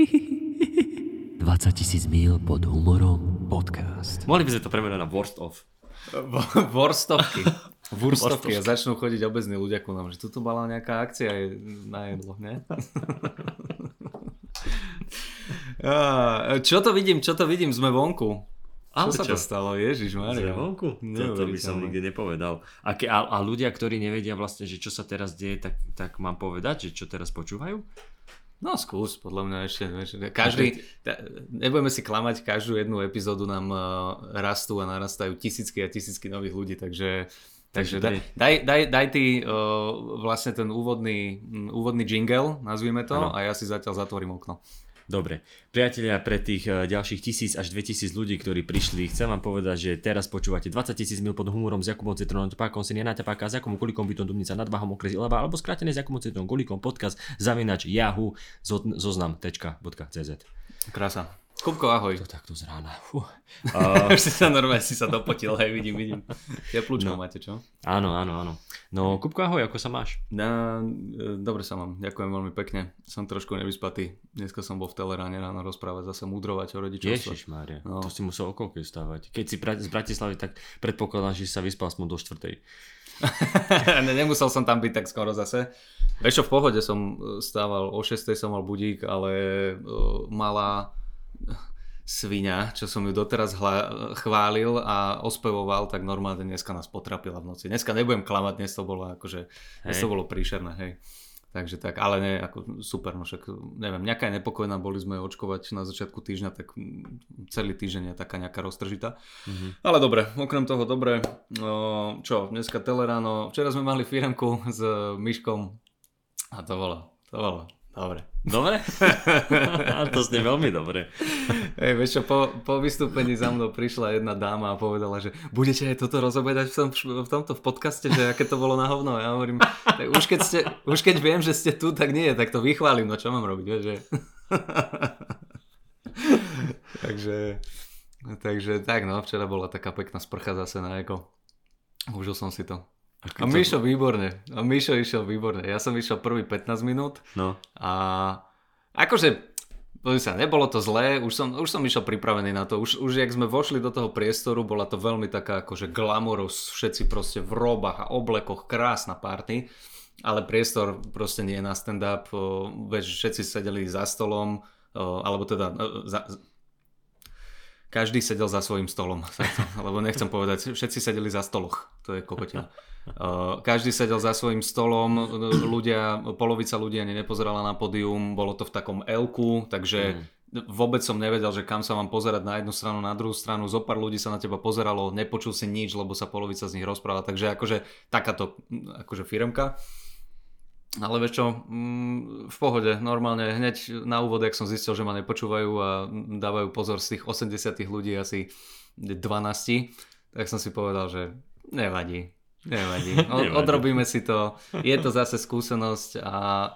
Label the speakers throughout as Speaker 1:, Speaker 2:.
Speaker 1: 20 tisíc mil pod humorom podcast.
Speaker 2: Mohli by sme to premenať na worst of.
Speaker 3: Vorstovky. Vurstovky a začnú chodiť obezní ľudia ku nám, že tu bola nejaká akcia aj na jedlo, ne? Čo to vidím, čo to vidím, sme vonku.
Speaker 2: Ale
Speaker 3: čo sa
Speaker 2: čo?
Speaker 3: to stalo, Ježiš Maria.
Speaker 2: Vonku? Toto by som nikdy nepovedal. A, ke, a, a ľudia, ktorí nevedia vlastne, že čo sa teraz deje, tak, tak mám povedať, že čo teraz počúvajú?
Speaker 3: No skús, podľa mňa ešte. Vieš, každý, ta, nebudeme si klamať, každú jednu epizódu nám uh, rastú a narastajú tisícky a tisícky nových ľudí, takže, takže daj, daj, daj, daj ty uh, vlastne ten úvodný, úvodný jingle, nazvime to,
Speaker 2: Áno.
Speaker 3: a ja si zatiaľ zatvorím okno.
Speaker 2: Dobre. Priatelia, pre tých eh, ďalších tisíc až 2000 ľudí, ktorí prišli, chcem vám povedať, že teraz počúvate 20 tisíc mil pod humorom s Jakubom Citronom Topákom, Synia Tepáka, s Jakubom Kulikom, Bytom Dubnica, Nadváhom, Okres Ilava, alebo skrátené s Jakubom Citronom Kulikom, podcast, zavinač, zo- zoznam.cz.
Speaker 3: Krása. Kupko, ahoj.
Speaker 2: To takto z rána. Fú.
Speaker 3: Uh, si sa normálne si sa dopotil, hej, vidím, vidím. Teplúčko
Speaker 2: No.
Speaker 3: máte, čo?
Speaker 2: Áno, áno, áno. No, Kupko, ahoj, ako sa máš?
Speaker 3: Na, e, dobre sa mám, ďakujem veľmi pekne. Som trošku nevyspatý. Dneska som bol v Teleráne ráno rozprávať, zase múdrovať o rodičovstve.
Speaker 2: Ježiš Mária,
Speaker 3: No.
Speaker 2: to si musel o koľkej stávať. Keď si pra- z Bratislavy, tak predpokladám, že si sa vyspal aspoň do štvrtej.
Speaker 3: ne, nemusel som tam byť tak skoro zase. Vieš v pohode som e, stával, o 6 som mal budík, ale uh, malá svinia, čo som ju doteraz hla, chválil a ospevoval, tak normálne dneska nás potrapila v noci. Dneska nebudem klamať, dnes to bolo akože, dnes
Speaker 2: Hej.
Speaker 3: to bolo príšerné, hej. Takže tak, ale ne, ako super, no však neviem, nejaká je nepokojná, boli sme očkovať na začiatku týždňa, tak celý týždeň je taká nejaká roztržitá.
Speaker 2: Mhm.
Speaker 3: Ale dobre, okrem toho dobre, o, čo, dneska Teleráno, včera sme mali firemku s Myškom a to bolo, to bolo, dobre.
Speaker 2: Dobre? to znie veľmi dobre.
Speaker 3: Hej, vieš čo, po, po vystúpení za mnou prišla jedna dáma a povedala, že budete aj toto rozoberať v, tom, v tomto v podcaste, že aké to bolo na hovno. Ja hovorím, tak už keď, ste, už keď viem, že ste tu, tak nie, tak to vychválim, no čo mám robiť, vieš, že... takže, takže tak no, včera bola taká pekná sprcha zase na eko. Užil som si to. A Mišo výborne, a Mišo išiel výborne. Ja som išiel prvý 15 minút
Speaker 2: No,
Speaker 3: a akože, pozri sa, nebolo to zlé, už som, už som išiel pripravený na to. Už, už jak sme vošli do toho priestoru, bola to veľmi taká akože glamorous, všetci proste v robách a oblekoch, krásna party. Ale priestor proste nie je na stand-up, všetci sedeli za stolom, alebo teda o, za, každý sedel za svojím stolom, lebo nechcem povedať, všetci sedeli za stoloch, to je kokotina. Uh, každý sedel za svojím stolom, ľudia, polovica ľudí ani nepozerala na pódium, bolo to v takom L-ku, takže vôbec som nevedel, že kam sa mám pozerať na jednu stranu, na druhú stranu, zo pár ľudí sa na teba pozeralo, nepočul si nič, lebo sa polovica z nich rozprávala, takže akože takáto akože firemka. Ale vieš čo, mm, v pohode, normálne hneď na úvod, jak som zistil, že ma nepočúvajú a dávajú pozor z tých 80 ľudí asi 12, tak som si povedal, že nevadí, Nevadí. odrobíme si to, je to zase skúsenosť a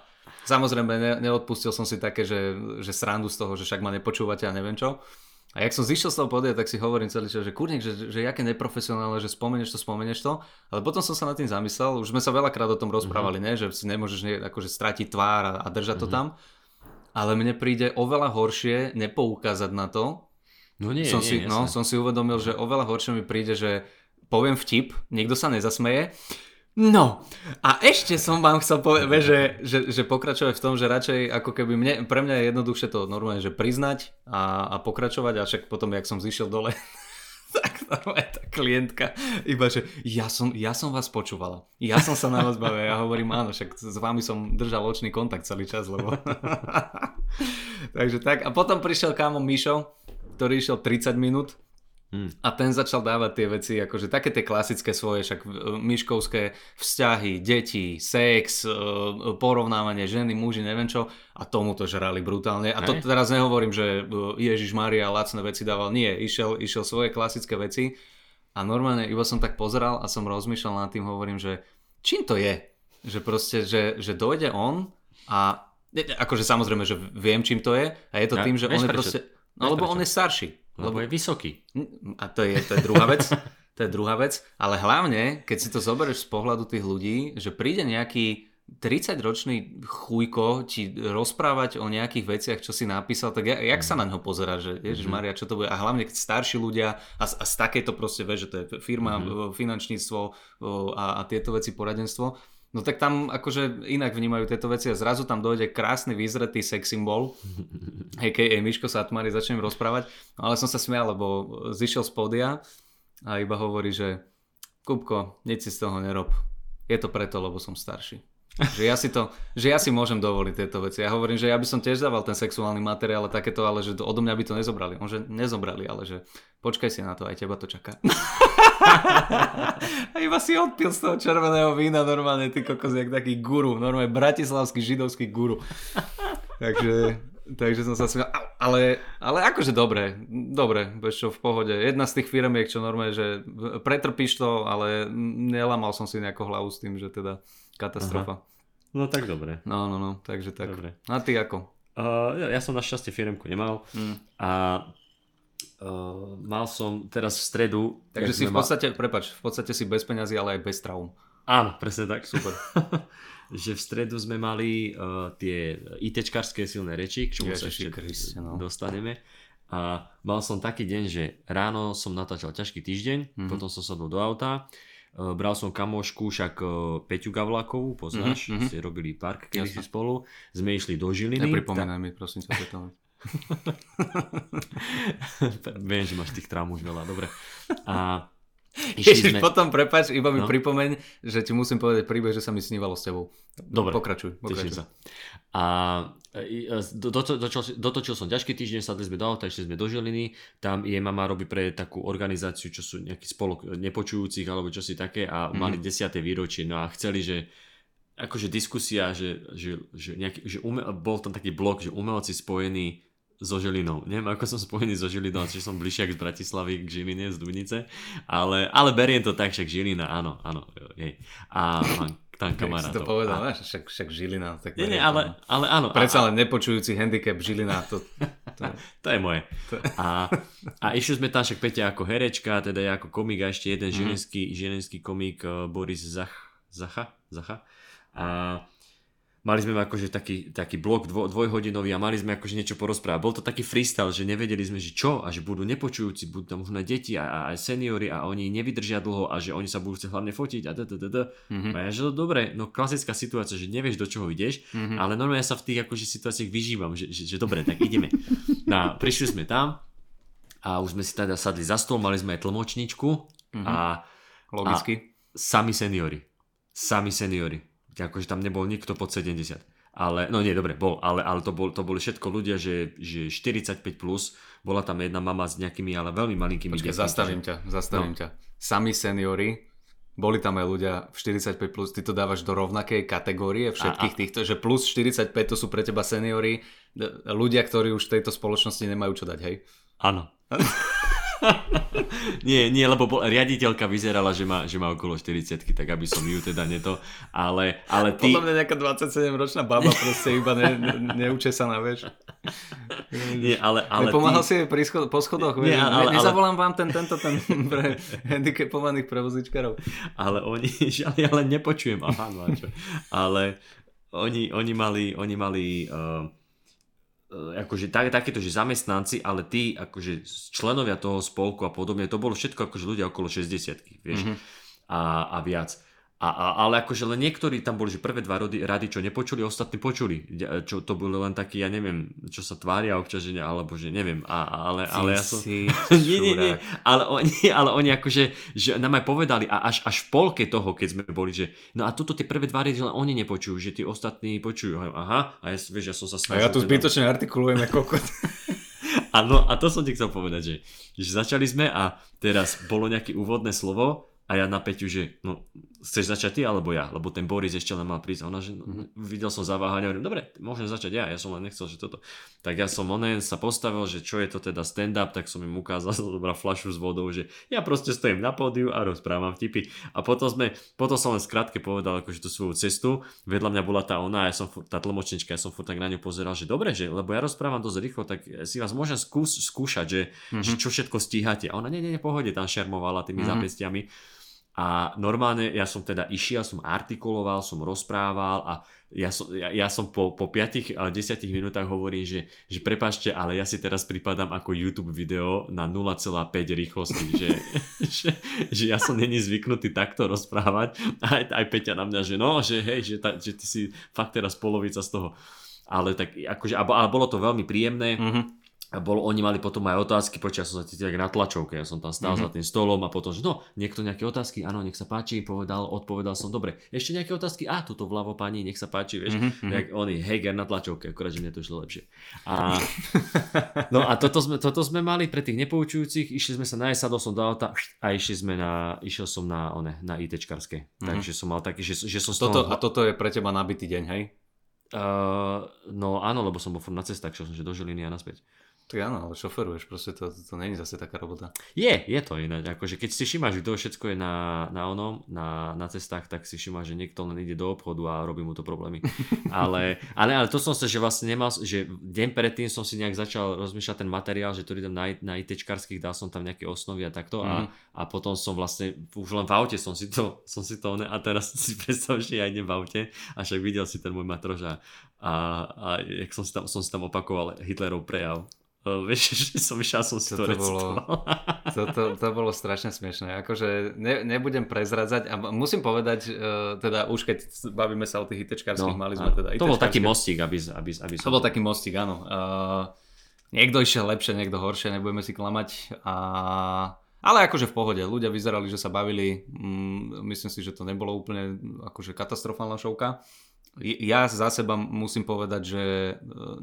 Speaker 3: samozrejme ne, neodpustil som si také, že, že srandu z toho, že však ma nepočúvate a neviem čo. A jak som zišiel z toho podia, tak si hovorím celý čas, že kurník, že, že jaké neprofesionálne, že spomenieš to, spomenieš to. Ale potom som sa nad tým zamyslel, už sme sa veľakrát o tom rozprávali,
Speaker 2: Mhm.
Speaker 3: ne? že si nemôžeš ne, akože stratiť tvár a, a držať to tam. Ale mne príde oveľa horšie nepoukázať na to.
Speaker 2: no nie,
Speaker 3: som,
Speaker 2: nie,
Speaker 3: si,
Speaker 2: jasné.
Speaker 3: no, som si uvedomil, že oveľa horšie mi príde, že poviem vtip, niekto sa nezasmeje. No, a ešte som vám chcel povedať, že, že, že pokračovať v tom, že radšej ako keby mne, pre mňa je jednoduchšie to normálne, že priznať a, a pokračovať a však potom, jak som zišiel dole, tak normálne tá klientka iba, že ja som, ja som vás počúvala, ja som sa na vás bavil, ja hovorím áno, však s vami som držal očný kontakt celý čas, lebo... Takže tak, a potom prišiel kámo Mišo, ktorý išiel 30 minút
Speaker 2: Hm.
Speaker 3: a ten začal dávať tie veci, akože také tie klasické svoje, však e, myškovské vzťahy, deti, sex, e, porovnávanie ženy, muži, neviem čo. A tomu to žrali brutálne. A to teraz nehovorím, že e, Ježiš Maria lacné veci dával. Nie, išiel, išiel svoje klasické veci. A normálne iba som tak pozeral a som rozmýšľal nad tým, hovorím, že čím to je? Že proste, že, že dojde on a akože samozrejme, že viem, čím to je. A je to
Speaker 2: Ja,
Speaker 3: tým, že on je proste... No lebo on je starší.
Speaker 2: Lebo je vysoký.
Speaker 3: A to je, to je druhá vec. To je druhá vec. Ale hlavne, keď si to zoberieš z pohľadu tých ľudí, že príde nejaký 30-ročný chujko ti rozprávať o nejakých veciach, čo si napísal, tak ja, jak sa na ňo pozera, že Ježiš Maria, čo to bude? A hlavne keď starší ľudia a, a z takéto proste, vieš, že to je firma, mm-hmm. finančníctvo a, a tieto veci, poradenstvo, No tak tam akože inak vnímajú tieto veci a zrazu tam dojde krásny vyzretý sex symbol, a.k.a. Miško Satmari, začnem rozprávať, no ale som sa smial, lebo zišiel z pódia a iba hovorí, že Kupko, nič si z toho nerob. Je to preto, lebo som starší. Že ja, si to, že ja si môžem dovoliť tieto veci. Ja hovorím, že ja by som tiež dával ten sexuálny materiál a takéto, ale že odo mňa by to nezobrali. On že nezobrali, ale že počkaj si na to, aj teba to čaká. a iba si odpil z toho červeného vína normálne, ty kokos, jak taký guru, normálne bratislavský židovský guru. Takže Takže som sa smial. Ale, ale akože dobre, dobre, vieš čo, v pohode. Jedna z tých firmiek, čo normálne, že pretrpíš to, ale nelamal som si nejako hlavu s tým, že teda katastrofa. Aha.
Speaker 2: No tak dobre.
Speaker 3: No, no, no, takže tak. Dobre. A ty ako?
Speaker 2: Uh, ja som našťastie firmku nemal mm. a uh, mal som teraz v stredu...
Speaker 3: Takže si v podstate, mal... prepač, v podstate si bez peňazí, ale aj bez traum.
Speaker 2: Áno, presne tak. Super. že v stredu sme mali uh, tie ITčkarské silné reči, k čomu sa ešte Christ, no. dostaneme. A mal som taký deň, že ráno som natáčal ťažký týždeň, mm-hmm. potom som sadol do auta, uh, bral som kamošku, však uh, Peťu Gavlákovú, poznáš, mm-hmm. ste robili park kedy si spolu, sme išli do Žiliny.
Speaker 3: Nepripomínaj mi, prosím sa, to.
Speaker 2: Viem, že máš tých traum už veľa, dobre. A
Speaker 3: Ježiš, sme... potom prepač, iba mi no. pripomeň, že ti musím povedať príbeh, že sa mi snívalo s tebou.
Speaker 2: Dobre,
Speaker 3: pokračuj. pokračuj.
Speaker 2: sa. A do, do, dotočil, dotočil som ťažký týždeň, sadli sme do auta, išli sme do Žiliny, tam jej mama robí pre takú organizáciu, čo sú nejaký spolok nepočujúcich alebo čo si také a mm. mali desiate výročie, no a chceli, že akože diskusia, že, že, že, nejaký, že ume, bol tam taký blok, že umelci spojení so Žilinou. Neviem, ako som spojený so Žilinou, či som bližšie z Bratislavy k Žiline, z Dunice, ale, ale beriem to tak, však Žilina, áno, áno. Jej. A mám tam kamarátov.
Speaker 3: si to povedal, a... však, však Žilina. Tak
Speaker 2: nie, nie, ale, ale áno.
Speaker 3: Predsa len nepočujúci handicap Žilina, to...
Speaker 2: To, to je moje. A, a išli sme tam však Peťa ako herečka, teda ja ako komik a ešte jeden mm-hmm. žilinský, žilinský komik eh, Boris Zach, Zacha, Zacha. A mali sme akože taký, taký blok dvo, dvojhodinový a mali sme akože niečo porozprávať. Bol to taký freestyle, že nevedeli sme, že čo a že budú nepočujúci, budú tam možno deti a, a aj seniory a oni nevydržia dlho a že oni sa budú chcieť hlavne fotiť a da, da, da, da. Mm-hmm. A ja, že to dobre, no klasická situácia, že nevieš do čoho ideš, mm-hmm. ale normálne ja sa v tých akože situáciách vyžívam, že, že, že dobre, tak ideme. No, prišli sme tam a už sme si teda sadli za stôl, mali sme aj tlmočničku mm-hmm. a,
Speaker 3: Logicky.
Speaker 2: a sami seniory. Sami seniory akože tam nebol nikto pod 70. Ale, no nie, dobre, bol, ale, ale to, bol, to boli všetko ľudia, že, že 45 plus, bola tam jedna mama s nejakými, ale veľmi malinkými
Speaker 3: Počkej, zastavím že... ťa, zastavím no. ťa. Sami seniory, boli tam aj ľudia v 45 plus, ty to dávaš do rovnakej kategórie všetkých a, a. týchto, že plus 45 to sú pre teba seniory, ľudia, ktorí už v tejto spoločnosti nemajú čo dať, hej?
Speaker 2: Áno. nie, nie, lebo bol, riaditeľka vyzerala, že má, že má okolo 40 tak aby som ju teda neto, ale, ale ty...
Speaker 3: Podľa mňa nejaká 27 ročná baba proste iba ne, ne, neučesaná, vieš.
Speaker 2: Nie, ale, ale
Speaker 3: Pomáhal ty... si jej schod- po schodoch, nie, ale, ale, nezavolám vám ten, tento, ten pre handicapovaných prevozičkarov.
Speaker 2: Ale oni, ale, ale nepočujem, aha, no čo. Ale oni, oni mali, oni mali uh, akože tak, takéto, že zamestnanci, ale tí akože členovia toho spolku a podobne, to bolo všetko akože ľudia okolo 60 vieš, mm-hmm. a, a viac. A, a, ale akože len niektorí tam boli, že prvé dva rady, rady čo nepočuli, ostatní počuli. Čo to bolo len taký, ja neviem, čo sa tvária občas, že ne, alebo že neviem. A, ale, ale ja som... nie, nie, nie. Ale oni, ale oni akože, že nám aj povedali a až, až v polke toho, keď sme boli, že no a toto tie prvé dva rady len oni nepočujú, že tí ostatní počujú. Aha, a ja, vieš, ja som sa
Speaker 3: snažil. A ja tu teda- zbytočne teda... artikulujem ako
Speaker 2: Áno, a to som ti chcel povedať, že, že začali sme a teraz bolo nejaké úvodné slovo a ja na Peťu, že no, chceš začať ty alebo ja, lebo ten Boris ešte len mal prísť. Ona, že mm-hmm. videl som zaváhanie, hovorím, dobre, môžem začať ja, ja som len nechcel, že toto. Tak ja som onen sa postavil, že čo je to teda stand-up, tak som im ukázal, dobrá flašu s vodou, že ja proste stojím na pódiu a rozprávam vtipy. A potom sme, potom som len skrátke povedal akože tú svoju cestu, vedľa mňa bola tá ona, ja som, tá tlmočnička, ja som furt tak na ňu pozeral, že dobre, že, lebo ja rozprávam dosť rýchlo, tak si vás môžem skús, skúšať, že, mm-hmm. že čo všetko stíhate. A ona, nie, nie, nie, pohode, tam šermovala tými mm-hmm. zápestiami. A normálne ja som teda išiel, som artikuloval, som rozprával a ja som, ja, ja som po, po 5 a 10 minútach hovorím, že, že prepačte, ale ja si teraz pripadám ako YouTube video na 0,5 rýchlosti, že, že, že ja som není zvyknutý takto rozprávať. Aj, aj Peťa na mňa, že no, že hej, že, ta, že ty si fakt teraz polovica z toho. Ale tak akože, ale bolo to veľmi príjemné.
Speaker 3: Mhm.
Speaker 2: A bol, oni mali potom aj otázky, počas som sa cítil na tlačovke, ja som tam stál mm-hmm. za tým stolom a potom, že no, niekto nejaké otázky, áno, nech sa páči, povedal, odpovedal som, dobre, ešte nejaké otázky, a tuto vľavo pani, nech sa páči, vieš, mm-hmm. jak oni, Heger na tlačovke, akorát, že mne to išlo lepšie. A, no a toto sme, toto sme mali pre tých nepoučujúcich, išli sme sa nájsť, sadol som do auta a išli sme na, išiel som na, one, na ITčkarské, mm-hmm. takže som mal taký, že, že som
Speaker 3: Toto,
Speaker 2: toho...
Speaker 3: a toto je pre teba nabitý deň, hej?
Speaker 2: Uh, no áno, lebo som bol na cestách, šiel som že do Žiliny a naspäť.
Speaker 3: Tak áno, ale šoferuješ, proste to, to, není zase taká robota.
Speaker 2: Je, je to ináč. Akože keď si všimáš, kto všetko je na, na onom, na, na cestách, tak si všimáš, že niekto len ide do obchodu a robí mu to problémy. ale, ale, ale to som sa, že vlastne nemal, že deň predtým som si nejak začal rozmýšľať ten materiál, že to idem na, na ITčkarských, dal som tam nejaké osnovy a takto mm. a, a potom som vlastne, už len v aute som si to, som si to, a teraz si predstav, že ja idem v aute a však videl si ten môj matrož a, a, a jak som si tam, som si tam opakoval Hitlerov prejav vieš, že som išiel, som si to, to bolo,
Speaker 3: to, to, to bolo strašne smiešné. Akože ne, nebudem prezradzať a musím povedať, uh, teda už keď bavíme sa o tých ITčkárských, no, mali sme teda
Speaker 2: To bol taký mostík, aby, aby, aby
Speaker 3: som... To bol taký mostík, áno. Uh, niekto išiel lepšie, niekto horšie, nebudeme si klamať. A... Ale akože v pohode, ľudia vyzerali, že sa bavili, mm, myslím si, že to nebolo úplne akože katastrofálna šovka. Ja za seba musím povedať, že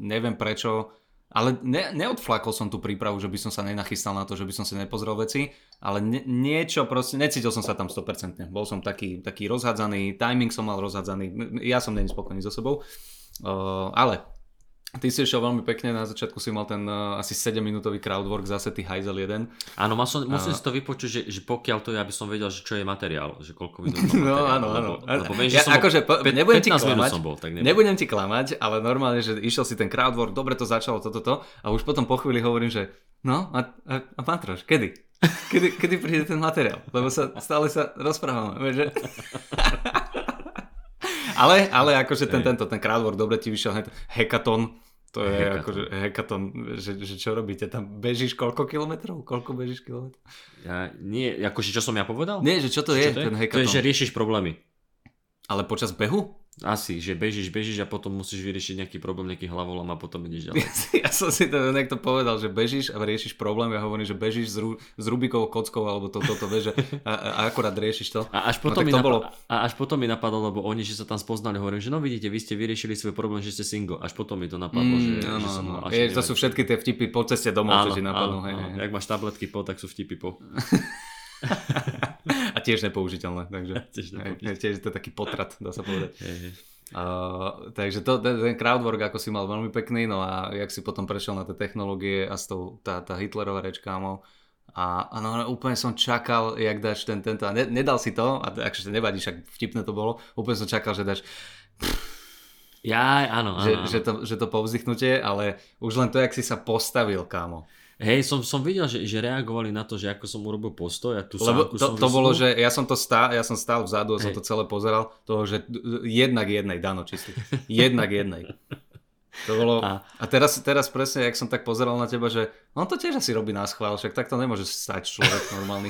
Speaker 3: neviem prečo, ale ne, neodflakol som tú prípravu, že by som sa nenachystal na to, že by som si nepozrel veci, ale ne, niečo proste, necítil som sa tam 100%. Bol som taký, taký rozhádzaný, timing som mal rozhádzaný, ja som není spokojný so sebou. Uh, ale Ty si išiel veľmi pekne, na začiatku si mal ten uh, asi 7 minútový crowdwork, zase ty hajzel jeden.
Speaker 2: Áno, mal som, musím uh, si to vypočuť, že, že pokiaľ to ja by som vedel, že čo je materiál, že koľko minút
Speaker 3: No áno, áno. Lebo, lebo viem, ja, že som akože, po, nebudem ti klamať, som bol, tak nebudem. nebudem ti klamať, ale normálne, že išiel si ten crowdwork, dobre to začalo, toto, to, a už potom po chvíli hovorím, že no a, a, a Matroš, kedy? Kedy, kedy príde ten materiál? Lebo sa stále sa rozprávame, že... ale, ale akože ten, tento, ten crowdwork, dobre ti vyšiel hekaton, to je hekaton. akože hekaton, že, že čo robíte? Tam bežíš koľko kilometrov? Koľko bežíš kilometrov?
Speaker 2: Ja, nie, akože čo som ja povedal?
Speaker 3: Nie, že čo to je, čo to je? ten hekaton?
Speaker 2: To je, že riešiš problémy.
Speaker 3: Ale počas behu?
Speaker 2: Asi, že bežíš, bežíš a potom musíš vyriešiť nejaký problém, nejaký hlavolom a potom ideš ďalej.
Speaker 3: ja som si to niekto povedal, že bežíš a riešiš problém, ja hovorím, že bežíš s, Ru, s Rubikovou kockou alebo toto, to, to, vieš, a, a, akurát riešiš to.
Speaker 2: A až, no potom no, mi to napad- bolo... a až potom mi napadlo, lebo oni, že sa tam spoznali, hovorím, že no vidíte, vy ste vyriešili svoj problém, že ste single. Až potom mi to napadlo, mm, že,
Speaker 3: áno,
Speaker 2: že
Speaker 3: som áno. Je, to sú všetky tie vtipy po ceste domov, čo ti napadnú. Áno, hej,
Speaker 2: hej. Jak máš tabletky po, tak sú vtipy po.
Speaker 3: a tiež nepoužiteľné, takže tiež, nepoužiteľné. tiež to je taký potrat, dá sa povedať. Uh, takže to, ten, ten crowdwork ako si mal veľmi pekný, no a jak si potom prešiel na tie technológie a s tou, tá, tá Hitlerová reč, kámo, a, a no, no, úplne som čakal, jak dáš ten, tento, a ne, nedal si to, a akože nevadí, však vtipné to bolo, úplne som čakal, že dáš
Speaker 2: ja, áno, áno,
Speaker 3: že,
Speaker 2: áno.
Speaker 3: Že, to, že to povzdychnutie, ale už len to, jak si sa postavil, kámo.
Speaker 2: Hej, som, som videl, že, že reagovali na to, že ako som urobil postoj a tu
Speaker 3: Lebo to, som to bolo, že ja som to stál, ja som stál vzadu a Hej. som to celé pozeral, toho, že jednak jednej, Dano čistý. Jednak jednej. To bolo... A, a teraz, teraz presne, jak som tak pozeral na teba, že on to tiež asi robí na schvál, však takto nemôže stať človek normálny.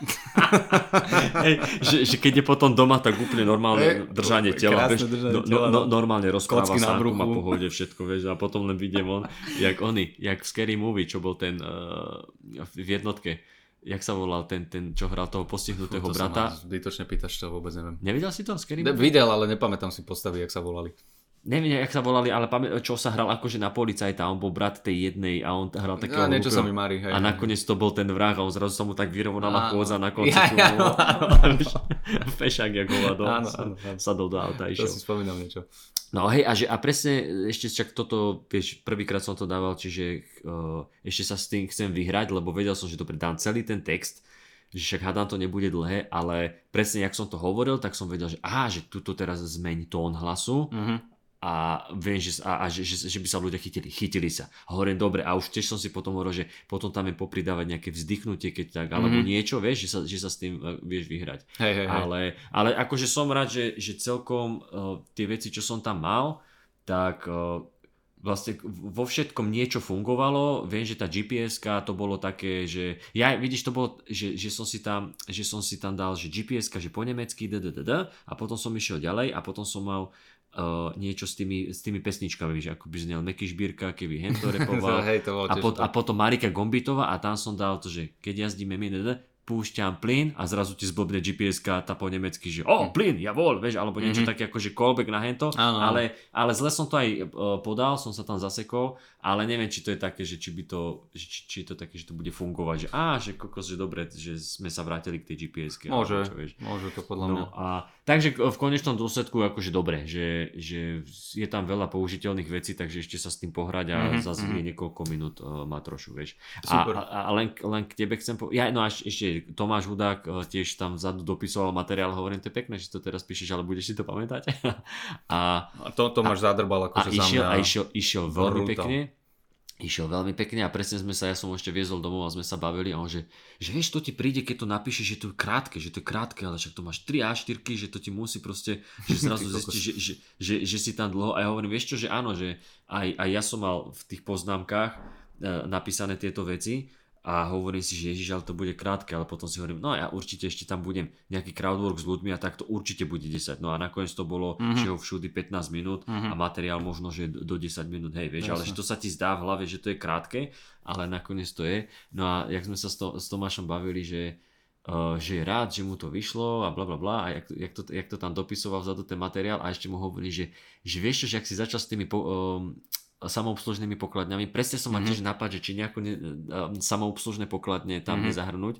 Speaker 2: Hej, že, že keď je potom doma, tak úplne normálne držanie tela. Vieš, držanie no, tela no, no, normálne rozpráva sa, má pohode, všetko, vieš, a potom len vidím on, jak oni, jak v Scary Movie, čo bol ten uh, v jednotke, jak sa volal ten, ten čo hral toho postihnutého
Speaker 3: Fú, to
Speaker 2: brata.
Speaker 3: Zbytočne pýtaš, to vôbec neviem.
Speaker 2: Nevidel si to? Scary
Speaker 3: Movie? Videl, ale nepamätám si postavy, jak sa volali
Speaker 2: neviem, jak sa volali, ale pamä- čo sa hral akože na policajta, on bol brat tej jednej a on hral takého...
Speaker 3: Ja, niečo sa mi marí, hej,
Speaker 2: A nakoniec to bol ten vrah a on zrazu sa mu tak vyrovnala chôdza na konci.
Speaker 3: Ja, ja, no,
Speaker 2: Fešák, jak hovado, sadol do auta a išiel.
Speaker 3: To si spomínam niečo.
Speaker 2: No hej, a, že, a presne, ešte však toto, vieš, prvýkrát som to dával, čiže uh, ešte sa s tým chcem vyhrať, lebo vedel som, že to predám celý ten text, že však hádam to nebude dlhé, ale presne jak som to hovoril, tak som vedel, že aha, že tuto teraz zmení tón hlasu, mm-hmm a viem, že, a, a že, že, že by sa ľudia chytili. Chytili sa. Hovorím, dobre, a už tiež som si potom hovoril, že potom tam je popridávať nejaké vzdychnutie, keď tak, alebo mm-hmm. niečo, vieš, že sa, že sa s tým uh, vieš vyhrať.
Speaker 3: Hej, hej.
Speaker 2: Ale, ale akože som rád, že, že celkom uh, tie veci, čo som tam mal, tak uh, vlastne vo všetkom niečo fungovalo. Viem, že tá gps to bolo také, že ja, vidíš, to bolo, že, že, som si tam, že som si tam dal, že gps že po nemecky, dddd, a potom som išiel ďalej a potom som mal uh, niečo s tými, s tými pesničkami, že ako by znel Meky Šbírka, keby Hento repoval
Speaker 3: Hej, to
Speaker 2: a, pot, a potom Marika Gombitová a tam som dal to, že keď jazdíme my, dd, púšťam plyn a zrazu ti zblbne gps tá po nemecky, že o, plyn, javol, vieš, alebo niečo
Speaker 3: Mhm.
Speaker 2: také ako, že callback na hento,
Speaker 3: áno.
Speaker 2: ale, ale zle som to aj podal, som sa tam zasekol, ale neviem, či to je také, že či by to, že, či, či je to také, že to bude fungovať, že á, že kokos, že dobre, že sme sa vrátili k tej gps
Speaker 3: Môže,
Speaker 2: čo, vieš.
Speaker 3: môže to podľa mňa.
Speaker 2: No a takže v konečnom dôsledku akože dobre, že, že je tam veľa použiteľných vecí, takže ešte sa s tým pohrať a
Speaker 3: Mhm,
Speaker 2: mm-hmm, zase
Speaker 3: mhm.
Speaker 2: je niekoľko minút uh, má trošu, vieš.
Speaker 3: Super.
Speaker 2: A, a, a len, len k tebe chcem povedať, ja, no a eš- ešte Tomáš Hudák uh, tiež tam vzadu dopisoval materiál, hovorím, to je pekné, že to teraz píšeš, ale budeš si to pamätať. a,
Speaker 3: A to, to máš zadrbal
Speaker 2: a
Speaker 3: akože za
Speaker 2: išiel,
Speaker 3: mňa.
Speaker 2: a išiel, išiel veľmi
Speaker 3: brutál.
Speaker 2: pekne. Išiel veľmi pekne a presne sme sa, ja som ešte viezol domov a sme sa bavili a on že, že vieš, to ti príde, keď to napíšeš, že to je krátke, že to je krátke, ale však to máš 3 A4, že to ti musí proste, že zrazu zistíš, že, že, že, že, si tam dlho. A ja hovorím, vieš čo, že áno, že aj, aj ja som mal v tých poznámkach e, napísané tieto veci a hovorím si, že ježiš, ale to bude krátke, ale potom si hovorím, no ja určite ešte tam budem nejaký crowdwork s ľuďmi a tak to určite bude 10. No a nakoniec to bolo
Speaker 3: Mhm.
Speaker 2: mm-hmm. všeho všudy 15 minút
Speaker 3: Mhm.
Speaker 2: a materiál možno, že do 10 minút, hej, vieš, ale
Speaker 3: Jasne.
Speaker 2: že to sa ti zdá v hlave, že to je krátke, ale nakoniec to je. No a jak sme sa s, to, s Tomášom bavili, že Uh, že je rád, že mu to vyšlo a bla bla bla a jak jak, to, jak to tam dopisoval vzadu ten materiál a ešte mu hovorí, že, že vieš čo, že ak si začal s tými po, um, samoobslužnými pokladňami, presne som mal
Speaker 3: Mhm.
Speaker 2: tiež nápad, že či nejako ne, um, samoobslužné pokladne tam
Speaker 3: Mhm.
Speaker 2: nezahrnúť,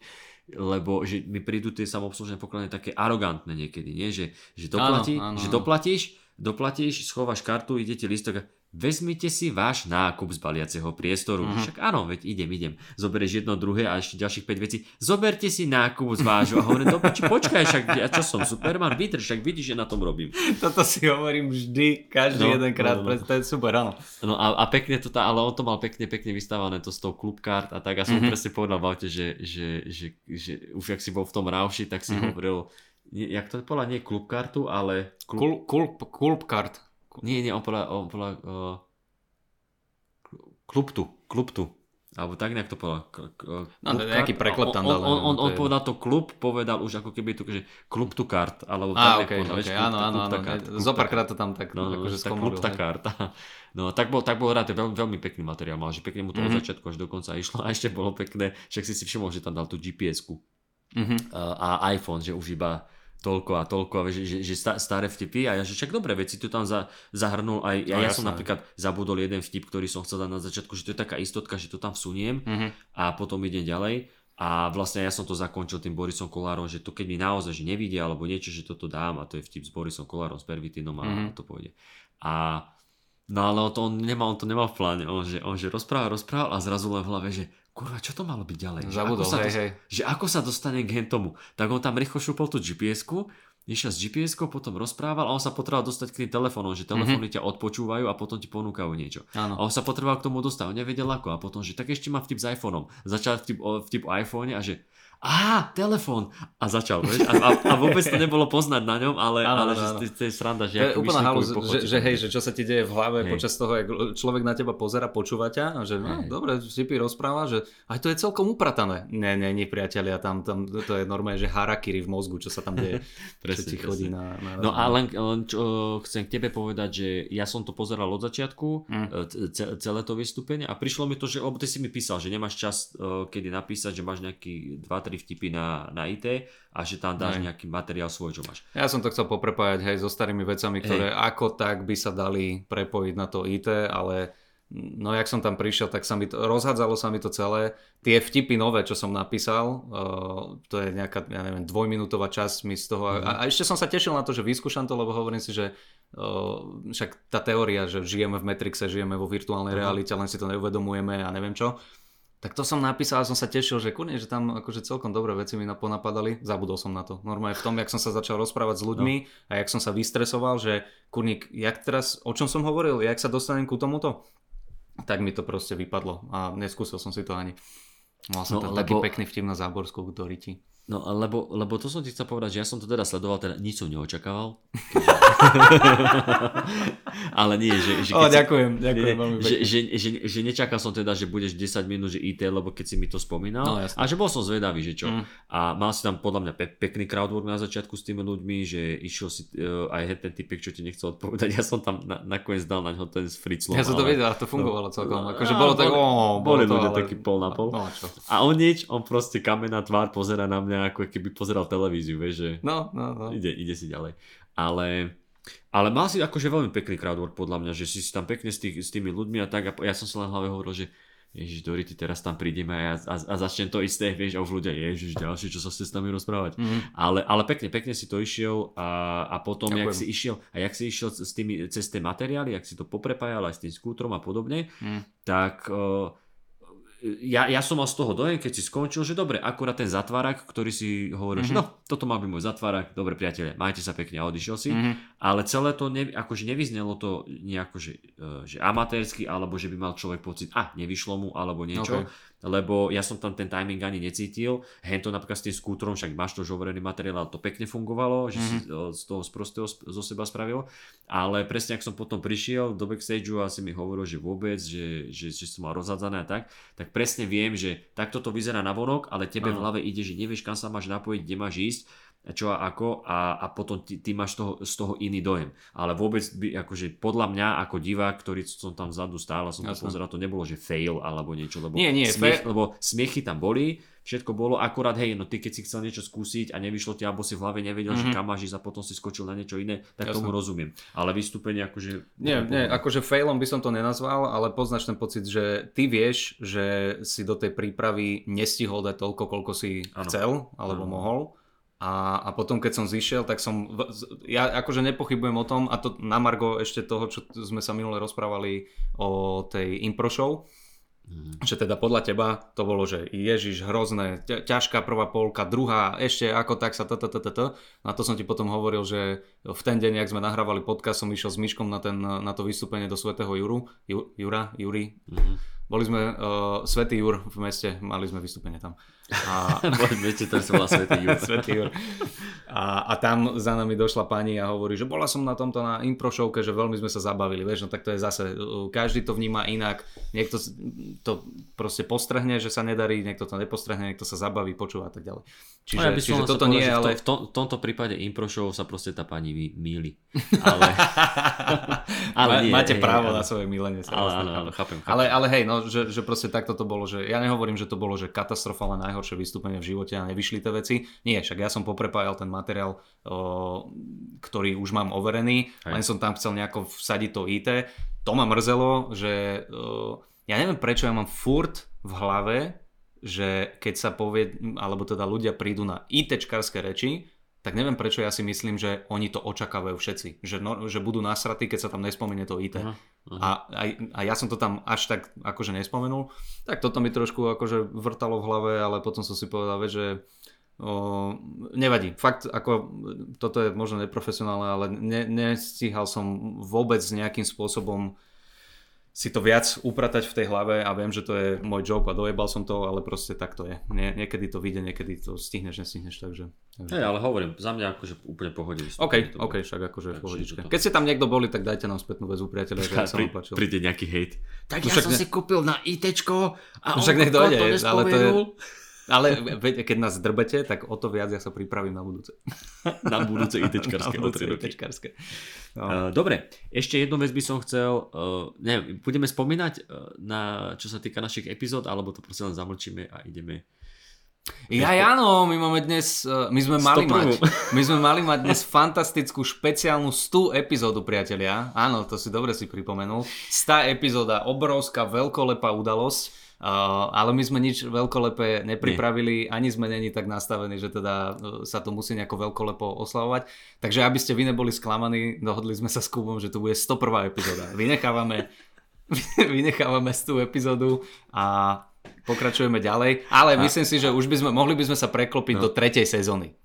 Speaker 2: lebo že mi prídu tie samoobslužné pokladne také arogantné niekedy, nie? Že, že, doplatí,
Speaker 3: Áno, áno,
Speaker 2: že doplatíš, doplatíš, schováš kartu, ide ti listok a vezmite si váš nákup z baliaceho priestoru.
Speaker 3: Mhm.
Speaker 2: Však áno, veď idem, idem. Zoberieš jedno, druhé a ešte ďalších 5 vecí. Zoberte si nákup z vášho. A hovorím, do piči, počkaj, však ja čo som, Superman, vydrž, však vidíš, že na tom robím.
Speaker 3: Toto si hovorím vždy, každý
Speaker 2: No,
Speaker 3: jeden krát,
Speaker 2: no, no.
Speaker 3: to je super, áno.
Speaker 2: No a, a pekne to tá, ale on to mal pekne, pekne vystávané to s tou klubkart a tak a som
Speaker 3: Mhm.
Speaker 2: mm-hmm. presne povedal v aute, že, že, že, že, už ak si bol v tom rauši, tak si
Speaker 3: Mhm.
Speaker 2: mm-hmm. hovoril, nie, jak to povedal, nie klubkartu, ale klub,
Speaker 3: Kul, kulp, kulp kart.
Speaker 2: Nie, nie, on povedal, on povedal uh, klubtu, klubtu. Alebo tak nejak to povedal. K- k-
Speaker 3: No,
Speaker 2: klub
Speaker 3: nejaký preklep tam dal,
Speaker 2: On, on, on,
Speaker 3: to
Speaker 2: on povedal to klub, povedal už ako keby to, že klub tu kart, alebo tak nejak
Speaker 3: okej,
Speaker 2: povedal, vieš, klub-
Speaker 3: áno, áno,
Speaker 2: klub
Speaker 3: áno.
Speaker 2: tá klub tá
Speaker 3: Zopárkrát to tam tak
Speaker 2: No, no,
Speaker 3: akože
Speaker 2: že tá
Speaker 3: skomolil,
Speaker 2: klubtá
Speaker 3: hej.
Speaker 2: karta. No, tak bol, tak bol rád, veľmi, veľmi pekný materiál mal, že pekne mu to mm-hmm.
Speaker 3: Mhm.
Speaker 2: od začiatku až do konca išlo a ešte bolo pekné, však si si všimol, že tam dal tú GPS-ku
Speaker 3: Mhm.
Speaker 2: a a iPhone, že už iba toľko a toľko, a že, že, že sta- staré vtipy a ja, že však dobre veci tu tam za, zahrnul aj, ja,
Speaker 3: No,
Speaker 2: ja som napríklad zabudol jeden vtip, ktorý som chcel dať na začiatku, že to je taká istotka, že to tam vsuniem
Speaker 3: Mhm.
Speaker 2: a potom idem ďalej a vlastne ja som to zakončil tým Borisom Kolárom, že to keď mi naozaj že nevidia alebo niečo, že toto dám a to je vtip s Borisom Kolárom, s Pervitinom a
Speaker 3: Mhm.
Speaker 2: to pôjde. A no ale on to, on, nemal, on to nemal v pláne, on že, on že rozprával, rozprával a zrazu len v hlave, že kurva, čo to malo byť ďalej? Že
Speaker 3: Zabudol,
Speaker 2: ako sa
Speaker 3: hej, hej.
Speaker 2: že ako sa dostane k hentomu. Tak on tam rýchlo šupol tú GPS-ku, išiel s GPS-kou, potom rozprával a on sa potreboval dostať k tým telefónom, že telefóny ťa odpočúvajú a potom ti ponúkajú niečo.
Speaker 3: Áno.
Speaker 2: A on sa potreboval k tomu dostať, on nevedel ako a potom, že tak ešte mám vtip s iPhoneom. Začal vtip o, vtip o iPhone a že á, telefón. A začal, vieš? A, a, a vôbec to nebolo poznať na ňom, ale,
Speaker 3: Áno,
Speaker 2: ale
Speaker 3: áno,
Speaker 2: že
Speaker 3: áno.
Speaker 2: to, je sranda, že
Speaker 3: To je úplná halus, že, že hej, že čo sa ti deje v hlave
Speaker 2: Hej.
Speaker 3: počas toho, jak človek na teba pozera, počúva ťa a že no,
Speaker 2: Hej.
Speaker 3: dobre, Sipi rozpráva, že aj to je celkom upratané. Nie, nie, nie, priatelia, tam, tam to je normálne, že harakiri v mozgu, čo sa tam deje, čo
Speaker 2: Presne,
Speaker 3: ti chodí na, na
Speaker 2: No a len, len čo, chcem k tebe povedať, že ja som to pozeral od začiatku,
Speaker 3: Mm.
Speaker 2: e, ce- celé to vystúpenie a prišlo mi to, že lebo ty si mi písal, že nemáš čas e, kedy napísať, že máš nejaký 2-3 vtipy na, na IT a že tam dáš
Speaker 3: Hej.
Speaker 2: nejaký materiál svoj, čo máš.
Speaker 3: Ja som to chcel poprepájať hej, so starými vecami, ktoré ako tak by sa dali prepojiť na to IT, ale no jak som tam prišiel, tak sa mi to, rozhádzalo sa mi to celé. Tie vtipy nové, čo som napísal, uh, to je nejaká, ja neviem, dvojminútová časť mi z toho.
Speaker 2: Mhm.
Speaker 3: A, a ešte som sa tešil na to, že vyskúšam to, lebo hovorím si, že uh, však tá teória, že žijeme v Matrixe, žijeme vo virtuálnej
Speaker 2: Mhm.
Speaker 3: realite, len si to neuvedomujeme a neviem čo. Tak to som napísal a som sa tešil, že kurne, že tam akože celkom dobré veci mi na- ponapadali. Zabudol som na to. Normálne v tom, jak som sa začal rozprávať s ľuďmi no. a jak som sa vystresoval, že kurník, jak teraz, o čom som hovoril, jak sa dostanem ku tomuto, tak mi to proste vypadlo a neskúsil som si to ani. Mal som
Speaker 2: No,
Speaker 3: taký
Speaker 2: lebo-
Speaker 3: pekný vtip na záborsku k Doriti.
Speaker 2: No, lebo, lebo to som ti chcel povedať, že ja som to teda sledoval, teda nič som neočakával. Ale nie, že... že
Speaker 3: O, ďakujem, ďakujem
Speaker 2: Nie,
Speaker 3: veľmi
Speaker 2: že, že, že, že nečakal som teda, že budeš 10 minút, že IT, lebo keď si mi to spomínal.
Speaker 3: No,
Speaker 2: a že bol som zvedavý, že čo.
Speaker 3: Mm.
Speaker 2: A mal si tam podľa mňa pe- pekný crowdwork na začiatku s tými ľuďmi, že išiel si uh, aj ten typek, čo ti nechcel odpovedať. Ja som tam na, nakoniec dal na ňo ten fritzlom.
Speaker 3: Ja som to
Speaker 2: ale-
Speaker 3: vedel, to fungovalo celkom.
Speaker 2: No,
Speaker 3: Akože
Speaker 2: á,
Speaker 3: bolo tak, ó,
Speaker 2: boli ľudia
Speaker 3: ale-
Speaker 2: taký pol na pol.
Speaker 3: No? A
Speaker 2: on nič, on proste kamená tvár pozera na mňa, ako keby pozeral televíziu, vieš, že
Speaker 3: No, no, no.
Speaker 2: ide, ide si ďalej. Ale, ale mal si akože veľmi pekný crowdwork podľa mňa, že si tam pekne s, tých, s tými ľuďmi a tak a ja som si len v hlave hovoril, že Ježiš, Dori, ty teraz tam prídeme a, ja, a, a začnem to isté, vieš, a už ľudia, Ježiš, ďalšie, čo sa ste s nami rozprávať.
Speaker 3: Mhm.
Speaker 2: Ale, ale pekne, pekne si to išiel a, a potom, jak
Speaker 3: Ďakujem.
Speaker 2: si išiel, a jak si išiel s tými, cez tie materiály, jak si to poprepájal aj s tým skútrom a podobne,
Speaker 3: Mm.
Speaker 2: tak uh, ja, ja som mal z toho dojem, keď si skončil, že dobre, akurát ten zatvárak, ktorý si hovoril, mm-hmm. že no, toto má byť môj zatvárak, dobre priatelia, majte sa pekne a odišiel si,
Speaker 3: Mhm.
Speaker 2: ale celé to ne, akože nevyznelo to nejako, že, uh, že amatérsky, alebo že by mal človek pocit, a nevyšlo mu, alebo niečo,
Speaker 3: Okay.
Speaker 2: Lebo ja som tam ten timing ani necítil, hen to napríklad s tým skútrom, však máš to už overený materiál, ale to pekne fungovalo, že mm-hmm. si uh, z toho sprostého sp- zo seba spravil, ale presne ak som potom prišiel do backstageu a si mi hovoril, že vôbec, že, že, že som mal rozhádzané a tak, tak presne viem, že takto to vyzerá na vonok, ale tebe v
Speaker 3: Áno.
Speaker 2: hlave ide, že nevieš kam sa máš napojiť, kde máš ísť, čo a ako a, a potom ty, ty máš toho, z toho iný dojem. Ale vôbec by, akože podľa mňa ako divák, ktorý som tam vzadu stál a som to
Speaker 3: Jasné.
Speaker 2: pozeral, to nebolo, že fail alebo niečo, lebo,
Speaker 3: Nie, nie,
Speaker 2: smiech,
Speaker 3: fail-
Speaker 2: lebo smiechy tam boli, všetko bolo, akurát hej, no ty keď si chcel niečo skúsiť a nevyšlo ti, alebo si v hlave nevedel, mm-hmm. že
Speaker 3: Mhm.
Speaker 2: kam máš ísť a potom si skočil na niečo iné, tak
Speaker 3: Jasné.
Speaker 2: tomu rozumiem. Ale vystúpenie akože...
Speaker 3: Nie, nie, akože failom by som to nenazval, ale poznáš ten pocit, že ty vieš, že si do tej prípravy nestihol dať toľko, koľko si
Speaker 2: Áno.
Speaker 3: chcel alebo
Speaker 2: Áno.
Speaker 3: mohol. A, a potom, keď som zišiel, tak som... Ja akože nepochybujem o tom, a to na Margo ešte toho, čo sme sa minule rozprávali o tej impro show,
Speaker 2: Mhm.
Speaker 3: že teda podľa teba to bolo, že ježiš, hrozné, ťa- ťažká prvá polka, druhá, ešte ako tak sa t, t, t, t, t. A to som ti potom hovoril, že v ten deň, jak sme nahrávali podcast, som išiel s Myškom na, ten, na to vystúpenie do Svetého Juru, Ju, Jura, Juri.
Speaker 2: Mhm.
Speaker 3: Boli sme, uh, Svetý Jur v meste, mali sme vystúpenie tam. A,
Speaker 2: Viete, to sa volá Svetý Jur.
Speaker 3: Svetý Jur. A, a tam za nami došla pani a hovorí, že bola som na tomto na impro showke, že veľmi sme sa zabavili, vieš, no tak to je zase, uh, každý to vníma inak, niekto to proste postrhne, že sa nedarí, niekto to nepostrhne, niekto sa zabaví, počúva a tak ďalej. Čiže,
Speaker 2: No ja by som
Speaker 3: čiže toto
Speaker 2: povedal,
Speaker 3: nie,
Speaker 2: v,
Speaker 3: ale...
Speaker 2: v, tom, v tomto prípade impro show sa proste tá pani mýli. Ale, ale nie,
Speaker 3: Máte
Speaker 2: hej,
Speaker 3: právo
Speaker 2: áno.
Speaker 3: na svoje milenie. sa
Speaker 2: Ale áno,
Speaker 3: chápem.
Speaker 2: áno, chápem, chápem.
Speaker 3: Ale, ale hej, no, že, že proste takto to bolo, že ja nehovorím, že to bolo, že katastrofálne najhoršie vystúpenie v živote a nevyšli tie veci. Nie, však ja som poprepájal ten materiál, ktorý už mám overený,
Speaker 2: Hej.
Speaker 3: len som tam chcel nejako vsadiť to IT. To ma mrzelo, že ja neviem prečo ja mám furt v hlave, že keď sa povie, alebo teda ľudia prídu na ITčkarské reči, tak neviem prečo ja si myslím, že oni to očakávajú všetci. Že, no, že budú nasratí, keď sa tam nespomenie to IT.
Speaker 2: Aha, aha.
Speaker 3: A, a, a ja som to tam až tak akože nespomenul. Tak toto mi trošku akože vrtalo v hlave, ale potom som si povedal, že o, nevadí. Fakt, ako toto je možno neprofesionálne, ale ne, nestíhal som vôbec nejakým spôsobom si to viac upratať v tej hlave a viem, že to je môj joke a dojebal som to, ale proste tak to je. Nie, niekedy to vyjde, niekedy to stihneš, nestihneš, takže... takže.
Speaker 2: Hej, ale hovorím, za mňa akože úplne pohode
Speaker 3: OK, OK, však akože v pohodičke. Keď ste tam niekto boli, tak dajte nám spätnú väzbu, priateľe, že sa vám páčilo.
Speaker 2: príde nejaký hejt. Tak
Speaker 3: No
Speaker 2: ja som
Speaker 3: ne-
Speaker 2: si kúpil na ITčko a
Speaker 3: No
Speaker 2: on
Speaker 3: však nech
Speaker 2: to
Speaker 3: ale to je-. Ale keď nás drbete, tak o to viac ja sa pripravím na budúce.
Speaker 2: na budúce ITčkarské
Speaker 3: Na budúce. No.
Speaker 2: Dobre, ešte jednu vec by som chcel, uh, neviem, budeme spomínať uh, na, čo sa týka našich epizód, alebo to proste len zamlčíme a ideme.
Speaker 3: Ja, áno, my máme dnes, eh, my sme mali
Speaker 2: 101.
Speaker 3: mať, my sme mali mať dnes fantastickú špeciálnu 100 epizódu, priatelia. Áno, to si dobre si pripomenul. 100 epizóda, obrovská, veľkolepá udalosť. Uh, ale my sme nič veľkolepé nepripravili, ani sme není tak nastavení, že teda uh, sa to musí nejako veľkolepo oslavovať. Takže aby ste vy neboli sklamaní, dohodli sme sa s Kubom, že to bude 101. epizóda. Vynechávame, vynechávame 100 epizódu a pokračujeme ďalej, ale myslím si, že už by sme, mohli by sme sa preklopiť
Speaker 2: No.
Speaker 3: do tretej sezóny.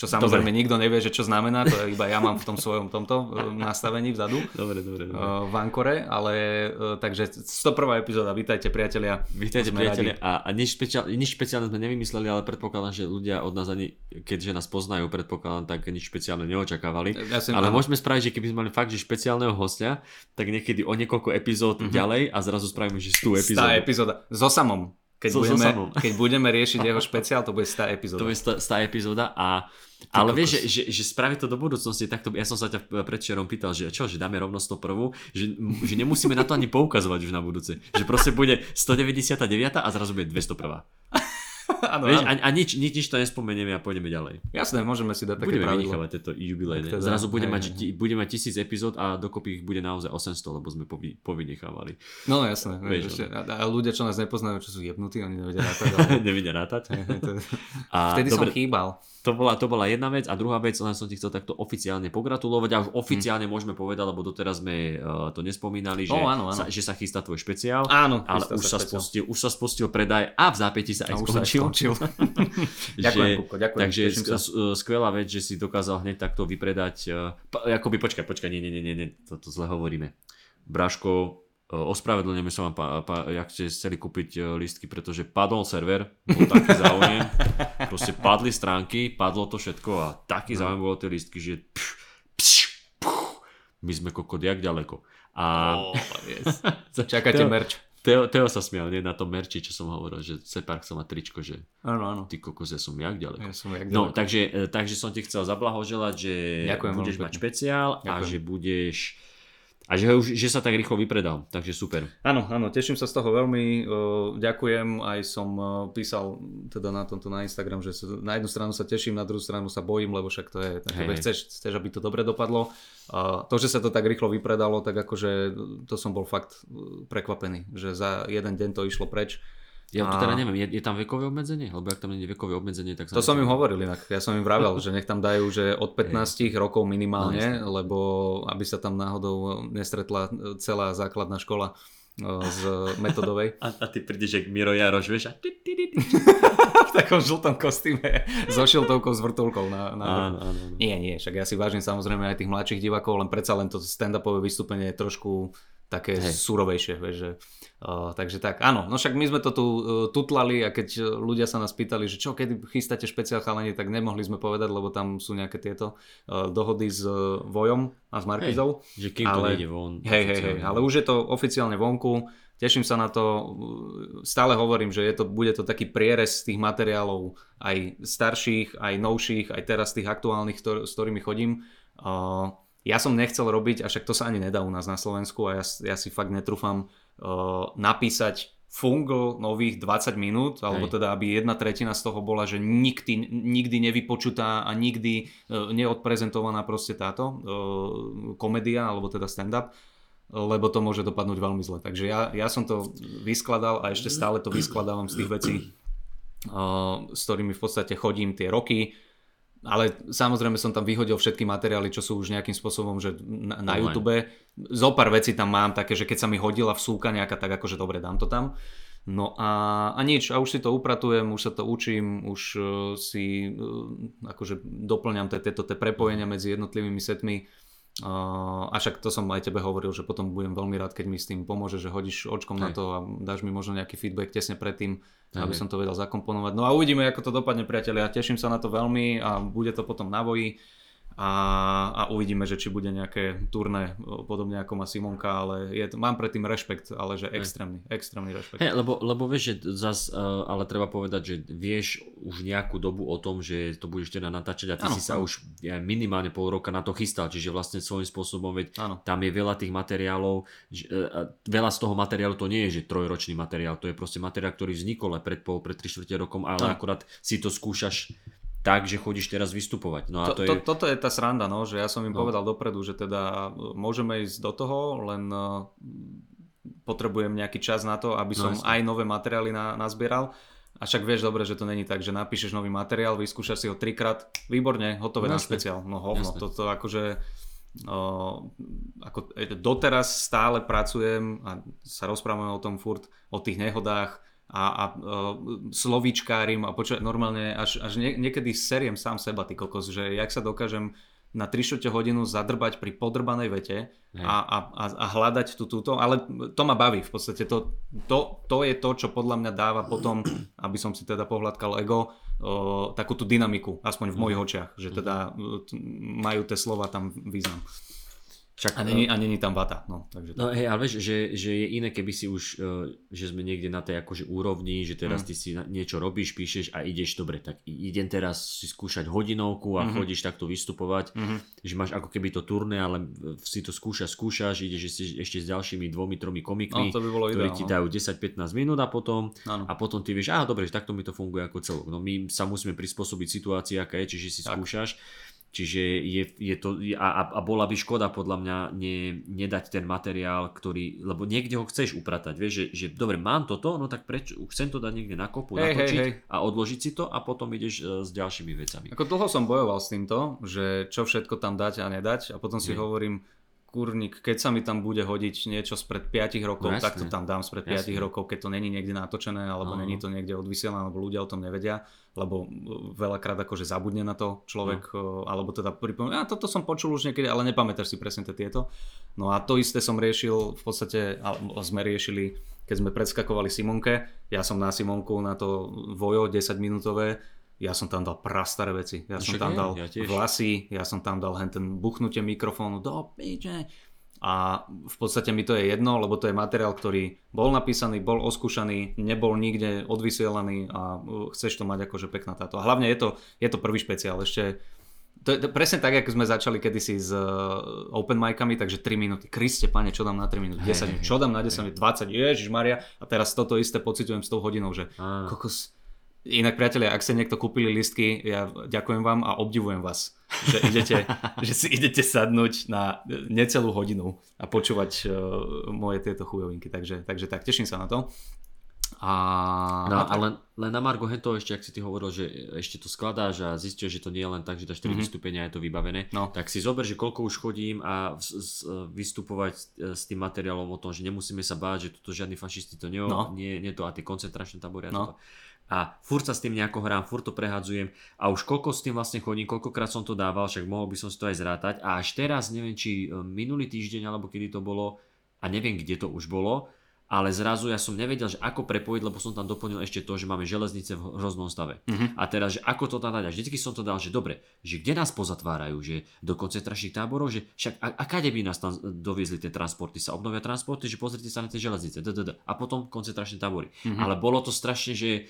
Speaker 3: Čo samozrejme nikto nevie, že čo znamená, to iba ja mám v tom svojom tomto e, nastavení vzadu
Speaker 2: Dobre, dobre, dobre.
Speaker 3: uh, v Ankore, ale uh, takže 101. epizóda, vítajte priatelia.
Speaker 2: Vítajte priatelia a, a nič, špeciál, nič špeciálne sme nevymysleli, ale predpokladám, že ľudia od nás ani, keďže nás poznajú, predpokladám, tak nič špeciálne neočakávali.
Speaker 3: Ja
Speaker 2: ale
Speaker 3: áno.
Speaker 2: môžeme spraviť, že keby sme mali fakt, že špeciálneho hostia, tak niekedy o niekoľko epizód ďalej a zrazu spravíme, že 100 epizód.
Speaker 3: Stá epizóda. So samom. Keď,
Speaker 2: So- so
Speaker 3: budeme,
Speaker 2: Samom.
Speaker 3: keď budeme riešiť jeho špeciál, to bude 100 epizóda.
Speaker 2: To stá, stá epizóda a ale vieš, že, že, že spraviť to do budúcnosti, tak to, ja som sa ťa predčerom pýtal, že čo, že dáme rovno 101, že, že nemusíme na to ani poukazovať už na budúce. Že proste bude 199 a zrazu bude 201.
Speaker 3: áno,
Speaker 2: Vieš,
Speaker 3: áno.
Speaker 2: a, a nič, nič, nič to nespomenieme a pôjdeme ďalej.
Speaker 3: Jasné, môžeme si dať také
Speaker 2: Budeme
Speaker 3: pravidlo.
Speaker 2: vynechávať tieto jubilejné.
Speaker 3: Teda,
Speaker 2: Zrazu budeme mať,
Speaker 3: hej.
Speaker 2: budeme mať tisíc epizód a dokopy ich bude naozaj 800, lebo sme povy, povynechávali.
Speaker 3: No jasné.
Speaker 2: Vieš,
Speaker 3: Vieš, a, a ľudia, čo nás nepoznajú, čo sú jebnutí, oni nevedia rátať. Ale...
Speaker 2: Nevidia rátať. A
Speaker 3: Vtedy som
Speaker 2: dobre,
Speaker 3: chýbal.
Speaker 2: to, bola, to bola jedna vec a druhá vec, len som ti chcel takto oficiálne pogratulovať a už oficiálne môžeme povedať, lebo doteraz sme uh, to nespomínali, že.
Speaker 3: Ó, áno, áno.
Speaker 2: Sa, že sa chystá tvoj špeciál.
Speaker 3: Áno,
Speaker 2: ale už
Speaker 3: sa špeciál.
Speaker 2: spustil, už sa spustil predaj a v zápäti sa aj
Speaker 3: A už sa aj
Speaker 2: skončil. že,
Speaker 3: Ďakujem, Kupko, ďakujem,
Speaker 2: Takže skvelá vec, že si dokázal hneď takto vypredať. Pa, akoby, počkaj, počkaj, nie, nie, nie, nie, to, to zle hovoríme. Braško, uh, ospravedlňujeme sa vám, pa, pa, jak ste chceli kúpiť uh, lístky, pretože padol server, bol taký záujem, proste padli stránky, padlo to všetko a taký
Speaker 3: No.
Speaker 2: záujem bolo tie lístky, že pš, pš, puch, my sme kokot jak ďaleko. A
Speaker 3: Oh, yes. Čakáte merch.
Speaker 2: Teo, Teo sa smial, nie, na tom merči, čo som hovoril, že Separk sa má tričko, že
Speaker 3: Áno, áno.
Speaker 2: ty kokos, ja som jak ďaleko.
Speaker 3: Ja som jak
Speaker 2: No,
Speaker 3: ďaleko.
Speaker 2: takže, e, takže som ti chcel zablahoželať, že
Speaker 3: Ďakujem
Speaker 2: budeš mať
Speaker 3: pekne.
Speaker 2: špeciál a
Speaker 3: Ďakujem.
Speaker 2: že budeš a že, ho už, že sa tak rýchlo vypredal, takže super.
Speaker 3: Áno, áno, teším sa z toho veľmi, ďakujem, aj som písal teda na tomto na Instagram, že na jednu stranu sa teším, na druhú stranu sa bojím, lebo však to je, tak chceš, chceš, aby to dobre dopadlo. Uh, to, že sa to tak rýchlo vypredalo, tak akože to som bol fakt prekvapený, že za jeden deň to išlo preč.
Speaker 2: Ja to
Speaker 3: A-
Speaker 2: teda neviem, je, je tam vekové obmedzenie? Lebo ak tam nie je vekové obmedzenie, tak sa
Speaker 3: To som im hovoril inak, ja som im vravel, že nech tam dajú, že od 15 rokov minimálne, lebo aby sa tam náhodou nestretla celá základná škola uh, z metodovej.
Speaker 2: A, a ty prídeš jak Miro Jaroš, vieš? A... ty, ty, ty, ty.
Speaker 3: v takom žltom kostýme so šiltovkou s vrtulkou na, na
Speaker 2: Áno, áno, áno.
Speaker 3: Nie, nie, však ja si vážim samozrejme aj tých mladších divákov, len predsa len to stand-upové vystúpenie je trošku také.
Speaker 2: Hej.
Speaker 3: surovejšie, vieš, že, uh, takže tak, áno, no však my sme to tu uh, tutlali a keď ľudia sa nás pýtali, že čo, kedy chystáte špeciál chalani, tak nemohli sme povedať, lebo tam sú nejaké tieto uh, dohody s uh, Vojom a s Markizou.
Speaker 2: Že kým to
Speaker 3: Ale-
Speaker 2: nejde von.
Speaker 3: Hej, hej, hej, ale už je to oficiálne vonku, teším sa na to, stále hovorím, že je to, bude to taký prierez tých materiálov, aj starších, aj novších, aj teraz tých aktuálnych, ktor- s ktorými chodím. Uh, ja som nechcel robiť, a však to sa ani nedá u nás na Slovensku a ja, ja si fakt netrúfam napísať fungl nových 20 minút, alebo
Speaker 2: Hej.
Speaker 3: teda aby jedna tretina z toho bola, že nikdy, nikdy nevypočutá a nikdy uh, neodprezentovaná proste táto uh, komédia, alebo teda stand-up lebo to môže dopadnúť veľmi zle. Takže ja, ja som to vyskladal a ešte stále to vyskladávam z tých vecí, uh, s ktorými v podstate chodím tie roky. Ale samozrejme som tam vyhodil všetky materiály, čo sú už nejakým spôsobom že na, na. YouTube. Zo pár vecí tam mám také, že keď sa mi hodila vsúka nejaká, tak akože dobre, dám to tam. No a, a nič, a už si to upratujem, už sa to učím, už uh, si uh, akože doplňam tie- tieto tie prepojenia medzi jednotlivými setmi. A však to som aj tebe hovoril, že potom budem veľmi rád, keď mi s tým pomôže, že hodíš očkom na
Speaker 2: Hej.
Speaker 3: to a dáš mi možno nejaký feedback tesne predtým,
Speaker 2: Hej,
Speaker 3: aby som to vedel zakomponovať. No a uvidíme, ako to dopadne, priatelia. Teším sa na to veľmi a bude to potom na voji. A, a uvidíme, že či bude nejaké turné, podobne ako má Simonka, ale je, mám predtým rešpekt, ale že extrémny, extrémny rešpekt.
Speaker 2: Hej, lebo, lebo vieš, že zas, uh, ale treba povedať, že vieš už nejakú dobu o tom, že to budeš teda natáčať a ty
Speaker 3: Áno,
Speaker 2: si sa
Speaker 3: áno.
Speaker 2: už minimálne pol roka na to chystal, čiže vlastne svojím spôsobom, veď
Speaker 3: Áno.
Speaker 2: tam je veľa tých materiálov, že, uh, veľa z toho materiálu to nie je, že trojročný materiál, to je proste materiál, ktorý vznikol aj pred pol, pred 3 čtvrte rokom, ale
Speaker 3: Áno.
Speaker 2: akurát si to skúšaš tak, že chodíš teraz vystupovať. No a to,
Speaker 3: To,
Speaker 2: je...
Speaker 3: to, toto je tá sranda, no, že ja som im
Speaker 2: No.
Speaker 3: povedal dopredu, že teda e, môžeme ísť do toho, len e, potrebujem nejaký čas na to, aby
Speaker 2: No,
Speaker 3: som
Speaker 2: jasne.
Speaker 3: aj nové materiály na, nazbieral. A však vieš dobre, že to není tak, že napíšeš nový materiál, vyskúšaš si ho trikrát, výborne, hotové
Speaker 2: No,
Speaker 3: na špeciál. No hovno,
Speaker 2: Jasne.
Speaker 3: toto akože o, ako e, doteraz stále pracujem a sa rozprávame o tom furt, o tých nehodách a, a uh, slovíčkárim a počuť normálne až, až nie, niekedy seriem sám seba, ty kokos, že jak sa dokážem na 3 hodinu zadrbať pri podrbanej vete a, a, a, a hľadať tú túto, ale to ma baví v podstate, to, to, to je to, čo podľa mňa dáva potom, aby som si teda pohľadkal ego, o, takú tú dynamiku, aspoň v mojich mhm. očiach, že teda majú tie slova tam význam. Však, a, není, a není tam vata. No, takže
Speaker 2: no hej, ale vieš, že, že je iné, keby si už, uh, že sme niekde na tej akože úrovni, že teraz mm. ty si niečo robíš, píšeš a ideš, dobre, tak idem teraz si skúšať hodinovku a mm-hmm. chodíš takto vystupovať, mm-hmm. že máš ako keby to turné, ale si to skúšaš, skúšaš, ideš ešte, ešte s ďalšími dvomi, tromi komikmi,
Speaker 3: no, to by bolo
Speaker 2: ktorí
Speaker 3: ideál,
Speaker 2: ti dajú 10-15 minút a potom, ano. a potom ty vieš, aha, dobre, že takto mi to funguje ako celok. No my sa musíme prispôsobiť situácii, aká je, čiže si tak. skúšaš Čiže je, je to, a, a bola by škoda podľa mňa ne, nedať ten materiál, ktorý, lebo niekde ho chceš upratať, vieš, že, že dobre, mám toto, no tak prečo, chcem to dať niekde na kopu, hey, natočiť hey, hey. a odložiť si to a potom ideš uh, s ďalšími vecami.
Speaker 3: Ako dlho som bojoval s týmto, že čo všetko tam dať a nedať a potom si hey. hovorím, kurník, keď sa mi tam bude hodiť niečo spred 5 rokov, no, tak to tam dám spred 5 rokov, keď to není niekde natočené, alebo no. není to niekde odvysielané, alebo ľudia o tom nevedia, lebo e, veľakrát akože zabudne na to človek, no. E, alebo teda pripomína, ja toto som počul už niekedy, ale nepamätáš si presne tieto. No a to isté som riešil, v podstate, sme riešili, keď sme predskakovali Simonke, ja som na Simonku, na to vojo 10 minútové, ja som tam dal prastaré veci. Ja som tam dal ja vlasy, ja som tam dal hen ten buchnutie mikrofónu do piče. A v podstate mi to je jedno, lebo to je materiál, ktorý bol napísaný, bol oskúšaný, nebol nikde odvysielaný a uh, chceš to mať akože pekná táto. A hlavne je to, je to prvý špeciál. Ešte to je presne tak, ako sme začali kedysi s uh, open micami, takže 3 minúty. Kriste, pane, čo dám na 3 minúty? 10 minút. Čo dám na 10 minút? 20? Ježiš Maria. A teraz toto isté pocitujem s tou hodinou, že kokos, Inak priatelia, ak ste niekto kúpili listky, ja ďakujem vám a obdivujem vás, že, idete, že si idete sadnúť na necelú hodinu a počúvať uh, moje tieto chujovinky. Takže, takže tak, teším sa na to.
Speaker 2: A, no, a len, len na Margo Hento ešte, ak si ty hovoril, že ešte to skladáš a zistíš, že to nie je len tak, že dáš 4 mm-hmm. vystúpenia a je to vybavené, no. tak si zober, že koľko už chodím a v, z, vystupovať s tým materiálom o tom, že nemusíme sa báť, že toto žiadny fašisti to nie, no. nie, nie to a tie koncentračné tabory a no. toto a furt sa s tým nejako hrám, furt to prehadzujem a už koľko s tým vlastne chodím, koľkokrát som to dával, však mohol by som si to aj zrátať a až teraz, neviem či e, minulý týždeň alebo kedy to bolo a neviem kde to už bolo, ale zrazu ja som nevedel, že ako prepojiť, lebo som tam doplnil ešte to, že máme železnice v hroznom stave. Uh-huh. A teraz, že ako to tam dať. A vždycky som to dal, že dobre, že kde nás pozatvárajú, že do koncentračných táborov, že však a, a kade by nás tam doviezli tie transporty, sa obnovia transporty, že pozrite sa na tie železnice, a potom koncentračné tábory. Uh-huh. Ale bolo to strašne, že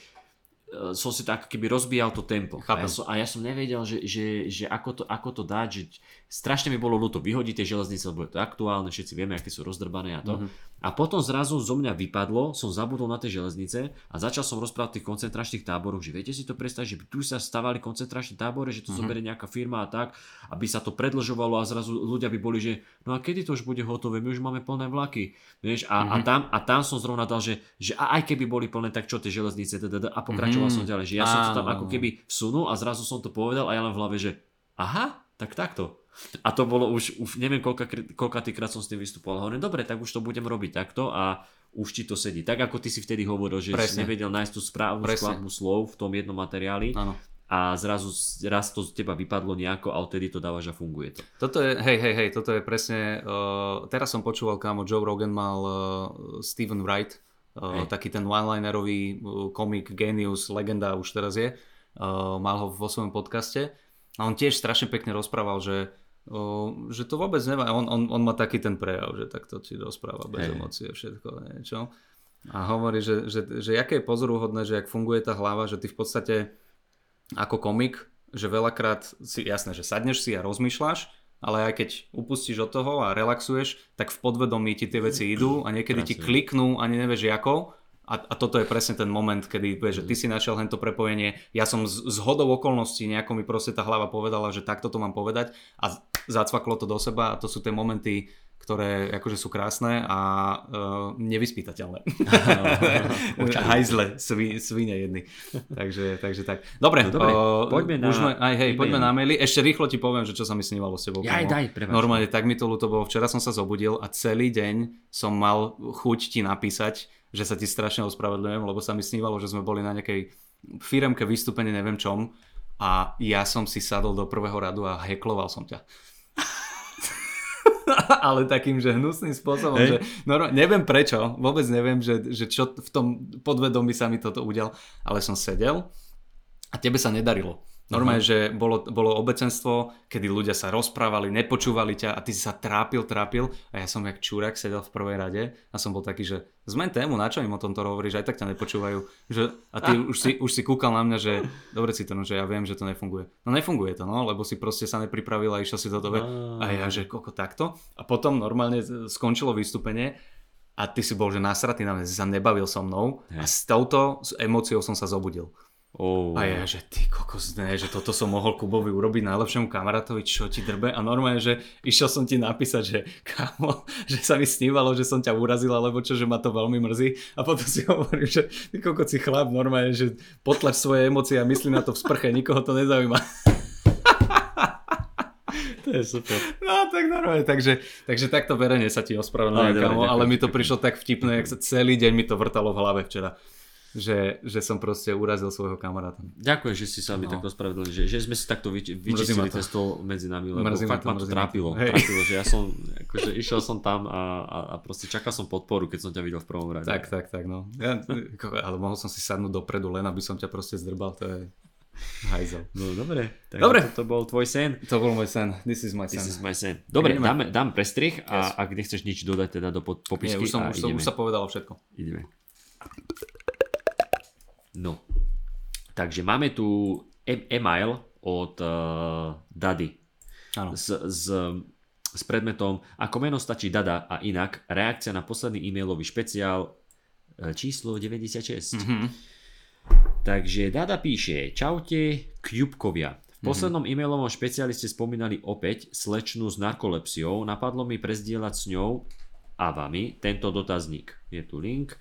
Speaker 2: som si tak keby rozbíjal to tempo. A ja, som, a ja som nevedel, že, že, že ako, to, ako to dať, že strašne mi bolo ľúto vyhodiť tie železnice, lebo je to aktuálne, všetci vieme, aké sú rozdrbané a to. Mm-hmm. A potom zrazu zo mňa vypadlo, som zabudol na tie železnice a začal som rozprávať o tých koncentračných táboroch, že viete si to predstaviť, že tu sa stavali koncentračné tábory, že to mm-hmm. zoberie nejaká firma a tak, aby sa to predlžovalo a zrazu ľudia by boli, že no a kedy to už bude hotové, my už máme plné vlaky. Vieš, a, mm-hmm. a, tam, a tam som zrovna dal, že, že a aj keby boli plné, tak čo tie železnice, a pokračoval mm-hmm. som ďalej, že ja som to tam ako keby vsunul a zrazu som to povedal a ja len v hlave, že aha, tak takto. A to bolo už, už neviem koľka, krát som s tým vystupoval. Hovorím, dobre, tak už to budem robiť takto a už ti to sedí. Tak ako ty si vtedy hovoril, že Presne. si nevedel nájsť tú správnu skladbu slov v tom jednom materiáli. Áno. A zrazu raz to z teba vypadlo nejako a odtedy to dávaš a funguje to.
Speaker 3: Toto je, hej, hej, hej, toto je presne, uh, teraz som počúval, kámo, Joe Rogan mal uh, Steven Wright, uh, taký ten one-linerový uh, komik, genius, legenda už teraz je, uh, mal ho vo svojom podcaste a on tiež strašne pekne rozprával, že že to vôbec nemá, on, on, on má taký ten prejav, že takto ti rozpráva bez hey. emócie všetko niečo. A hovorí, že, že, že aké je pozoruhodné, že ak funguje tá hlava, že ty v podstate ako komik, že veľakrát si, jasné, že sadneš si a rozmýšľaš, ale aj keď upustíš od toho a relaxuješ, tak v podvedomí ti tie veci idú a niekedy Presne. ti kliknú, ani nevieš ako a, a toto je presne ten moment, kedy vieš, že ty si našiel hento prepojenie, ja som z, z hodou okolností, nejako mi proste tá hlava povedala, že takto to mám povedať a zacvaklo to do seba a to sú tie momenty, ktoré akože sú krásne a uh, nevyspytateľné. Hajzle, svi, svine jedny. Takže, takže tak. Dobre, no, dobre uh, poďme na, sme, aj, hej, poďme na maily. Ešte rýchlo ti poviem, že čo sa mi snívalo s tebou.
Speaker 2: Ja, daj.
Speaker 3: Normálne, tak mi to ľúto bolo. Včera som sa zobudil a celý deň som mal chuť ti napísať že sa ti strašne ospravedlňujem, lebo sa mi snívalo, že sme boli na nejakej firemke vystúpení, neviem čom a ja som si sadol do prvého radu a hekloval som ťa. ale takým, že hnusným spôsobom, hey. že no, neviem prečo, vôbec neviem, že, že čo v tom podvedomí sa mi toto udial, ale som sedel a tebe sa nedarilo. Normálne, uh-huh. že bolo, bolo obecenstvo, kedy ľudia sa rozprávali, nepočúvali ťa a ty si sa trápil, trápil a ja som jak čúrak sedel v prvej rade a som bol taký, že zmen tému, na čo im o tomto hovoríš, aj tak ťa nepočúvajú. Že, a ty už si, už si kúkal na mňa, že dobre si to, no, že ja viem, že to nefunguje. No nefunguje to, no, lebo si proste sa nepripravil a išiel si do toho. A ja, že koko takto. A potom normálne skončilo vystúpenie a ty si bol, že nasratý na mňa, si sa nebavil so mnou a s touto emóciou som sa zobudil. Oh. A ja, že ty kokos, ne, že toto som mohol Kubovi urobiť najlepšiemu kamarátovi, čo ti drbe. A normálne, že išiel som ti napísať, že kamo, že sa mi snívalo, že som ťa urazil, alebo čo, že ma to veľmi mrzí. A potom si hovorím, že ty kokos si chlap, normálne, že potlač svoje emócie a myslí na to v sprche, nikoho to nezaujíma.
Speaker 2: To je super.
Speaker 3: No tak normálne, takže, takže takto verejne sa ti ospravedlňujem, kamo, ale mi to prišlo tak vtipné, jak sa celý deň mi to vrtalo v hlave včera že, že som proste urazil svojho kamaráta.
Speaker 2: Ďakujem, že si sa mi no. takto spravedlili, že, že sme si takto vyč, vyčistili stôl medzi nami, lebo mrzí fakt ma to, trápilo, trápilo, že ja som, akože išiel som tam a, a, a proste čakal som podporu, keď som ťa videl v prvom rade.
Speaker 3: Tak, tak, tak, no. Ja, ale mohol som si sadnúť dopredu, len aby som ťa proste zdrbal, to je hajzel.
Speaker 2: No dobre,
Speaker 3: tak dobre.
Speaker 2: To, to bol tvoj sen.
Speaker 3: To bol môj sen, this is my
Speaker 2: sen.
Speaker 3: This
Speaker 2: is my sen. Dobre, dáme, dám prestrih a yes. ak nechceš nič dodať teda do popisky.
Speaker 3: Nie, už, som, už, som, už sa povedalo všetko.
Speaker 2: Ideme. No, takže máme tu e-mail od uh, Dady S, s, s predmetom Ako meno stačí Dada a inak reakcia na posledný e-mailový špeciál uh, číslo 96. Mm-hmm. Takže Dada píše Čaute, kňubkovia. V mhm. poslednom mm-hmm. e-mailovom špeciáli ste spomínali opäť slečnu s narkolepsiou. Napadlo mi prezdieľať s ňou a vami tento dotazník. Je tu link.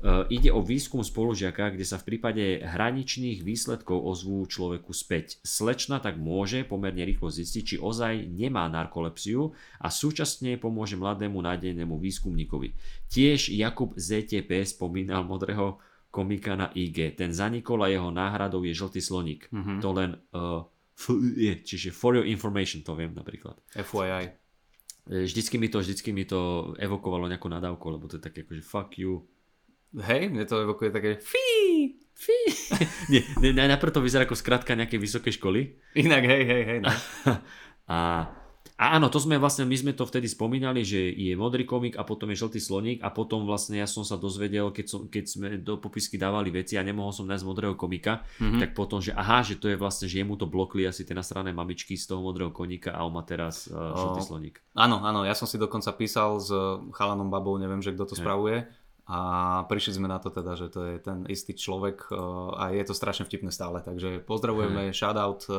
Speaker 2: E, ide o výskum spolužiaka, kde sa v prípade hraničných výsledkov ozvú človeku späť. Slečna tak môže pomerne rýchlo zistiť, či ozaj nemá narkolepsiu a súčasne pomôže mladému nádejnému výskumníkovi. Tiež Jakub ZTP spomínal modrého komika na IG. Ten zanikol a jeho náhradou je žltý sloník. Mm-hmm. To len uh, f- je, čiže for your information to viem napríklad.
Speaker 3: FYI.
Speaker 2: E, vždycky mi to, vždycky mi to evokovalo nejakú nadávku, lebo to je také ako, že fuck you.
Speaker 3: Hej, mne to evokuje také fí,
Speaker 2: fí. nie, nie, najprv to vyzerá ako skratka nejakej vysokej školy.
Speaker 3: Inak, hej, hej, hej. No.
Speaker 2: a a áno, to sme vlastne, my sme to vtedy spomínali, že je modrý komik a potom je žltý sloník a potom vlastne ja som sa dozvedel, keď, som, keď sme do popisky dávali veci a nemohol som nájsť modrého komika, mm-hmm. tak potom, že aha, že to je vlastne, že jemu to blokli asi tie nasrané mamičky z toho modrého koníka a on má teraz uh, žltý sloník.
Speaker 3: Áno, áno, ja som si dokonca písal s chalanom babou, neviem, že kto to Hej. spravuje a prišli sme na to teda, že to je ten istý človek a je to strašne vtipné stále, takže pozdravujeme, Hej. shoutout,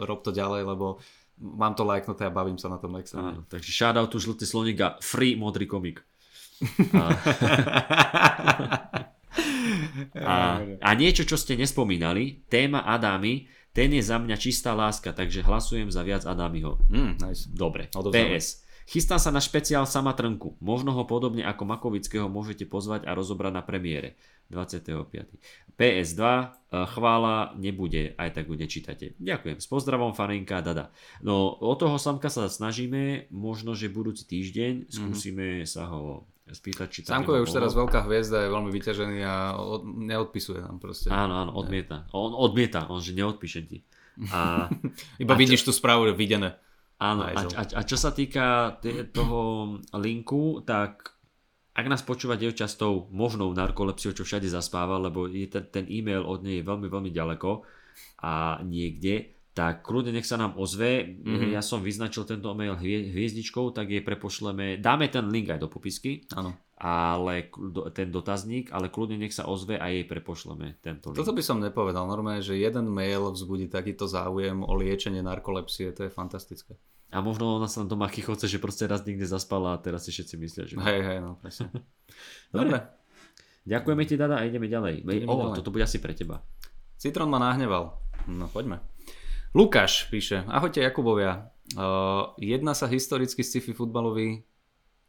Speaker 3: rob to ďalej, lebo mám to lajknuté a bavím sa na tom extrémne.
Speaker 2: takže shoutout tu žltý sloník a free modrý komik. A... a, a niečo, čo ste nespomínali, téma Adámy, ten je za mňa čistá láska, takže hlasujem za viac Adámyho.
Speaker 3: Mm, nice.
Speaker 2: Dobre. PS. Chystám sa na špeciál Sama Trnku. Možno ho podobne ako Makovického môžete pozvať a rozobrať na premiére 25. PS2, chvála nebude, aj tak bude čítate. Ďakujem. S pozdravom Farenka Dada. No o toho Samka sa snažíme, možno, že budúci týždeň skúsime mm-hmm. sa ho spýtať, či
Speaker 3: Samko je už teraz veľká hviezda, je veľmi vyťažený a od, neodpisuje nám proste.
Speaker 2: Áno, áno, odmieta. On odmieta, on že neodpíše ti. A,
Speaker 3: Iba a vidíš čo... tú správu, videné.
Speaker 2: Áno, a, a, a čo sa týka toho linku, tak ak nás počúva dievča s tou možnou narkolepsiou, čo všade zaspáva, lebo je ten, ten e-mail od nej je veľmi, veľmi ďaleko a niekde, tak kľudne nech sa nám ozve. Mm-hmm. Ja som vyznačil tento mail hviezdičkou, tak jej prepošleme, dáme ten link aj do popisky.
Speaker 3: Áno.
Speaker 2: Ale ten dotazník, ale kľudne nech sa ozve a jej prepošleme tento link.
Speaker 3: Toto by som nepovedal. Normálne, že jeden mail vzbudí takýto záujem o liečenie narkolepsie, to je fantastické.
Speaker 2: A možno ona sa na doma chichoce, že proste raz niekde zaspala a teraz si všetci myslia, že...
Speaker 3: Hej, hej, no presne.
Speaker 2: Dobre. Ďakujeme ti, Dada, a ideme ďalej. Ideme o, ďalej. toto bude asi pre teba.
Speaker 3: Citrón ma nahneval. No, poďme. Lukáš píše, ahojte Jakubovia. Uh, jedná sa historicky sci-fi futbalový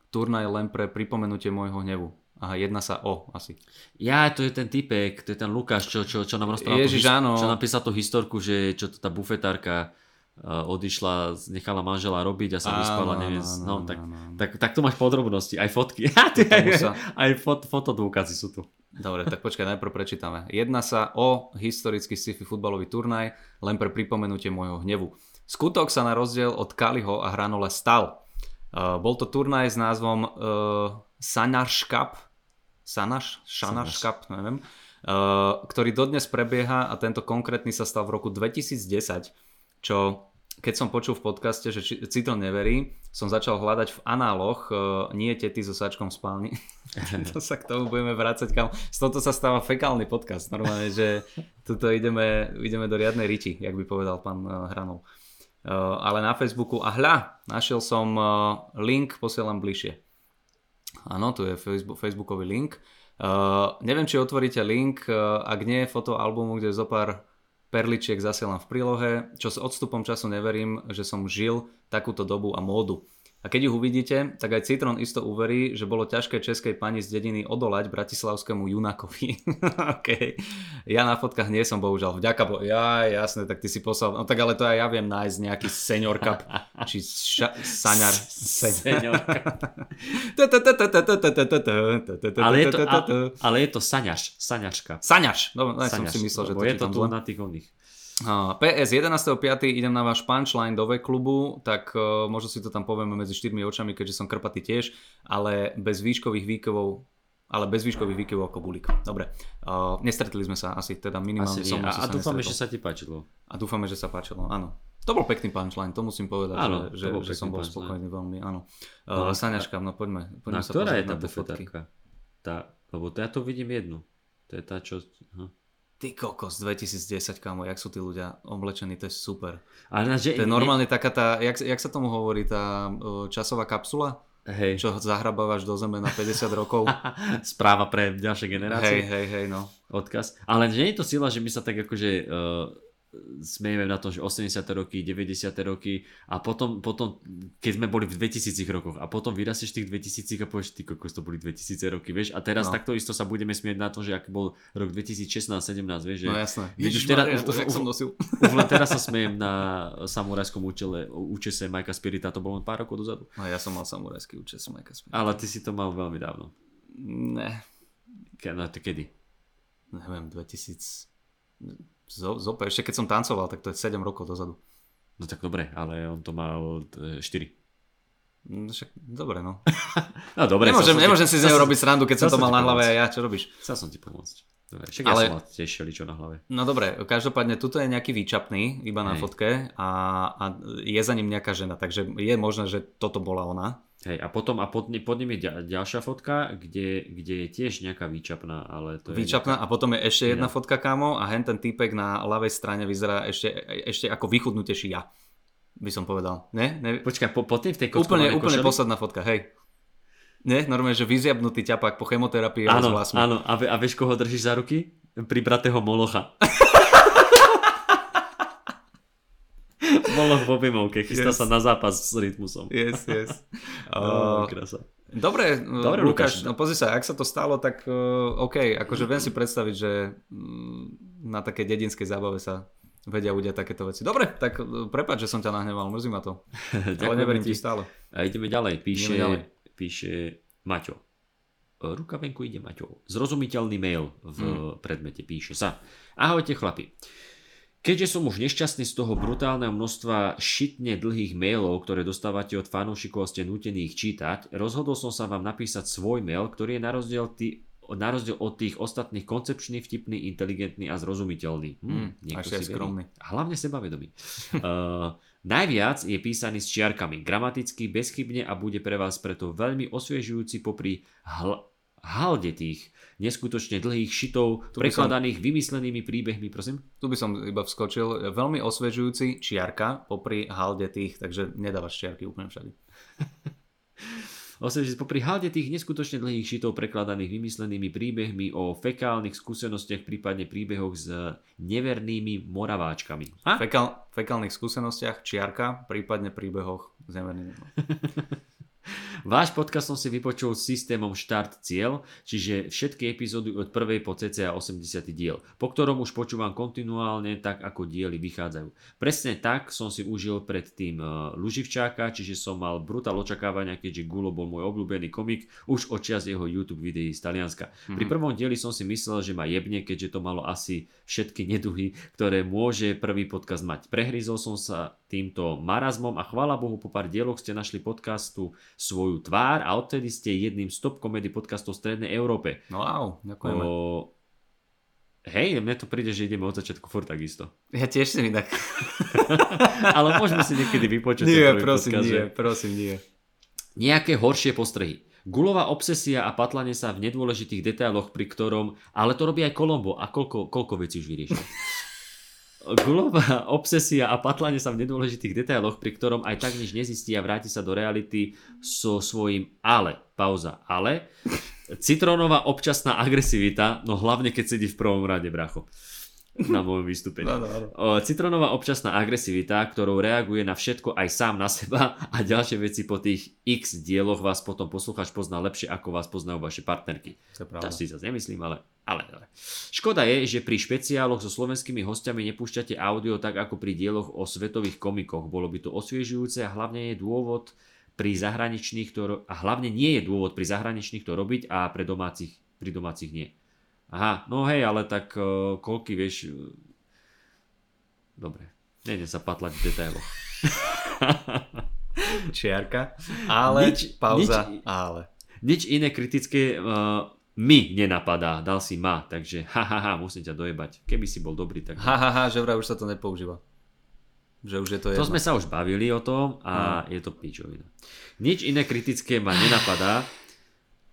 Speaker 3: turnaj len pre pripomenutie môjho hnevu. Aha, jedna sa o asi.
Speaker 2: Ja, to je ten typek, to je ten Lukáš, čo, čo, čo nám rozprával
Speaker 3: Ježiš,
Speaker 2: tú,
Speaker 3: áno.
Speaker 2: čo napísal tú historku, že čo to tá bufetárka uh, odišla, nechala manžela robiť a sa
Speaker 3: Áno,
Speaker 2: vyspala, neviem,
Speaker 3: áno,
Speaker 2: no,
Speaker 3: áno,
Speaker 2: tak,
Speaker 3: áno,
Speaker 2: tak, tak tu máš podrobnosti, aj fotky,
Speaker 3: sa-
Speaker 2: aj fot, fotodôkazy sú tu.
Speaker 3: Dobre, tak počkaj, najprv prečítame. Jedná sa o historický sci-fi futbalový turnaj, len pre pripomenutie môjho hnevu. Skutok sa na rozdiel od Kaliho a Hranole stal. Uh, bol to turnaj s názvom uh, Sanash Cup, Sanaš,
Speaker 2: Sanaš.
Speaker 3: Cup, neviem, uh, ktorý dodnes prebieha a tento konkrétny sa stal v roku 2010, čo keď som počul v podcaste, že Citron neverí, som začal hľadať v análoch uh, nie tety so sačkom spálni. to sa k tomu budeme vrácať kam. Z toto sa stáva fekálny podcast. Normálne, že tuto ideme, ideme do riadnej riti, jak by povedal pán uh, Hranov. Uh, ale na Facebooku, a hľa, našiel som uh, link, posielam bližšie. Áno, tu je Facebook, Facebookový link. Uh, neviem, či otvoríte link, uh, ak nie je foto albumu, kde zo pár perličiek zasielam v prílohe, čo s odstupom času neverím, že som žil takúto dobu a módu. A keď ju uvidíte, tak aj Citron isto uverí, že bolo ťažké českej pani z dediny odolať bratislavskému junakovi. okay. Ja na fotkách nie som bohužiaľ. Vďaka bo... Ja, jasné, tak ty si poslal. No tak ale to aj ja viem nájsť nejaký senior cup, či ša... saňar. Senior.
Speaker 2: Ale je to, saňaš, saňačka.
Speaker 3: Saňaš. Dobre, ja som
Speaker 2: Saňaš,
Speaker 3: si myslel, že to
Speaker 2: je to tu na tých oných.
Speaker 3: PS 11.5. idem na váš punchline do V-klubu, tak uh, možno si to tam povieme medzi štyrmi očami, keďže som krpatý tiež, ale bez výškových výkyvov ale bez výškových výkyvov ako bulík. Dobre, uh, nestretli sme sa asi, teda minimálne
Speaker 2: Asi
Speaker 3: som
Speaker 2: nie. A, a dúfame, že sa ti páčilo.
Speaker 3: A dúfame, že sa páčilo, áno. To bol pekný punchline, to musím povedať,
Speaker 2: Áno,
Speaker 3: že,
Speaker 2: to
Speaker 3: že, že som bol
Speaker 2: punchline.
Speaker 3: spokojný veľmi, áno.
Speaker 2: No,
Speaker 3: Uh,
Speaker 2: a-
Speaker 3: Saňaška, no poďme, poďme
Speaker 2: Na
Speaker 3: sa
Speaker 2: ktorá je tá bufetárka? Tá, lebo to ja tu vidím jednu. To je tá, čo... Aha.
Speaker 3: Ty kokos, 2010, kámo, jak sú tí ľudia oblečení, to je super.
Speaker 2: Ale na, že,
Speaker 3: To je normálne taká tá, jak, jak sa tomu hovorí, tá časová kapsula,
Speaker 2: Hej.
Speaker 3: čo zahrabávaš do zeme na 50 rokov.
Speaker 2: Správa pre ďalšie
Speaker 3: hej,
Speaker 2: generácie.
Speaker 3: hej, hej, no.
Speaker 2: Odkaz. Ale nie je to sila, že my sa tak akože uh, smejeme na to, že 80. roky, 90. roky a potom, potom, keď sme boli v 2000 rokoch a potom vyrastieš v tých 2000 a povieš, ty kokos, to boli 2000 roky, vieš, a teraz
Speaker 3: No.
Speaker 2: takto isto sa budeme smieť na to, že aký bol rok 2016-17, vieš, že
Speaker 3: No jasné. Ježiš,
Speaker 2: teraz-
Speaker 3: to,
Speaker 2: už-
Speaker 3: som nosil.
Speaker 2: už len teraz sa smejem na samurajskom účele, účese Majka Spirita, to bolo len pár rokov dozadu.
Speaker 3: No, ja som mal samurajský účes, Majka Smith.
Speaker 2: Ale ty si to mal veľmi dávno.
Speaker 3: Ne,
Speaker 2: Ke, no, to kedy?
Speaker 3: neviem, 2000... Zo, ešte keď som tancoval, tak to je 7 rokov dozadu.
Speaker 2: No tak dobre, ale on to mal 4.
Speaker 3: No, však, dobre, no.
Speaker 2: No dobre,
Speaker 3: Nemôžem, nemôžem
Speaker 2: ti-
Speaker 3: si z neho robiť srandu, keď som to mal na hlave a ja, čo robíš?
Speaker 2: Chcel som ti pomôcť. Dobre, však
Speaker 3: Ale-
Speaker 2: ja som mal tiež šeličo na hlave.
Speaker 3: No dobre, každopádne tuto je nejaký výčapný, iba na
Speaker 2: Hej.
Speaker 3: fotke a, a je za ním nejaká žena, takže je možné, že toto bola ona.
Speaker 2: Hej, a potom a pod, pod ním je ďa- ďalšia fotka, kde, kde je tiež nejaká výčapná, ale to je
Speaker 3: Výčapná a potom je ešte jedna
Speaker 2: Iná.
Speaker 3: fotka, kámo, a hen ten týpek na ľavej strane vyzerá ešte, ešte ako vychudnutejší ja, by som povedal. Ne? ne?
Speaker 2: Počkaj, po, pod tým v tej
Speaker 3: Úplne, úplne
Speaker 2: košeli?
Speaker 3: posledná fotka, hej. Nie, normálne, že vyziabnutý ťapák po chemoterapii a
Speaker 2: Áno,
Speaker 3: vlasmi.
Speaker 2: áno, a, ve- a vieš, koho držíš za ruky? Pribratého Molocha. Moloch v objemovke, chystá
Speaker 3: Yes.
Speaker 2: sa na zápas s rytmusom.
Speaker 3: Yes, yes. Uh,
Speaker 2: krása.
Speaker 3: dobre,
Speaker 2: Dobre,
Speaker 3: Dobre, Lukáš,
Speaker 2: Lukáš.
Speaker 3: no pozri sa, ak sa to stalo, tak uh, OK, akože viem si predstaviť, že mm, na také dedinskej zábave sa vedia udiať takéto veci. Dobre, tak uh, prepáč, že som ťa nahneval, mrzí ma to. Ale neverím
Speaker 2: ti.
Speaker 3: ti stále.
Speaker 2: A ideme ďalej. Píše,
Speaker 3: Ideme ďalej.
Speaker 2: píše Maťo. E, Ruka venku ide Maťo. Zrozumiteľný mail v
Speaker 3: Hmm.
Speaker 2: predmete píše sa. Ahojte chlapi. Keďže som už nešťastný z toho brutálneho množstva šitne dlhých mailov, ktoré dostávate od fanúšikov a ste nútení ich čítať, rozhodol som sa vám napísať svoj mail, ktorý je na rozdiel, tý, na rozdiel od tých ostatných koncepčný, vtipný, inteligentný a zrozumiteľný. Hm,
Speaker 3: Mm,
Speaker 2: si verí.
Speaker 3: skromný.
Speaker 2: Hlavne sebavedomý. uh, najviac je písaný s čiarkami, gramaticky, bezchybne a bude pre vás preto veľmi osviežujúci popri hl- haldetých, neskutočne dlhých šitov,
Speaker 3: Tu by som-
Speaker 2: prekladaných vymyslenými príbehmi, prosím.
Speaker 3: Tu by som iba vskočil. Veľmi osvežujúci čiarka popri halde tých, takže nedávaš čiarky úplne všade.
Speaker 2: Osviežiť popri haldetých, neskutočne dlhých šitov prekladaných vymyslenými príbehmi o fekálnych skúsenostiach, prípadne príbehoch s nevernými moraváčkami. Ha?
Speaker 3: Fekálnych skúsenostiach čiarka, prípadne príbehoch s nevernými.
Speaker 2: Váš podcast som si vypočul s systémom Štart Cieľ, čiže všetky epizódy od prvej po cca 80. diel, po ktorom už počúvam kontinuálne tak, ako diely vychádzajú. Presne tak som si užil predtým uh, Luživčáka, čiže som mal brutál očakávania, keďže Gulo bol môj obľúbený komik už od čas jeho YouTube videí z Talianska. Mm-hmm. Pri prvom dieli som si myslel, že ma jebne, keďže to malo asi všetky neduhy, ktoré môže prvý podcast mať. Prehryzol som sa týmto marazmom a chvála Bohu po pár dieloch ste našli podcastu svoju tvár a odtedy ste jedným z top komedy podcastov v Strednej Európe.
Speaker 3: No wow, ďakujeme. O,
Speaker 2: hej, mne to príde, že ideme od začiatku furt takisto.
Speaker 3: Ja tiež si inak.
Speaker 2: Ale môžeme si niekedy vypočuť.
Speaker 3: Nie, prosím, podcast, nie, že... prosím, nie.
Speaker 2: Nejaké horšie postrehy. Gulová obsesia a patlanie sa v nedôležitých detailoch, pri ktorom, ale to robí aj Kolombo a koľko, koľko vecí už vyriešil. Gulová obsesia a patlanie sa v nedôležitých detailoch, pri ktorom aj tak nič nezistí a vráti sa do reality so svojím ale. Pauza. Ale. Citrónová občasná agresivita, no hlavne keď sedí v prvom rade, bracho na môjom vystúpení. No, no, no. Citronová občasná agresivita, ktorou reaguje na všetko aj sám na seba a ďalšie veci po tých x dieloch vás potom poslucháč pozná lepšie, ako vás poznajú vaše partnerky. To, to si zase nemyslím, ale, ale, ale. Škoda je, že pri špeciáloch so slovenskými hostiami nepúšťate audio tak ako pri dieloch o svetových komikoch. Bolo by to osviežujúce a hlavne je dôvod pri zahraničných to, a hlavne nie je dôvod pri zahraničných to robiť a pre domácich, pri domácich nie. Aha, no hej, ale tak uh, koľky vieš... Uh, dobre, nejde sa patlať v detailoch.
Speaker 3: Čiarka, ale, nič, pauza, nič, ale.
Speaker 2: Nič iné kritické uh, mi nenapadá, dal si ma, takže ha, ha, ha, musím ťa dojebať. Keby si bol dobrý, tak...
Speaker 3: Ha, ha, ha, že vraj už sa to nepoužíva. Že už je to jedno.
Speaker 2: To sme sa už bavili o tom a no. je to pičovina. Nič iné kritické ma nenapadá,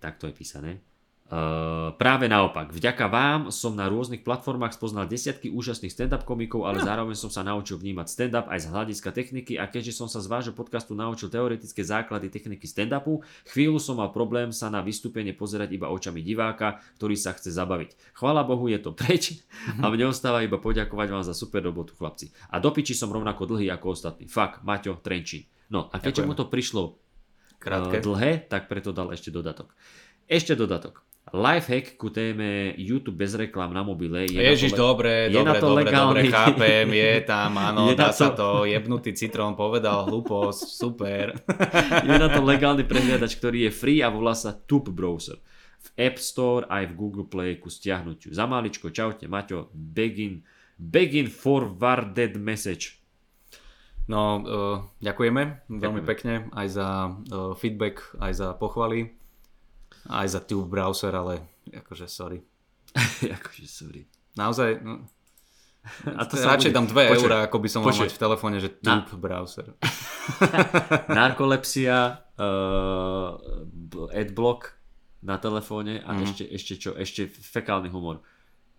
Speaker 2: tak to je písané. Uh, práve naopak, vďaka vám som na rôznych platformách spoznal desiatky úžasných stand-up komikov, ale no. zároveň som sa naučil vnímať stand-up aj z hľadiska techniky a keďže som sa z vášho podcastu naučil teoretické základy techniky stand-upu, chvíľu som mal problém sa na vystúpenie pozerať iba očami diváka, ktorý sa chce zabaviť. Chvála Bohu je to preč a mne ostáva iba poďakovať vám za super robotu chlapci. A do piči som rovnako dlhý ako ostatní. Fakt, Maťo, Trenčín. No a keďže mu to prišlo Krátke. Uh, dlhé, tak preto dal ešte dodatok. Ešte dodatok. Lifehack ku téme YouTube bez reklám na mobile.
Speaker 3: Je Ježiš, to, dobre, je dobre, na to dobre, legálny. dobre, chápem, je tam, áno, je dá to... sa to, jebnutý citrón povedal, hlúposť, super.
Speaker 2: je na to legálny prehliadač, ktorý je free a volá sa Tube Browser. V App Store aj v Google Play ku stiahnutiu. Za maličko, čaute, Maťo, begin, begin forwarded message.
Speaker 3: No, uh, ďakujeme veľmi pekne aj za uh, feedback, aj za pochvaly aj za tube browser, ale akože sorry.
Speaker 2: akože sorry.
Speaker 3: Naozaj, no, a to radšej bude... dám 2 eurá, ako by som mal mať v telefóne, že tube Na... browser.
Speaker 2: Narkolepsia, uh, adblock na telefóne a mm. ešte, ešte čo? Ešte fekálny humor.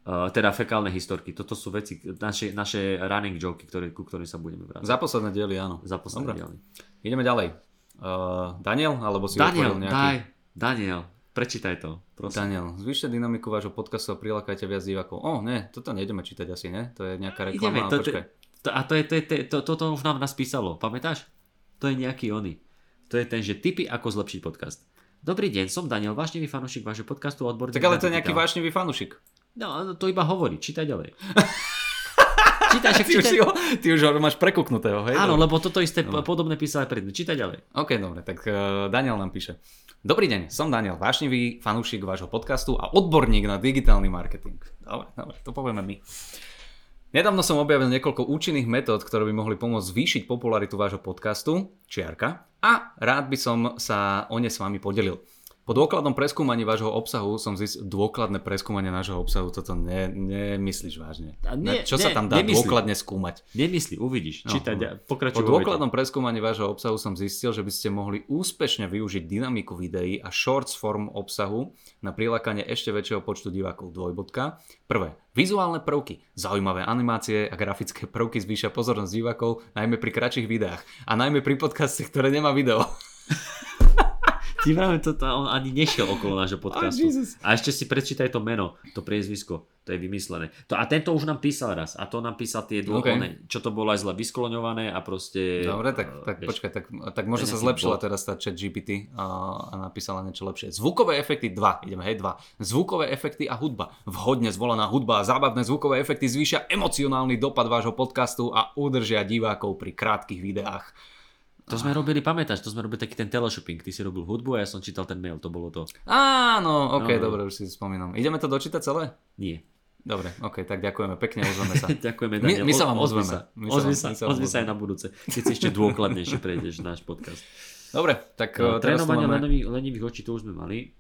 Speaker 2: Uh, teda fekálne historky. Toto sú veci, naše, naše running joky, ktoré, ku ktorým sa budeme vrátiť.
Speaker 3: Za posledné diely, áno.
Speaker 2: Za posledné diely.
Speaker 3: Ideme ďalej. Uh, Daniel, alebo si
Speaker 2: Daniel,
Speaker 3: nejaký...
Speaker 2: daj. Daniel, Prečítaj to,
Speaker 3: prosím. Daniel, zvýšte dynamiku vášho podcastu a prilákajte viac divákov. O, ne, toto nejdeme čítať asi, ne? To je nejaká reklama. Ideme, to,
Speaker 2: to, a to je, to, je, to, to, to už nám nás písalo, pamätáš? To je nejaký oný. To je ten, že tipy ako zlepšiť podcast. Dobrý deň, som Daniel, vášnivý fanúšik vášho podcastu odborník.
Speaker 3: Tak ale to je nejaký vášnivý fanúšik.
Speaker 2: No, to iba hovorí, čítaj ďalej.
Speaker 3: čítaj, však čítaj. Ty, už ho, ty už ho máš prekuknutého, hej?
Speaker 2: Áno, lebo toto isté no. podobné písal aj predtým. Čítaj ďalej.
Speaker 3: OK, dobre, tak uh, Daniel nám píše. Dobrý deň, som Daniel, vášnivý fanúšik vášho podcastu a odborník na digitálny marketing. Dobre, dobre, to povieme my. Nedávno som objavil niekoľko účinných metód, ktoré by mohli pomôcť zvýšiť popularitu vášho podcastu, čiarka, a rád by som sa o ne s vami podelil. Po dôkladnom preskúmaní vášho obsahu som zistil dôkladné preskúmanie nášho obsahu, toto ne, nemyslíš vážne. A nie, Čo nie, sa tam dá nemyslí. dôkladne skúmať?
Speaker 2: Nemyslí, uvidíš. No, Čítať, pokračuj.
Speaker 3: Po dôkladnom preskúmaní vášho obsahu som zistil, že by ste mohli úspešne využiť dynamiku videí a shorts form obsahu na prilákanie ešte väčšieho počtu divákov dvojbodka. Prvé, vizuálne prvky, zaujímavé animácie a grafické prvky zvýšia pozornosť divákov, najmä pri kratších videách a najmä pri podcaste, ktoré nemá video.
Speaker 2: Ti vravím, to, to, on ani nešiel okolo nášho podcastu.
Speaker 3: Oh,
Speaker 2: a ešte si prečítaj to meno, to priezvisko. To je vymyslené. To, a tento už nám písal raz. A to nám písal tie dô,
Speaker 3: Okay.
Speaker 2: čo to bolo aj zle vyskloňované a proste...
Speaker 3: Dobre, tak,
Speaker 2: eh,
Speaker 3: tak
Speaker 2: vieš,
Speaker 3: počkaj, tak, tak možno sa zlepšila
Speaker 2: bot.
Speaker 3: teraz tá chat GPT a, a napísala niečo lepšie. Zvukové efekty 2, ideme hej 2. Zvukové efekty a hudba. Vhodne zvolená hudba a zábavné zvukové efekty zvýšia emocionálny dopad vášho podcastu a udržia divákov pri krátkých videách.
Speaker 2: To sme robili, pamätáš, to sme robili taký ten teleshopping. Ty si robil hudbu a ja som čítal ten mail, to bolo to.
Speaker 3: Áno, ok,
Speaker 2: No,
Speaker 3: dobre, už si spomínam. Ideme to dočítať celé?
Speaker 2: Nie.
Speaker 3: Dobre, ok, tak ďakujeme pekne, ozveme sa.
Speaker 2: Ďakujeme,
Speaker 3: My-
Speaker 2: Daniel.
Speaker 3: my sa vám ozveme.
Speaker 2: Sa.
Speaker 3: My
Speaker 2: Ozvi sa,
Speaker 3: my sa
Speaker 2: ozvi sa aj na budúce. Keď si ešte dôkladnejšie prejdeš náš podcast.
Speaker 3: Dobre, tak
Speaker 2: No,
Speaker 3: teraz
Speaker 2: trénovanie
Speaker 3: máme...
Speaker 2: lenivých, lenivých očí, to už sme mali.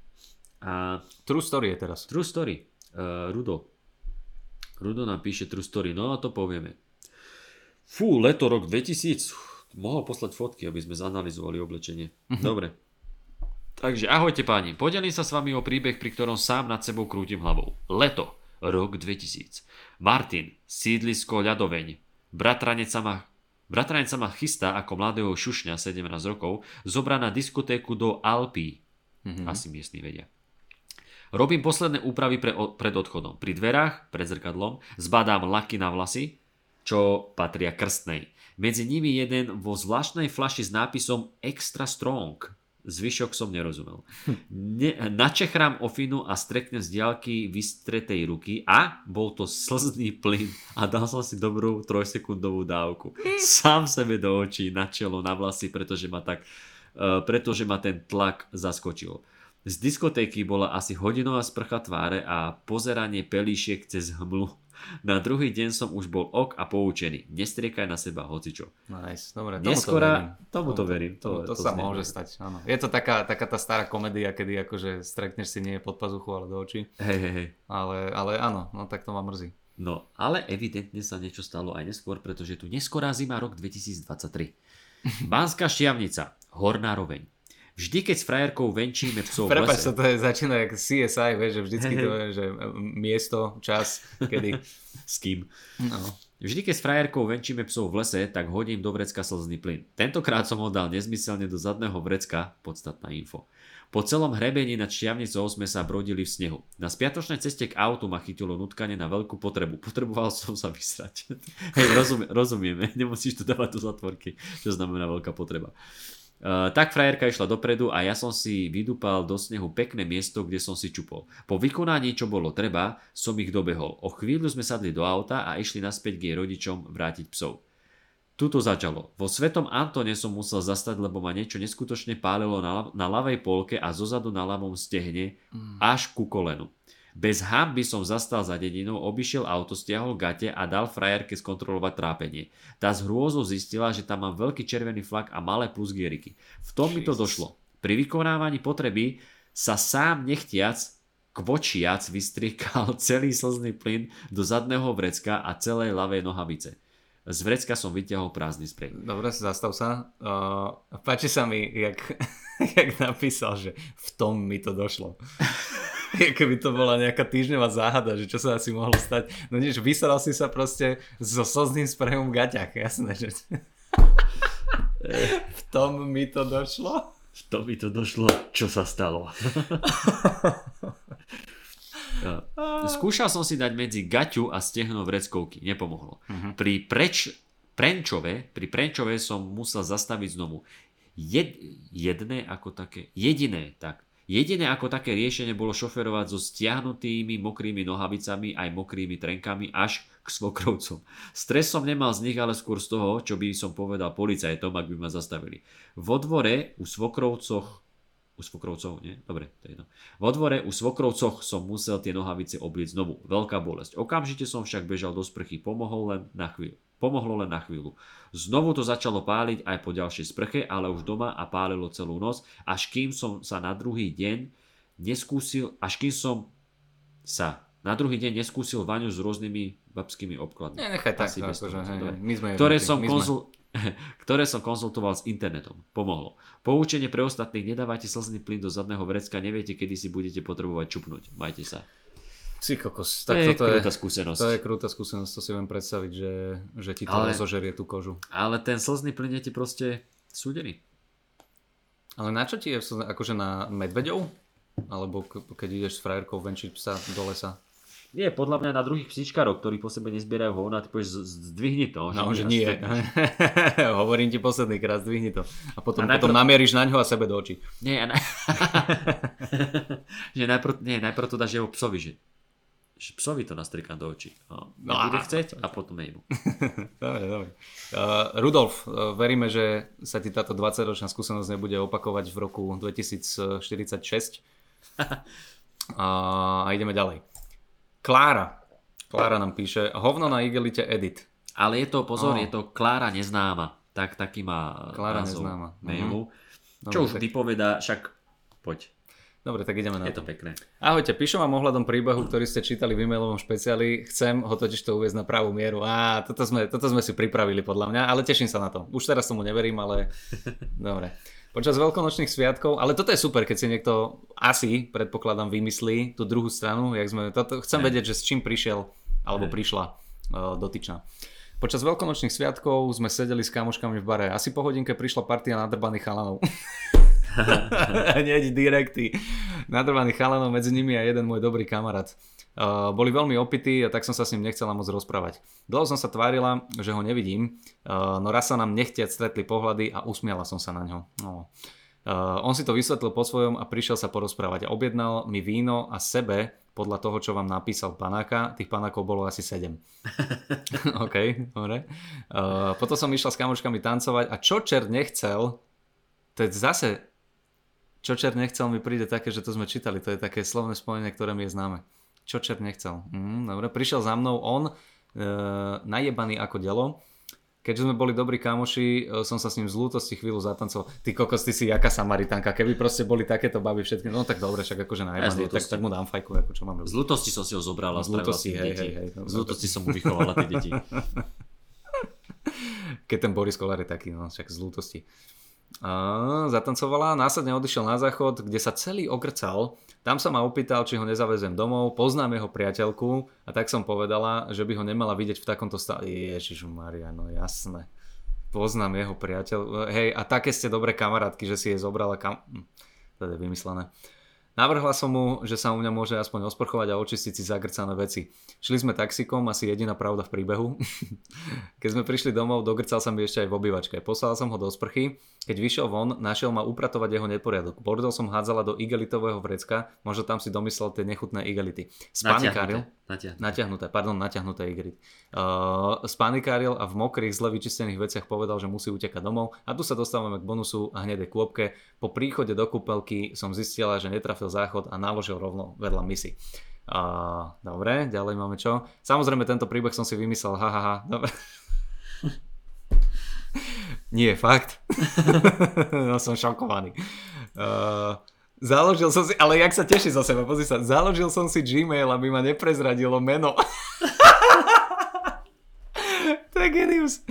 Speaker 2: A
Speaker 3: True story je teraz.
Speaker 2: True story. Uh, Rudo. Rudo nám píše True story. No a to povieme. Fú, leto rok 2000. Mohol poslať fotky, aby sme zanalizovali oblečenie. Dobre. Takže ahojte páni. Podelím sa s vami o príbeh, pri ktorom sám nad sebou krútim hlavou. Leto. Rok 2000. Martin. Sídlisko ľadoveň. Bratranec sa ma Bratranec sa ma chystá ako mladého šušňa 17 rokov zobrať na diskotéku do Alpí.
Speaker 3: Mhm.
Speaker 2: Asi miestni vedia. Robím posledné úpravy pre, pred odchodom. Pri dverách, pred zrkadlom, zbadám laky na vlasy, čo patria krstnej. Medzi nimi jeden vo zvláštnej flaši s nápisom Extra Strong. Zvyšok som nerozumel. Ne, načechrám ofinu a streknem z diaľky vystretej ruky a bol to slzný plyn a dal som si dobrú trojsekundovú dávku. Sám sebe do očí, na čelo, na vlasy, pretože ma tak uh, pretože ma ten tlak zaskočil. Z diskotéky bola asi hodinová sprcha tváre a pozeranie pelíšiek cez hmlu. Na druhý deň som už bol ok a poučený. Nestriekaj na seba hocičo.
Speaker 3: Nice, dobre. tomu to verím.
Speaker 2: Neskora, tomuto verím.
Speaker 3: To, to, to sa
Speaker 2: znie
Speaker 3: môže stať, áno. Je to taká, taká tá stará komédia, kedy akože strekneš si nie pod pazuchu, ale do očí.
Speaker 2: Hej, hej, hej.
Speaker 3: Ale, ale áno, no tak to ma mrzí.
Speaker 2: No, ale evidentne sa niečo stalo aj neskôr, pretože tu neskorá zima rok 2023. Banská šťavnica, Horná roveň. Vždy, keď s frajerkou venčíme psov v
Speaker 3: Prepač sa, to je, začína jak CSI, vieš, že vždycky to je, že miesto, čas, kedy...
Speaker 2: S kým?
Speaker 3: No.
Speaker 2: Vždy, keď s frajerkou venčíme psov v lese, tak hodím do vrecka slzný plyn. Tentokrát som ho dal nezmyselne do zadného vrecka, podstatná info. Po celom hrebení nad šťavnicou sme sa brodili v snehu. Na spiatočnej ceste k autu ma chytilo nutkanie na veľkú potrebu. Potreboval som sa vysrať. Hej, rozumie, rozumieme, nemusíš to dávať do zatvorky, čo znamená veľká potreba. Uh, tak frajerka išla dopredu a ja som si vydúpal do snehu pekné miesto, kde som si čupol. Po vykonaní, čo bolo treba, som ich dobehol. O chvíľu sme sadli do auta a išli naspäť k jej rodičom vrátiť psov. Tuto začalo. Vo Svetom Antone som musel zastať, lebo ma niečo neskutočne pálilo na, na ľavej polke a zozadu na ľavom stehne až ku kolenu. Bez hamby som zastal za dedinou, obišiel auto, stiahol gate a dal frajerke skontrolovať trápenie. Tá z hrôzou zistila, že tam mám veľký červený flak a malé plusgieriky. V tom mi to
Speaker 3: Jesus.
Speaker 2: došlo. Pri vykonávaní potreby sa sám nechtiac kvočiac vystriekal celý slzný plyn do zadného vrecka a celej ľavej nohavice. Z vrecka som vyťahol prázdny sprej.
Speaker 3: Dobre, zastav sa. Uh, páči sa mi, jak, jak napísal, že v tom mi to došlo. Keby to bola nejaká týždňová záhada, že čo sa asi mohlo stať. No nič, vyseral si sa proste so slzným sprejom v gaťach, jasné, že... v tom mi to došlo.
Speaker 2: V tom mi to došlo, čo sa stalo. Ja. Skúšal som si dať medzi gaťu a stehno vreckovky, nepomohlo. Pri preč, prenčove, pri prenčove som musel zastaviť znovu. Jed, jedné ako také, jediné, tak. Jediné ako také riešenie bolo šoferovať so stiahnutými mokrými nohavicami aj mokrými trenkami až k svokrovcom. Stres som nemal z nich, ale skôr z toho, čo by som povedal policajtom, ak by ma zastavili. Vo dvore u svokrovcoch u svokrovcov, nie? Dobre, to je jedno. Vo dvore u svokrovcoch som musel tie nohavice obliecť znovu. Veľká bolesť. Okamžite som však bežal do sprchy. Pomohol len na chvíľu. Pomohlo len na chvíľu. Znovu to začalo páliť aj po ďalšej sprche, ale už doma a pálilo celú noc, až kým som sa na druhý deň neskúsil, až kým som sa na druhý deň neskúsil vaňu s rôznymi babskými obkladmi.
Speaker 3: Ne, nechaj tak,
Speaker 2: bez
Speaker 3: akože, hej, my sme
Speaker 2: ktoré som,
Speaker 3: my sme.
Speaker 2: konzul... ktoré som konzultoval s internetom. Pomohlo. Poučenie pre ostatných, nedávajte slzný plyn do zadného vrecka, neviete, kedy si budete potrebovať čupnúť. Majte sa.
Speaker 3: Si kokos,
Speaker 2: To
Speaker 3: tak
Speaker 2: je
Speaker 3: toto je,
Speaker 2: krúta skúsenosť.
Speaker 3: to je krúta skúsenosť, to si viem predstaviť, že, že ti to
Speaker 2: Ale-
Speaker 3: rozožerie tú kožu.
Speaker 2: Ale ten slzný plyn je ti proste súdený.
Speaker 3: Ale na čo ti je, akože na medveďov? Alebo keď ideš s frajerkou venčiť psa do lesa?
Speaker 2: Nie, podľa mňa na druhých psíčkarov, ktorí po sebe nezbierajú hovna, ty povieš, zdvihni to.
Speaker 3: No, že
Speaker 2: nie.
Speaker 3: Hovorím ti posledný krát, zdvihni to. A potom,
Speaker 2: A najprv-
Speaker 3: potom namieríš na ňo a sebe do očí.
Speaker 2: Nie, ja ne... že najprv, nie, najprv to dáš jeho psovi, že psovi to nastrikám do očí. No,
Speaker 3: No
Speaker 2: nebude chceť a potom jej mu.
Speaker 3: Dobre, dobre. Uh, Rudolf, uh, veríme, že sa ti táto 20-ročná skúsenosť nebude opakovať v roku 2046. A a ideme ďalej. Klára. Klára nám píše, hovno na igelite edit.
Speaker 2: Ale je to, pozor,
Speaker 3: Á.
Speaker 2: je to Klára neznáma. Tak, taký má
Speaker 3: Klára
Speaker 2: názov
Speaker 3: neznáma.
Speaker 2: Mailu.
Speaker 3: Dobre,
Speaker 2: Čo už
Speaker 3: tak-
Speaker 2: vypoveda, však poď,
Speaker 3: Dobre, tak ideme na
Speaker 2: je to
Speaker 3: to.
Speaker 2: pekné.
Speaker 3: Ahojte, píšem vám ohľadom príbehu, ktorý ste čítali v e-mailovom špeciáli. Chcem ho totiž to uviezť na pravú mieru. Á, toto sme, toto sme si pripravili podľa mňa, ale teším sa na to. Už teraz tomu neverím, ale dobre. Počas veľkonočných sviatkov, ale toto je super, keď si niekto asi, predpokladám, vymyslí tú druhú stranu. Jak sme, toto, chcem
Speaker 2: Hej.
Speaker 3: vedieť, že s čím prišiel alebo
Speaker 2: Hej.
Speaker 3: prišla uh, dotyčná. Počas veľkonočných sviatkov sme sedeli s kamoškami v bare. Asi po hodinke prišla partia nadrbaných chalanov. Hneď direkty. Nadrbaných chalanov, medzi nimi aj jeden môj dobrý kamarát. Uh, boli veľmi opití a tak som sa s ním nechcela moc rozprávať. Dlho som sa tvárila, že ho nevidím, uh, no raz sa nám nechtiac stretli pohľady a usmiala som sa na ňo. No. Uh, on si to vysvetlil po svojom a prišiel sa porozprávať. A objednal mi víno a sebe, podľa toho, čo vám napísal panáka, tých panákov bolo asi 7. OK, dobre. Uh, potom som išla s kamoškami tancovať a čo čer nechcel, to je zase, čo čer nechcel mi príde také, že to sme čítali, to je také slovné spojenie, ktoré mi je známe. Čo čer nechcel. Mm, dobre, prišiel za mnou on, uh, najebaný ako delo, Keďže sme boli dobrí kamoši, e, som sa s ním z lútosti chvíľu zatancoval. Ty kokos, ty si jaká Samaritánka, keby proste boli takéto baby všetky, no tak dobre, však akože
Speaker 2: z
Speaker 3: najebaný, tak,
Speaker 2: lútosti.
Speaker 3: tak mu dám fajku, ako čo mám robiť.
Speaker 2: Z ľutosti som si ho zobral a
Speaker 3: Z
Speaker 2: som
Speaker 3: hej,
Speaker 2: deti.
Speaker 3: hej, hej, no,
Speaker 2: Z ľútosti som mu vychovala tie deti.
Speaker 3: Keď ten Boris Kolár je taký, no však z lútosti. A, zatancovala, následne odišiel na záchod, kde sa celý ogrcal. Tam sa ma opýtal, či ho nezavezem domov, poznám jeho priateľku a tak som povedala, že by ho nemala vidieť v takomto stave. Ježišu Maria, no jasné. Poznám jeho priateľ. Hej, a také ste dobré kamarátky, že si je zobrala kam... Hm, To je vymyslené. Navrhla som mu, že sa u mňa môže aspoň osprchovať a očistiť si zagrcané veci. Šli sme taxikom, asi jediná pravda v príbehu. Keď sme prišli domov, dogrcal sa mi ešte aj v obývačke. Poslal som ho do sprchy. Keď vyšiel von, našiel ma upratovať jeho neporiadok. Bordel som hádzala do igelitového vrecka, možno tam si domyslel tie nechutné igelity. Spanikáril.
Speaker 2: Natiahnuté. Natiahnuté.
Speaker 3: Natiahnuté, pardon, natiahnuté igelit. Uh, spanikáril a v mokrých, zle vyčistených veciach povedal, že musí utekať domov. A tu sa dostávame k bonusu a hnedej kôpke. Po príchode do kúpelky som zistila, že netrafil záchod a naložil rovno vedľa misy. Uh, dobre, ďalej máme čo? Samozrejme, tento príbeh som si vymyslel, ha, ha, ha. Dobre. Nie, fakt. no som šokovaný. Uh, založil som si, ale jak sa teší za seba, pozri sa, založil som si Gmail, aby ma neprezradilo meno. to je genius.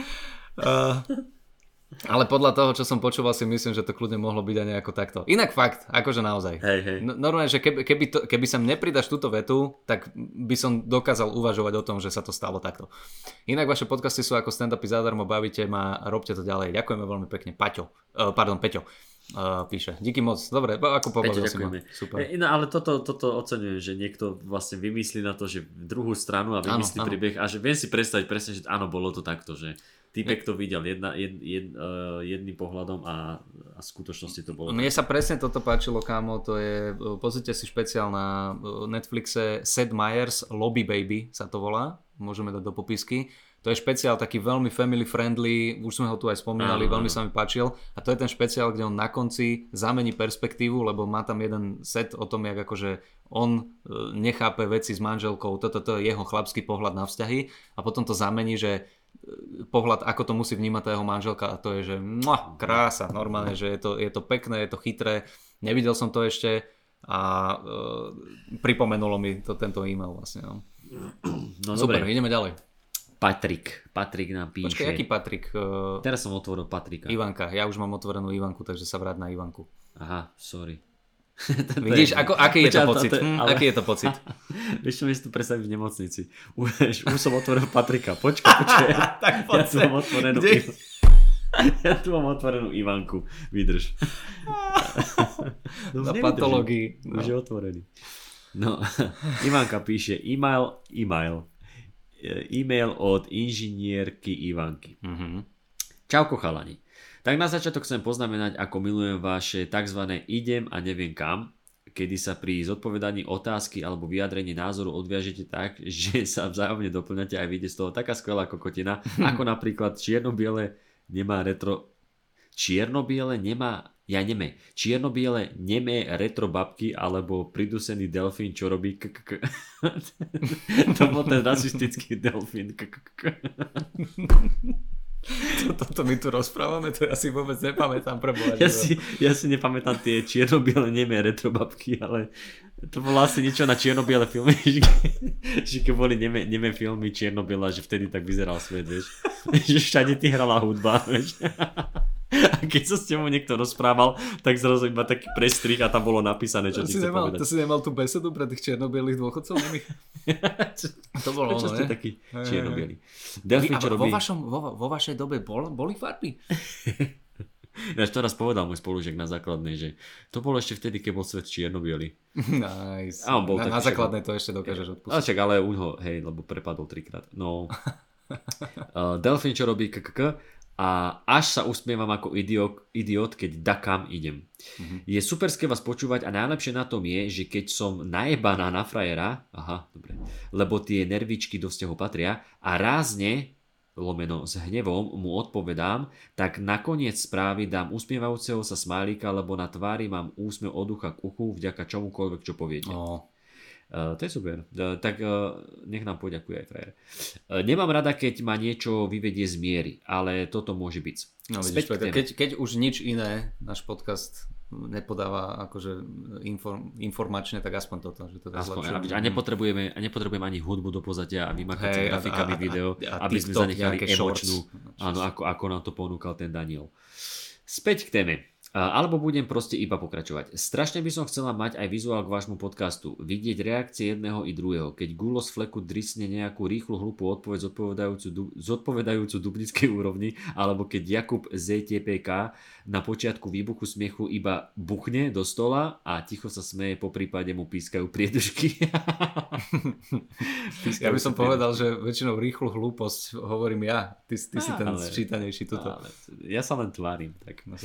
Speaker 3: Uh, ale podľa toho, čo som počúval, si myslím, že to kľudne mohlo byť aj nejako takto. Inak fakt, akože naozaj.
Speaker 2: Hej, hej.
Speaker 3: No, normálne, že keby, keby, to, keby sem nepridaš túto vetu, tak by som dokázal uvažovať o tom, že sa to stalo takto. Inak vaše podcasty sú ako stand-upy zadarmo, bavíte ma, robte to ďalej. Ďakujeme veľmi pekne. Paťo, uh, pardon, Peťo uh, píše. Díky moc. Dobre, ako pobavil si ma. Super.
Speaker 2: E, No ale toto, toto oceňujem, že niekto vlastne vymyslí na to, že druhú stranu a vymyslí
Speaker 3: Áno, áno.
Speaker 2: príbeh a že viem si predstaviť presne, že áno, bolo to takto, že typek to videl jedna, jed, jed, uh, jedným pohľadom a, a v skutočnosti to bolo.
Speaker 3: Mne sa presne toto páčilo, kámo, to je, e, pozrite si špeciál na Netflixe Seth Meyers, Lobby Baby sa to volá, môžeme dať do popisky. To je špeciál taký veľmi family friendly, už sme ho tu aj spomínali,
Speaker 2: Áno,
Speaker 3: veľmi
Speaker 2: áno.
Speaker 3: sa mi páčil. A to je ten špeciál, kde on na konci zamení perspektívu, lebo má tam jeden set o tom, jak akože on e, nechápe veci s manželkou, toto to je jeho chlapský pohľad na vzťahy a potom to zamení, že e, pohľad, ako to musí vnímať tá jeho manželka a to je, že muah, krása, normálne, že je to, je to pekné, je to chytré, nevidel som to ešte a e, pripomenulo mi to tento e-mail vlastne. No.
Speaker 2: no
Speaker 3: Super,
Speaker 2: dobre,
Speaker 3: ideme ďalej.
Speaker 2: Patrik. Patrik nám píše.
Speaker 3: Počkaj, aký Patrik? E,
Speaker 2: Teraz som otvoril Patrika.
Speaker 3: Ivanka, ja už mám otvorenú Ivanku, takže sa vráť na Ivanku.
Speaker 2: Aha, sorry.
Speaker 3: Vidíš, ako, aký je to pocit?
Speaker 2: to je-
Speaker 3: Hm,
Speaker 2: ale-
Speaker 3: Aký je to pocit?
Speaker 2: Vieš čo, mi si tu predstaviť v nemocnici. Už, už som otvoril Patrika. Počkaj, počkaj.
Speaker 3: tak
Speaker 2: Ja tu mám otvorenú,
Speaker 3: Kde?
Speaker 2: ja tu mám otvorenú Ivanku. Vydrž. No,
Speaker 3: Na patológii.
Speaker 2: Už
Speaker 3: No.
Speaker 2: je otvorený. No, Ivanka píše e-mail, e-mail. E, E-mail od inžinierky Ivanky.
Speaker 3: Mhm.
Speaker 2: Čauko chalani. Tak na začiatok chcem poznamenať, ako milujem vaše tzv. idem a neviem kam, kedy sa pri zodpovedaní otázky alebo vyjadrení názoru odviažete tak, že sa vzájomne doplňate a vyjde z toho taká skvelá kokotina, ako napríklad čierno-biele nemá retro... Čierno-biele nemá... Ja neme. Čierno-biele nemé retro babky alebo pridusený delfín, čo robí k- k- k- To bol ten rasistický delfín. k- k- k-
Speaker 3: Toto my tu rozprávame, to ja si vôbec nepamätám pre Boha.
Speaker 2: Ja si, ja si nepamätám tie čierno-biele nemé retrobabky, ale to bolo asi niečo na čierno-biele filmy, že, že keď boli nemé, nemé filmy čierno-biele, že vtedy tak vyzeral svet, vieš. Že všade ti hrala hudba, vieš. A keď sa s tebou niekto rozprával, tak zrazu iba taký prestrih a tam bolo napísané, čo
Speaker 3: To
Speaker 2: ti
Speaker 3: si,
Speaker 2: chce
Speaker 3: nemal,
Speaker 2: povedať.
Speaker 3: to si nemal tú besedu pre tých čiernobielých dôchodcov? To bolo ono,
Speaker 2: ste taký?
Speaker 3: Vy,
Speaker 2: Delfín, čo
Speaker 3: vo,
Speaker 2: robí...
Speaker 3: vašom, vo, vo vašej dobe bol, boli farby?
Speaker 2: Ináč to raz povedal môj spolužiak na základnej, že to bolo ešte vtedy, keď bol svet čierno-biely.
Speaker 3: Nice.
Speaker 2: A on bol
Speaker 3: na, na
Speaker 2: však-
Speaker 3: základnej to ešte dokážeš
Speaker 2: Ale
Speaker 3: odpustiť.
Speaker 2: čak, ale uň ho, hej, lebo prepadol trikrát. No. uh, Delfín, čo robí KKK a až sa usmievam ako idiot, idiot keď da kam idem.
Speaker 3: Mhm.
Speaker 2: Je superské vás počúvať a najlepšie na tom je, že keď som najebaná na frajera, aha, dobre, lebo tie nervičky do vzťahu patria a rázne lomeno s hnevom mu odpovedám, tak nakoniec správy dám usmievajúceho sa smálika, lebo na tvári mám úsmev od ucha k uchu vďaka čomukoľvek, čo poviete.
Speaker 3: No,
Speaker 2: Uh, to je super. Uh, tak uh, nech nám poďakuje aj frajer. Uh, nemám rada, keď ma niečo vyvedie z miery, ale toto môže byť.
Speaker 3: no vidíš, Peter, keď, keď už nič iné náš podcast nepodáva akože inform, informačne, tak aspoň toto, že to
Speaker 2: Aspoň,
Speaker 3: zlepšie.
Speaker 2: a nepotrebujeme, a nepotrebujeme ani hudbu do pozadia a vymakať
Speaker 3: a-
Speaker 2: grafikami
Speaker 3: a- a-
Speaker 2: video,
Speaker 3: a
Speaker 2: aby sme zanechali emočnú, áno, ako, ako nám to ponúkal ten Daniel. Späť k téme. Alebo budem proste iba pokračovať. Strašne by som chcela mať aj vizuál k vášmu podcastu. Vidieť reakcie jedného i druhého. Keď Gulo z fleku drisne nejakú rýchlu hlupú odpoveď zodpovedajúcu, zodpovedajúcu dubnickej úrovni, alebo keď Jakub ZTPK na počiatku výbuchu smiechu iba buchne do stola a ticho sa smeje, po prípade mu pískajú priedušky.
Speaker 3: Ja by som povedal, že väčšinou rýchlu hlúposť hovorím ja. Ty, ty si ten
Speaker 2: Ale-
Speaker 3: sčítanejší tuto.
Speaker 2: Ale ja sa len tvárim. Tak.
Speaker 3: No,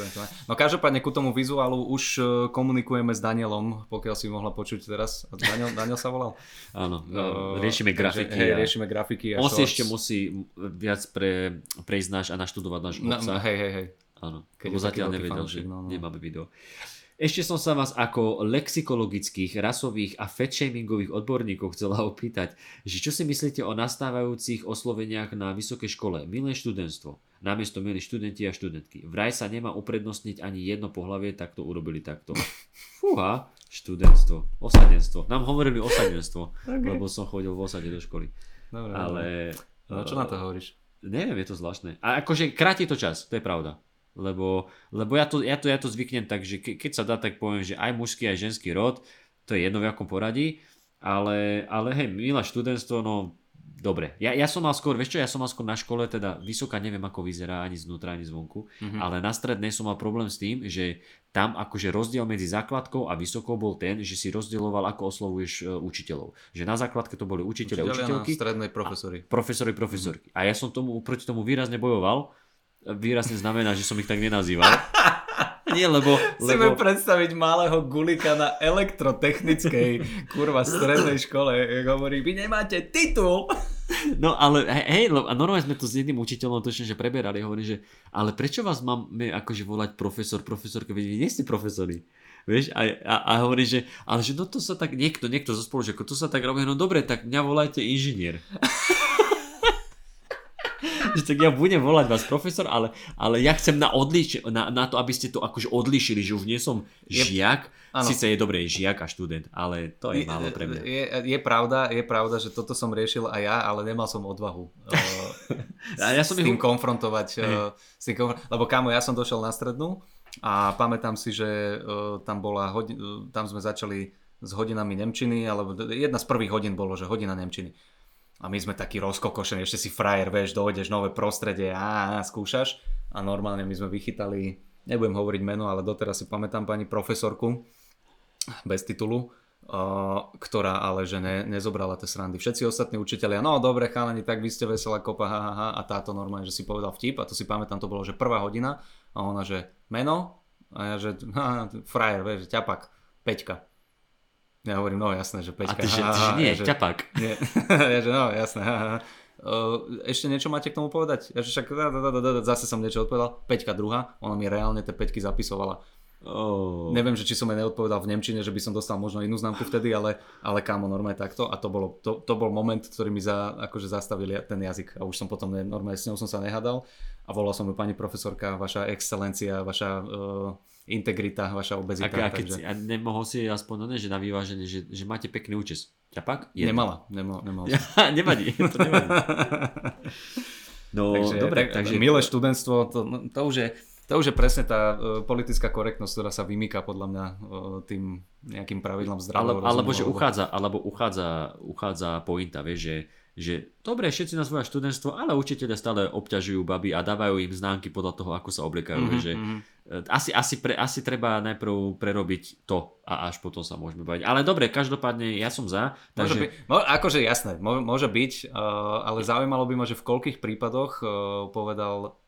Speaker 3: No každopádne ku tomu vizuálu už e, komunikujeme s Danielom, pokiaľ si mohla počuť teraz. Daniel, Daniel sa volal?
Speaker 2: Áno,
Speaker 3: No,
Speaker 2: riešime grafiky.
Speaker 3: Hej,
Speaker 2: a-
Speaker 3: riešime grafiky a
Speaker 2: On si ešte musí viac pre, prejsť náš a naštudovať náš
Speaker 3: No,
Speaker 2: obsah.
Speaker 3: hej, hej, hej.
Speaker 2: Áno,
Speaker 3: Keď
Speaker 2: lebo zatiaľ nevedel,
Speaker 3: fanúšik,
Speaker 2: že
Speaker 3: no, no.
Speaker 2: nemáme video. Ešte som sa vás ako lexikologických, rasových a fatshamingových odborníkov chcela opýtať, že čo si myslíte o nastávajúcich osloveniach na vysokej škole? Milé študentstvo, namiesto milí študenti a študentky. Vraj sa nemá uprednostniť ani jedno pohlavie, tak to urobili takto. Fúha, študentstvo, osadenstvo. Nám hovorili osadenstvo,
Speaker 3: Okay.
Speaker 2: lebo som chodil v osade do školy.
Speaker 3: Dobre,
Speaker 2: Ale...
Speaker 3: No čo na to hovoríš?
Speaker 2: Neviem, je to zvláštne. A akože kráti to čas, to je pravda. Lebo, lebo ja, to, ja, to, ja to zvyknem tak, že ke, keď sa dá, tak poviem, že aj mužský, aj ženský rod, to je jedno v akom poradí, ale, ale hej, milá študentstvo, no dobre. Ja, ja som mal skôr, vieš čo, ja som mal skôr na škole, teda vysoká, neviem ako vyzerá ani znútra, ani zvonku,
Speaker 3: Mhm.
Speaker 2: ale na strednej som mal problém s tým, že tam akože rozdiel medzi základkou a vysokou bol ten, že si rozdieloval, ako oslovuješ e, učiteľov. Že na základke to boli učiteľe
Speaker 3: Učiteľia na
Speaker 2: učiteľky,
Speaker 3: strednej profesori.
Speaker 2: profesori, profesorky. A ja som tomu, proti tomu výrazne bojoval. Výrazne znamená, že som ich tak nenazýval. Nie, lebo...
Speaker 3: Chceme
Speaker 2: lebo
Speaker 3: predstaviť malého gulika na elektrotechnickej kurva strednej škole, hovorí, vy nemáte titul.
Speaker 2: no ale hej, a normálne sme to s jedným učiteľom točne, že preberali. Hovorí, že ale prečo vás máme akože volať profesor, profesorka, vy nie ste profesori. Vieš, a, a, a hovorí, že, ale že no to sa tak, niekto, niekto zo spolužiakov, to sa tak robí, no dobre, tak mňa volajte inžinier. že tak ja budem volať vás profesor, ale, ale ja chcem na, odliš- na, na to, aby ste to akože odlišili, že už nie som
Speaker 3: Je-
Speaker 2: žiak, síce je dobré žiak a študent, ale to je málo pre mňa.
Speaker 3: Je, je, pravda, je pravda, že toto som riešil aj ja, ale nemal som odvahu uh,
Speaker 2: ja som
Speaker 3: s
Speaker 2: ich
Speaker 3: tým
Speaker 2: u-
Speaker 3: konfrontovať. Uh, s tým konfr- lebo kámo, ja som došiel na strednú a pamätám si, že uh, tam bola hodi- uh, tam sme začali s hodinami Nemčiny, alebo jedna z prvých hodín bolo, že hodina Nemčiny. A my sme takí rozkokošení, ešte si frajer, vieš, dojdeš, nové prostredie, a, a skúšaš. A normálne my sme vychytali nebudem hovoriť meno, ale doteraz si pamätám pani profesorku bez titulu, uh, ktorá ale že ne, nezobrala tie srandy. Všetci ostatní učiteľia, no dobre chalani, tak vy ste veselá kopa, ha, ha, ha, a táto normálne, že si povedal vtip, a to si pamätám, to bolo, že prvá hodina, a ona, že meno, a ja, že ha, frajer, vieš, ťapak, Peťka. Ja hovorím, no jasné, že
Speaker 2: A
Speaker 3: Peťka.
Speaker 2: ty, že, ty, že nie,
Speaker 3: ja,
Speaker 2: ťapak.
Speaker 3: nie. ja, že no, jasné. Ha, ha. Ešte niečo máte k tomu povedať? Ja, že však da, da, da, da, zase som niečo odpovedal. Peťka druhá, ona mi reálne tie peťky zapisovala.
Speaker 2: Oh.
Speaker 3: Neviem, že či som jej neodpovedal v Nemčine, že by som dostal možno inú známku vtedy, ale, ale kámo, normálne takto. A to, bolo, to, to bol moment, ktorý mi za, akože zastavili ten jazyk. A už som potom, ne, normálne s ňou som sa nehadal. A volal som ju pani profesorka, vaša excelencia, vaša uh, integrita, vaša
Speaker 2: A,
Speaker 3: obezita.
Speaker 2: a, keď
Speaker 3: takže...
Speaker 2: si, a nemohol si aspoň, no ne, že na vyváženie, že, že máte pekný účes. Ťapak? Jedno.
Speaker 3: Nemala, nemala, nemala.
Speaker 2: nevadí, to nevadí. No,
Speaker 3: takže,
Speaker 2: dobre,
Speaker 3: tak,
Speaker 2: takže...
Speaker 3: milé študentstvo, to, no, to, už je, to už je presne tá uh, politická korektnosť, ktorá sa vymýka podľa mňa uh, tým nejakým pravidlom
Speaker 2: Ale,
Speaker 3: zdravého
Speaker 2: alebo
Speaker 3: rozumu,
Speaker 2: že uchádza, alebo uchádza, uchádza pointa, vieš, že, že dobre, všetci nás volia študentstvo, ale učiteľe stále obťažujú baby a dávajú im známky podľa toho, ako sa obliekajú,
Speaker 3: Mhm,
Speaker 2: mm-hmm, že
Speaker 3: mhm.
Speaker 2: e, asi, asi, pre, asi treba najprv prerobiť to a až potom sa môžeme baviť. Ale dobre, každopádne ja som za,
Speaker 3: Môže
Speaker 2: takže
Speaker 3: byť, mo, akože jasné, môže byť, ale zaujímalo by ma, že v koľkých prípadoch uh, povedal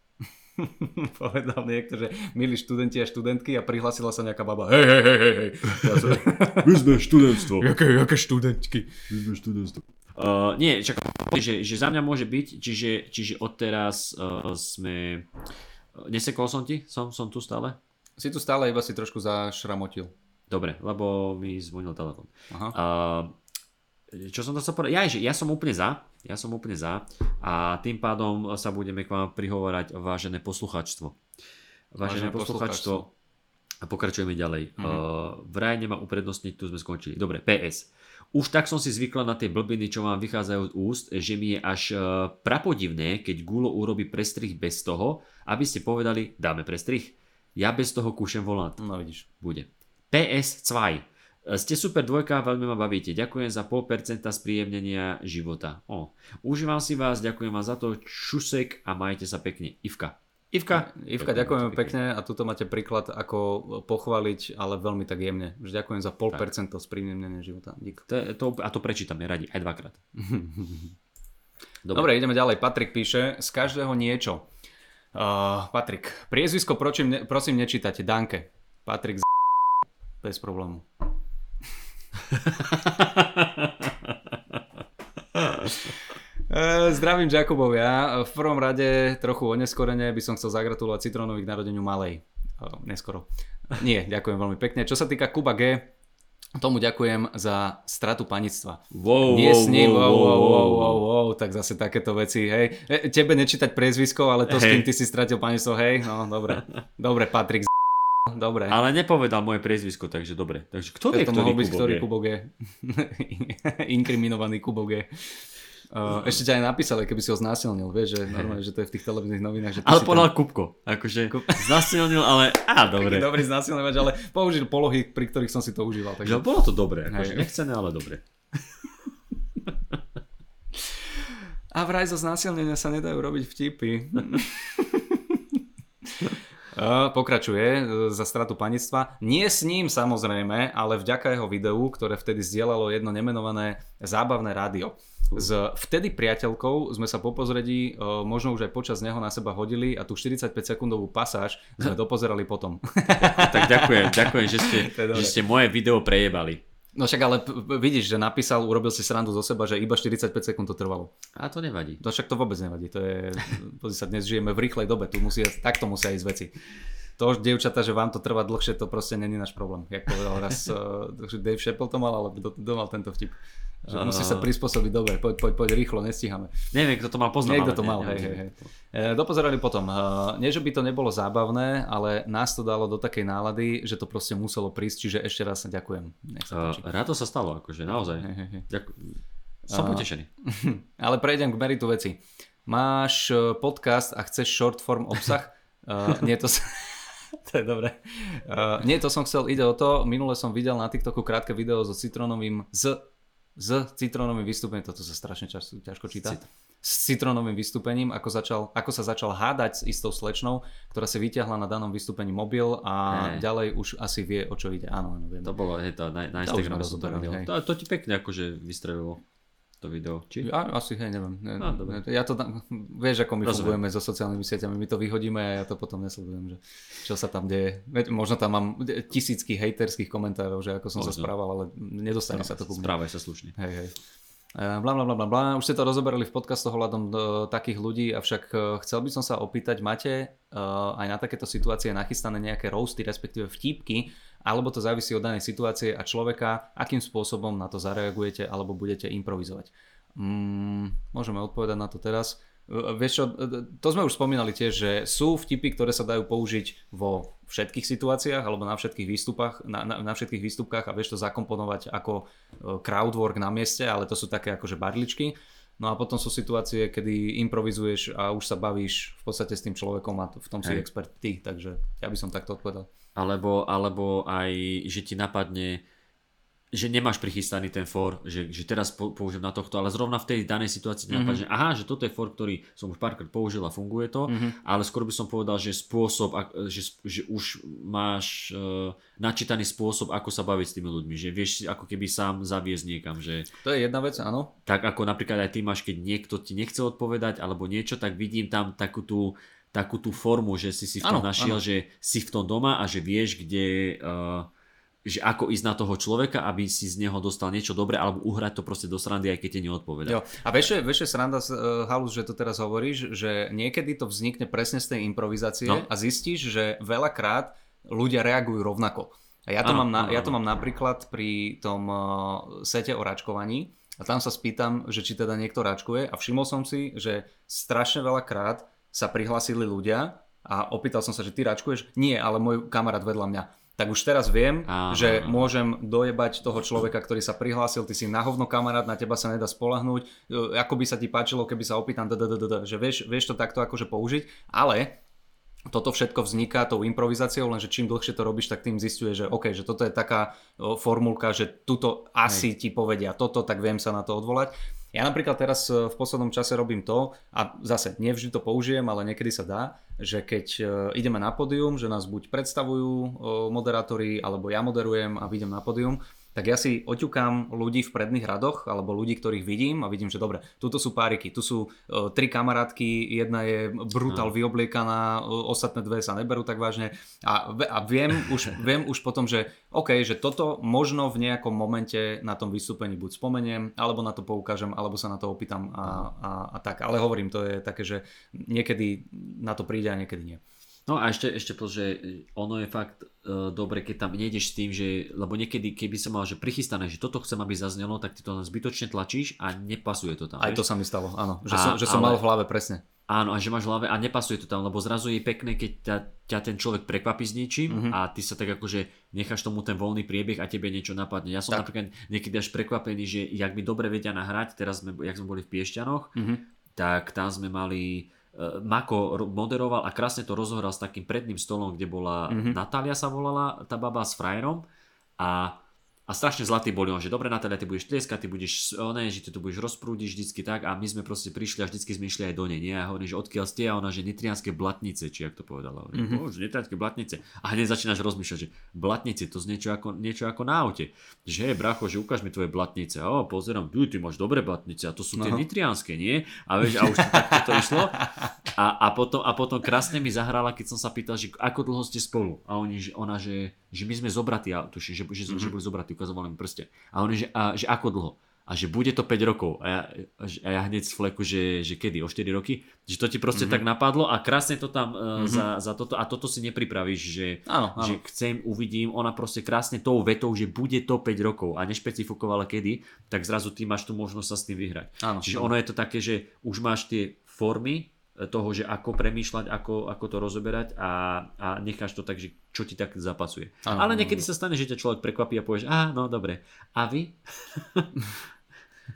Speaker 3: povedal niekto, že milí študenti a študentky a prihlasila sa nejaká baba. Hej, hej, hej, hej, hej. Ja som,
Speaker 2: my sme študentstvo.
Speaker 3: jaké, jaké študentky?
Speaker 2: My sme študentstvo. Uh, nie, čak, že, že za mňa môže byť, čiže, čiže odteraz uh, sme... Nesekol som ti? Som, som tu stále?
Speaker 3: Si tu stále iba si trošku zašramotil.
Speaker 2: Dobre, lebo mi zvonil telefon.
Speaker 3: Aha.
Speaker 2: Uh, čo som to chcel povedať? Ja, že ja som úplne za. Ja som úplne za. A tým pádom sa budeme k vám prihovárať vážené posluchačstvo. Vážené,
Speaker 3: Vážené
Speaker 2: posluchačstvo. A pokračujeme ďalej. Mm-hmm. Uh, vraj nemá uprednostniť, tu sme skončili. Dobre, PS. Už tak som si zvykla na tie blbiny, čo vám vychádzajú z úst, že mi je až uh, prapodivné, keď Gulo urobí prestrih bez toho, aby ste povedali, dáme prestrih. Ja bez toho kúšem volant.
Speaker 3: No vidíš.
Speaker 2: Bude. PS2. Ste super dvojka, veľmi ma bavíte. Ďakujem za pol percenta spríjemnenia života. O. Užívam si vás, ďakujem vám za to. Čusek a majte sa pekne. Ivka. Ivka.
Speaker 3: Ivka, ďakujeme pekne a tuto máte príklad, ako pochváliť, ale veľmi tak jemne. Že ďakujem za pol percento spríjemnenia života. Dík.
Speaker 2: To, to, a to prečítame radi, aj dvakrát.
Speaker 3: Dobre. Dobre, ideme ďalej. Patrik píše, z každého niečo. Uh, Patrik, priezvisko prosím, ne, prosím nečítate, Danke. Patrik z... Bez problému. E, Zdravím Jakubovia. V prvom rade trochu oneskorene by som chcel zagratulovať Citronovi k narodeniu malej. Neskoro. Nie, ďakujem veľmi pekne. Čo sa týka Kuba G, tomu ďakujem za stratu panictva.
Speaker 2: Wow,
Speaker 3: Nie s ním,
Speaker 2: wow,
Speaker 3: wow, wow,
Speaker 2: wow,
Speaker 3: wow, tak zase takéto veci, hej. E, Tebe nečítať priezvisko, ale to, s
Speaker 2: Hej.
Speaker 3: kým ty si stratil panictvo, hej, no, dobre. Dobre, Patrik, z... dobre.
Speaker 2: Ale nepovedal moje priezvisko, takže dobre. Takže kto vie,
Speaker 3: to
Speaker 2: ktorý
Speaker 3: mohol byť, ktorý
Speaker 2: je?
Speaker 3: Kubo G. Inkriminovaný Kubo G. Uh, ešte ťa aj napísali, keby si ho znásilnil, vieš, že normálne, že to je v tých televíznych novinách. Že
Speaker 2: Ale podal Kupko. Akože znasilnil, ale á, dobre.
Speaker 3: dobrý znásilňovač, ale použil polohy, pri ktorých som si to užíval.
Speaker 2: Že
Speaker 3: Takže...
Speaker 2: bolo to dobré, akože nechcené, ale dobre.
Speaker 3: A vraj zo znásilnenia sa nedajú robiť vtipy. Pokračuje uh, za stratu panictva. Nie s ním samozrejme, ale vďaka jeho videu, ktoré vtedy zdieľalo jedno nemenované zábavné rádio. S vtedy priateľkou sme sa po pozredí, uh, možno už aj počas neho na seba hodili a tú 45 sekundovú pasáž sme dopozerali potom.
Speaker 2: Tak ďakujem, ďakujem, že ste, že ste moje video prejebali.
Speaker 3: No však ale vidíš, že napísal, urobil si srandu zo seba, že iba 45 sekúnd to trvalo.
Speaker 2: A to nevadí.
Speaker 3: No však to vôbec nevadí, to je, sa, dnes žijeme v rýchlej dobe, tu musí, takto musia ísť veci. To, dievčata, že vám to trvá dlhšie, to proste není náš problém. Jak povedal raz uh, Dave Chappelle to mal, ale kto mal tento vtip. Že musí sa prispôsobiť, dobre, poď, poď, poď rýchlo, nestíhame.
Speaker 2: Neviem, kto to mal poznať.
Speaker 3: Niekto to mal, hej, hej, hej. E, Dopozerali potom. E, Nie, že by to nebolo zábavné, ale nás to dalo do takej nálady, že to proste muselo prísť, čiže ešte raz ďakujem. Nech sa
Speaker 2: Uh, rád to sa stalo, akože naozaj.
Speaker 3: Hej, hej, hej.
Speaker 2: Ďakujem. Som potešený.
Speaker 3: Ale prejdem k meritu veci. Máš podcast a chceš short form obsah? Uh, nie, to, s- to je dobré. Uh, nie, to som chcel, ide o to, minule som videl na TikToku krátke video so citronovým, s s citronovým vystúpením, toto sa strašne čas, ťažko číta, s citronovým vystúpením, ako, začal, ako sa začal hádať s istou slečnou, ktorá si vyťahla na danom vystúpení mobil a
Speaker 2: Hej.
Speaker 3: ďalej už asi vie, o čo ide. Áno, áno, viem.
Speaker 2: To bolo, hej, to na, na som to. To, to ti pekne akože vystrelilo to video. Či?
Speaker 3: Ja, asi, hej, neviem. Ne,
Speaker 2: No, dobre.
Speaker 3: ja to tam, vieš, ako my
Speaker 2: Rozumiem.
Speaker 3: fungujeme so sociálnymi sieťami, my to vyhodíme a ja to potom nesledujem, že čo sa tam deje. Veď možno tam mám tisícky hejterských komentárov, že ako som sa
Speaker 2: Možno.
Speaker 3: správal, ale nedostane sa to ku mne.
Speaker 2: Správaj sa slušne.
Speaker 3: Hej, hej. Eh, Bla, bla, bla, bla, bla. Už ste to rozoberali v podcastoch ohľadom eh, takých ľudí, avšak eh, chcel by som sa opýtať, máte eh, aj na takéto situácie nachystané nejaké roasty, respektíve vtípky, alebo to závisí od danej situácie a človeka, akým spôsobom na to zareagujete alebo budete improvizovať. Mm, môžeme odpovedať na to teraz. Vieš čo, to sme už spomínali tiež, že sú vtipy, ktoré sa dajú použiť vo všetkých situáciách alebo na všetkých výstupách, na, na, na všetkých výstupkách a vieš to zakomponovať ako e, crowdwork na mieste, ale to sú také akože barličky. No a potom sú situácie, kedy improvizuješ a už sa bavíš v podstate s tým človekom a v tom si
Speaker 2: Hej.
Speaker 3: expert ty, takže ja by som takto odpovedal.
Speaker 2: Alebo, alebo aj, že ti napadne, že nemáš prichystaný ten for, že, že teraz po, použijem na tohto, ale zrovna v tej danej situácii ti napadne, že aha, že toto je for, ktorý som už párkrát použil a funguje to, ale skôr by som povedal, že spôsob, že, že už máš uh, načítaný spôsob, ako sa baviť s tými ľuďmi, že vieš si ako keby sám zaviesť niekam, že
Speaker 3: To je jedna vec, áno.
Speaker 2: tak ako napríklad aj ty máš, keď niekto ti nechce odpovedať alebo niečo, tak vidím tam takú tú, takú tú formu, že si si v tom
Speaker 3: Áno,
Speaker 2: našiel,
Speaker 3: áno.
Speaker 2: že si v tom doma a že vieš, kde... Uh, že ako ísť na toho človeka, aby si z neho dostal niečo dobré, alebo uhrať to proste do srandy, aj keď ti neodpovedá.
Speaker 3: Jo. A čo je sranda, uh, Halus, že to teraz hovoríš, že niekedy to vznikne presne z tej improvizácie
Speaker 2: No.
Speaker 3: a zistíš, že veľakrát ľudia reagujú rovnako. A ja to,
Speaker 2: Áno,
Speaker 3: mám, na,
Speaker 2: áno,
Speaker 3: ja to mám napríklad pri tom uh, sete o račkovaní a tam sa spýtam, že či teda niekto račkuje a všimol som si, že strašne veľakrát sa prihlasili ľudia a opýtal som sa, že ty račkuješ? Nie, ale môj kamarát vedľa mňa. Tak už teraz viem,
Speaker 2: Áno,
Speaker 3: že môžem dojebať toho človeka, ktorý sa prihlásil, ty si na hovno kamarát, na teba sa nedá spolahnúť, e, ako by sa ti páčilo, keby sa opýtam, da, da, da, da, da, že vieš, vieš to takto akože použiť, ale toto všetko vzniká tou improvizáciou, lenže čím dlhšie to robíš, tak tým zistuje, že OK, že toto je taká formulka, že tuto asi ti povedia toto, tak viem sa na to odvolať. Ja napríklad teraz e, v poslednom čase robím to, a zase nevždy to použijem, ale niekedy sa dá, že keď e, ideme na pódium, že nás buď predstavujú e, moderátori, alebo ja moderujem a vidím na pódium, tak ja si oťukám ľudí v predných radoch, alebo ľudí, ktorých vidím a vidím, že dobre, tuto sú páriky, tu sú e, tri kamarátky, jedna je brutál vyobliekaná, o- ostatné dve sa neberú tak vážne a, a viem, už, viem už potom, že OK, že toto možno v nejakom momente na tom vystúpení buď spomeniem, alebo na to poukážem, alebo sa na to opýtam a, a, a tak. Ale hovorím, to je také, že niekedy na to príde a niekedy nie.
Speaker 2: No a ešte, ešte to, že ono je fakt uh, dobre, keď tam nejdeš s tým, že, lebo niekedy, keby som mal, že prichystané, že toto chcem, aby zaznelo, tak ty to zbytočne tlačíš a nepasuje to tam.
Speaker 3: Aj
Speaker 2: vieš?
Speaker 3: to sa mi stalo, áno. Že,
Speaker 2: A-
Speaker 3: som, že som
Speaker 2: ale-
Speaker 3: mal v hlave presne.
Speaker 2: Áno, a že máš v hlave a nepasuje to tam, lebo zrazu je pekné, keď ťa, ťa ten človek prekvapí s niečím
Speaker 3: Mhm.
Speaker 2: mm-hmm. a ty sa tak akože necháš tomu ten voľný priebeh a tebe niečo napadne. Ja som
Speaker 3: Tak.
Speaker 2: napríklad niekedy až prekvapený, že jak mi dobre vedia nahrať, teraz sme, jak sme boli v Piešťanoch,
Speaker 3: Mhm.
Speaker 2: tak tam sme mali Mako ro- moderoval a krásne to rozohral s takým predným stolom, kde bola
Speaker 3: Mhm.
Speaker 2: Natália sa volala, tá baba s frajerom a a strašne zlatý boli on, že dobre Natália, ty budeš tlieskať, ty budeš, ne, že ty to budeš rozprúdiť vždycky tak a my sme proste prišli a vždycky sme išli aj do nej, nie? A hovorím, že odkiaľ ste a ona, že nitrianské blatnice, či jak to povedala. Hovorím, mm-hmm. že nitrianské blatnice. A hneď začínaš rozmýšľať, že blatnice, to znie niečo ako, niečo ako na aute. Že hej, bracho, že ukáž mi tvoje blatnice. A o, pozerám, ty, ty máš dobré blatnice a to sú tie
Speaker 3: Aha.
Speaker 2: nitrianské, nie? A vieš, a už to takto to išlo. A, a, potom, a potom krásne mi zahrala, keď som sa pýtal, že ako dlho ste spolu. A oni, ona, že, že my sme zobratí, a tuším, že, že, že boli zobratí, ukazovala mi prste. A oni, že, a, že ako dlho? A že bude to 5 rokov. A ja, a ja hneď z fleku, že, že kedy? O 4 roky? Že to ti proste tak napadlo a krásne to tam uh, za, za toto. A toto si nepripravíš, že,
Speaker 3: Áno, áno.
Speaker 2: že chcem, uvidím. Ona proste krásne tou vetou, že bude to 5 rokov a nešpecifikovala kedy, tak zrazu ty máš tu možnosť sa s tým vyhrať.
Speaker 3: Áno,
Speaker 2: Čiže
Speaker 3: áno.
Speaker 2: ono je to také, že už máš tie formy toho, že ako premýšľať, ako, ako to rozoberať a, a necháš to tak, že čo ti tak zapasuje.
Speaker 3: Áno,
Speaker 2: Ale niekedy sa stane, že ťa človek prekvapí a povieš, á, no dobre. A vy?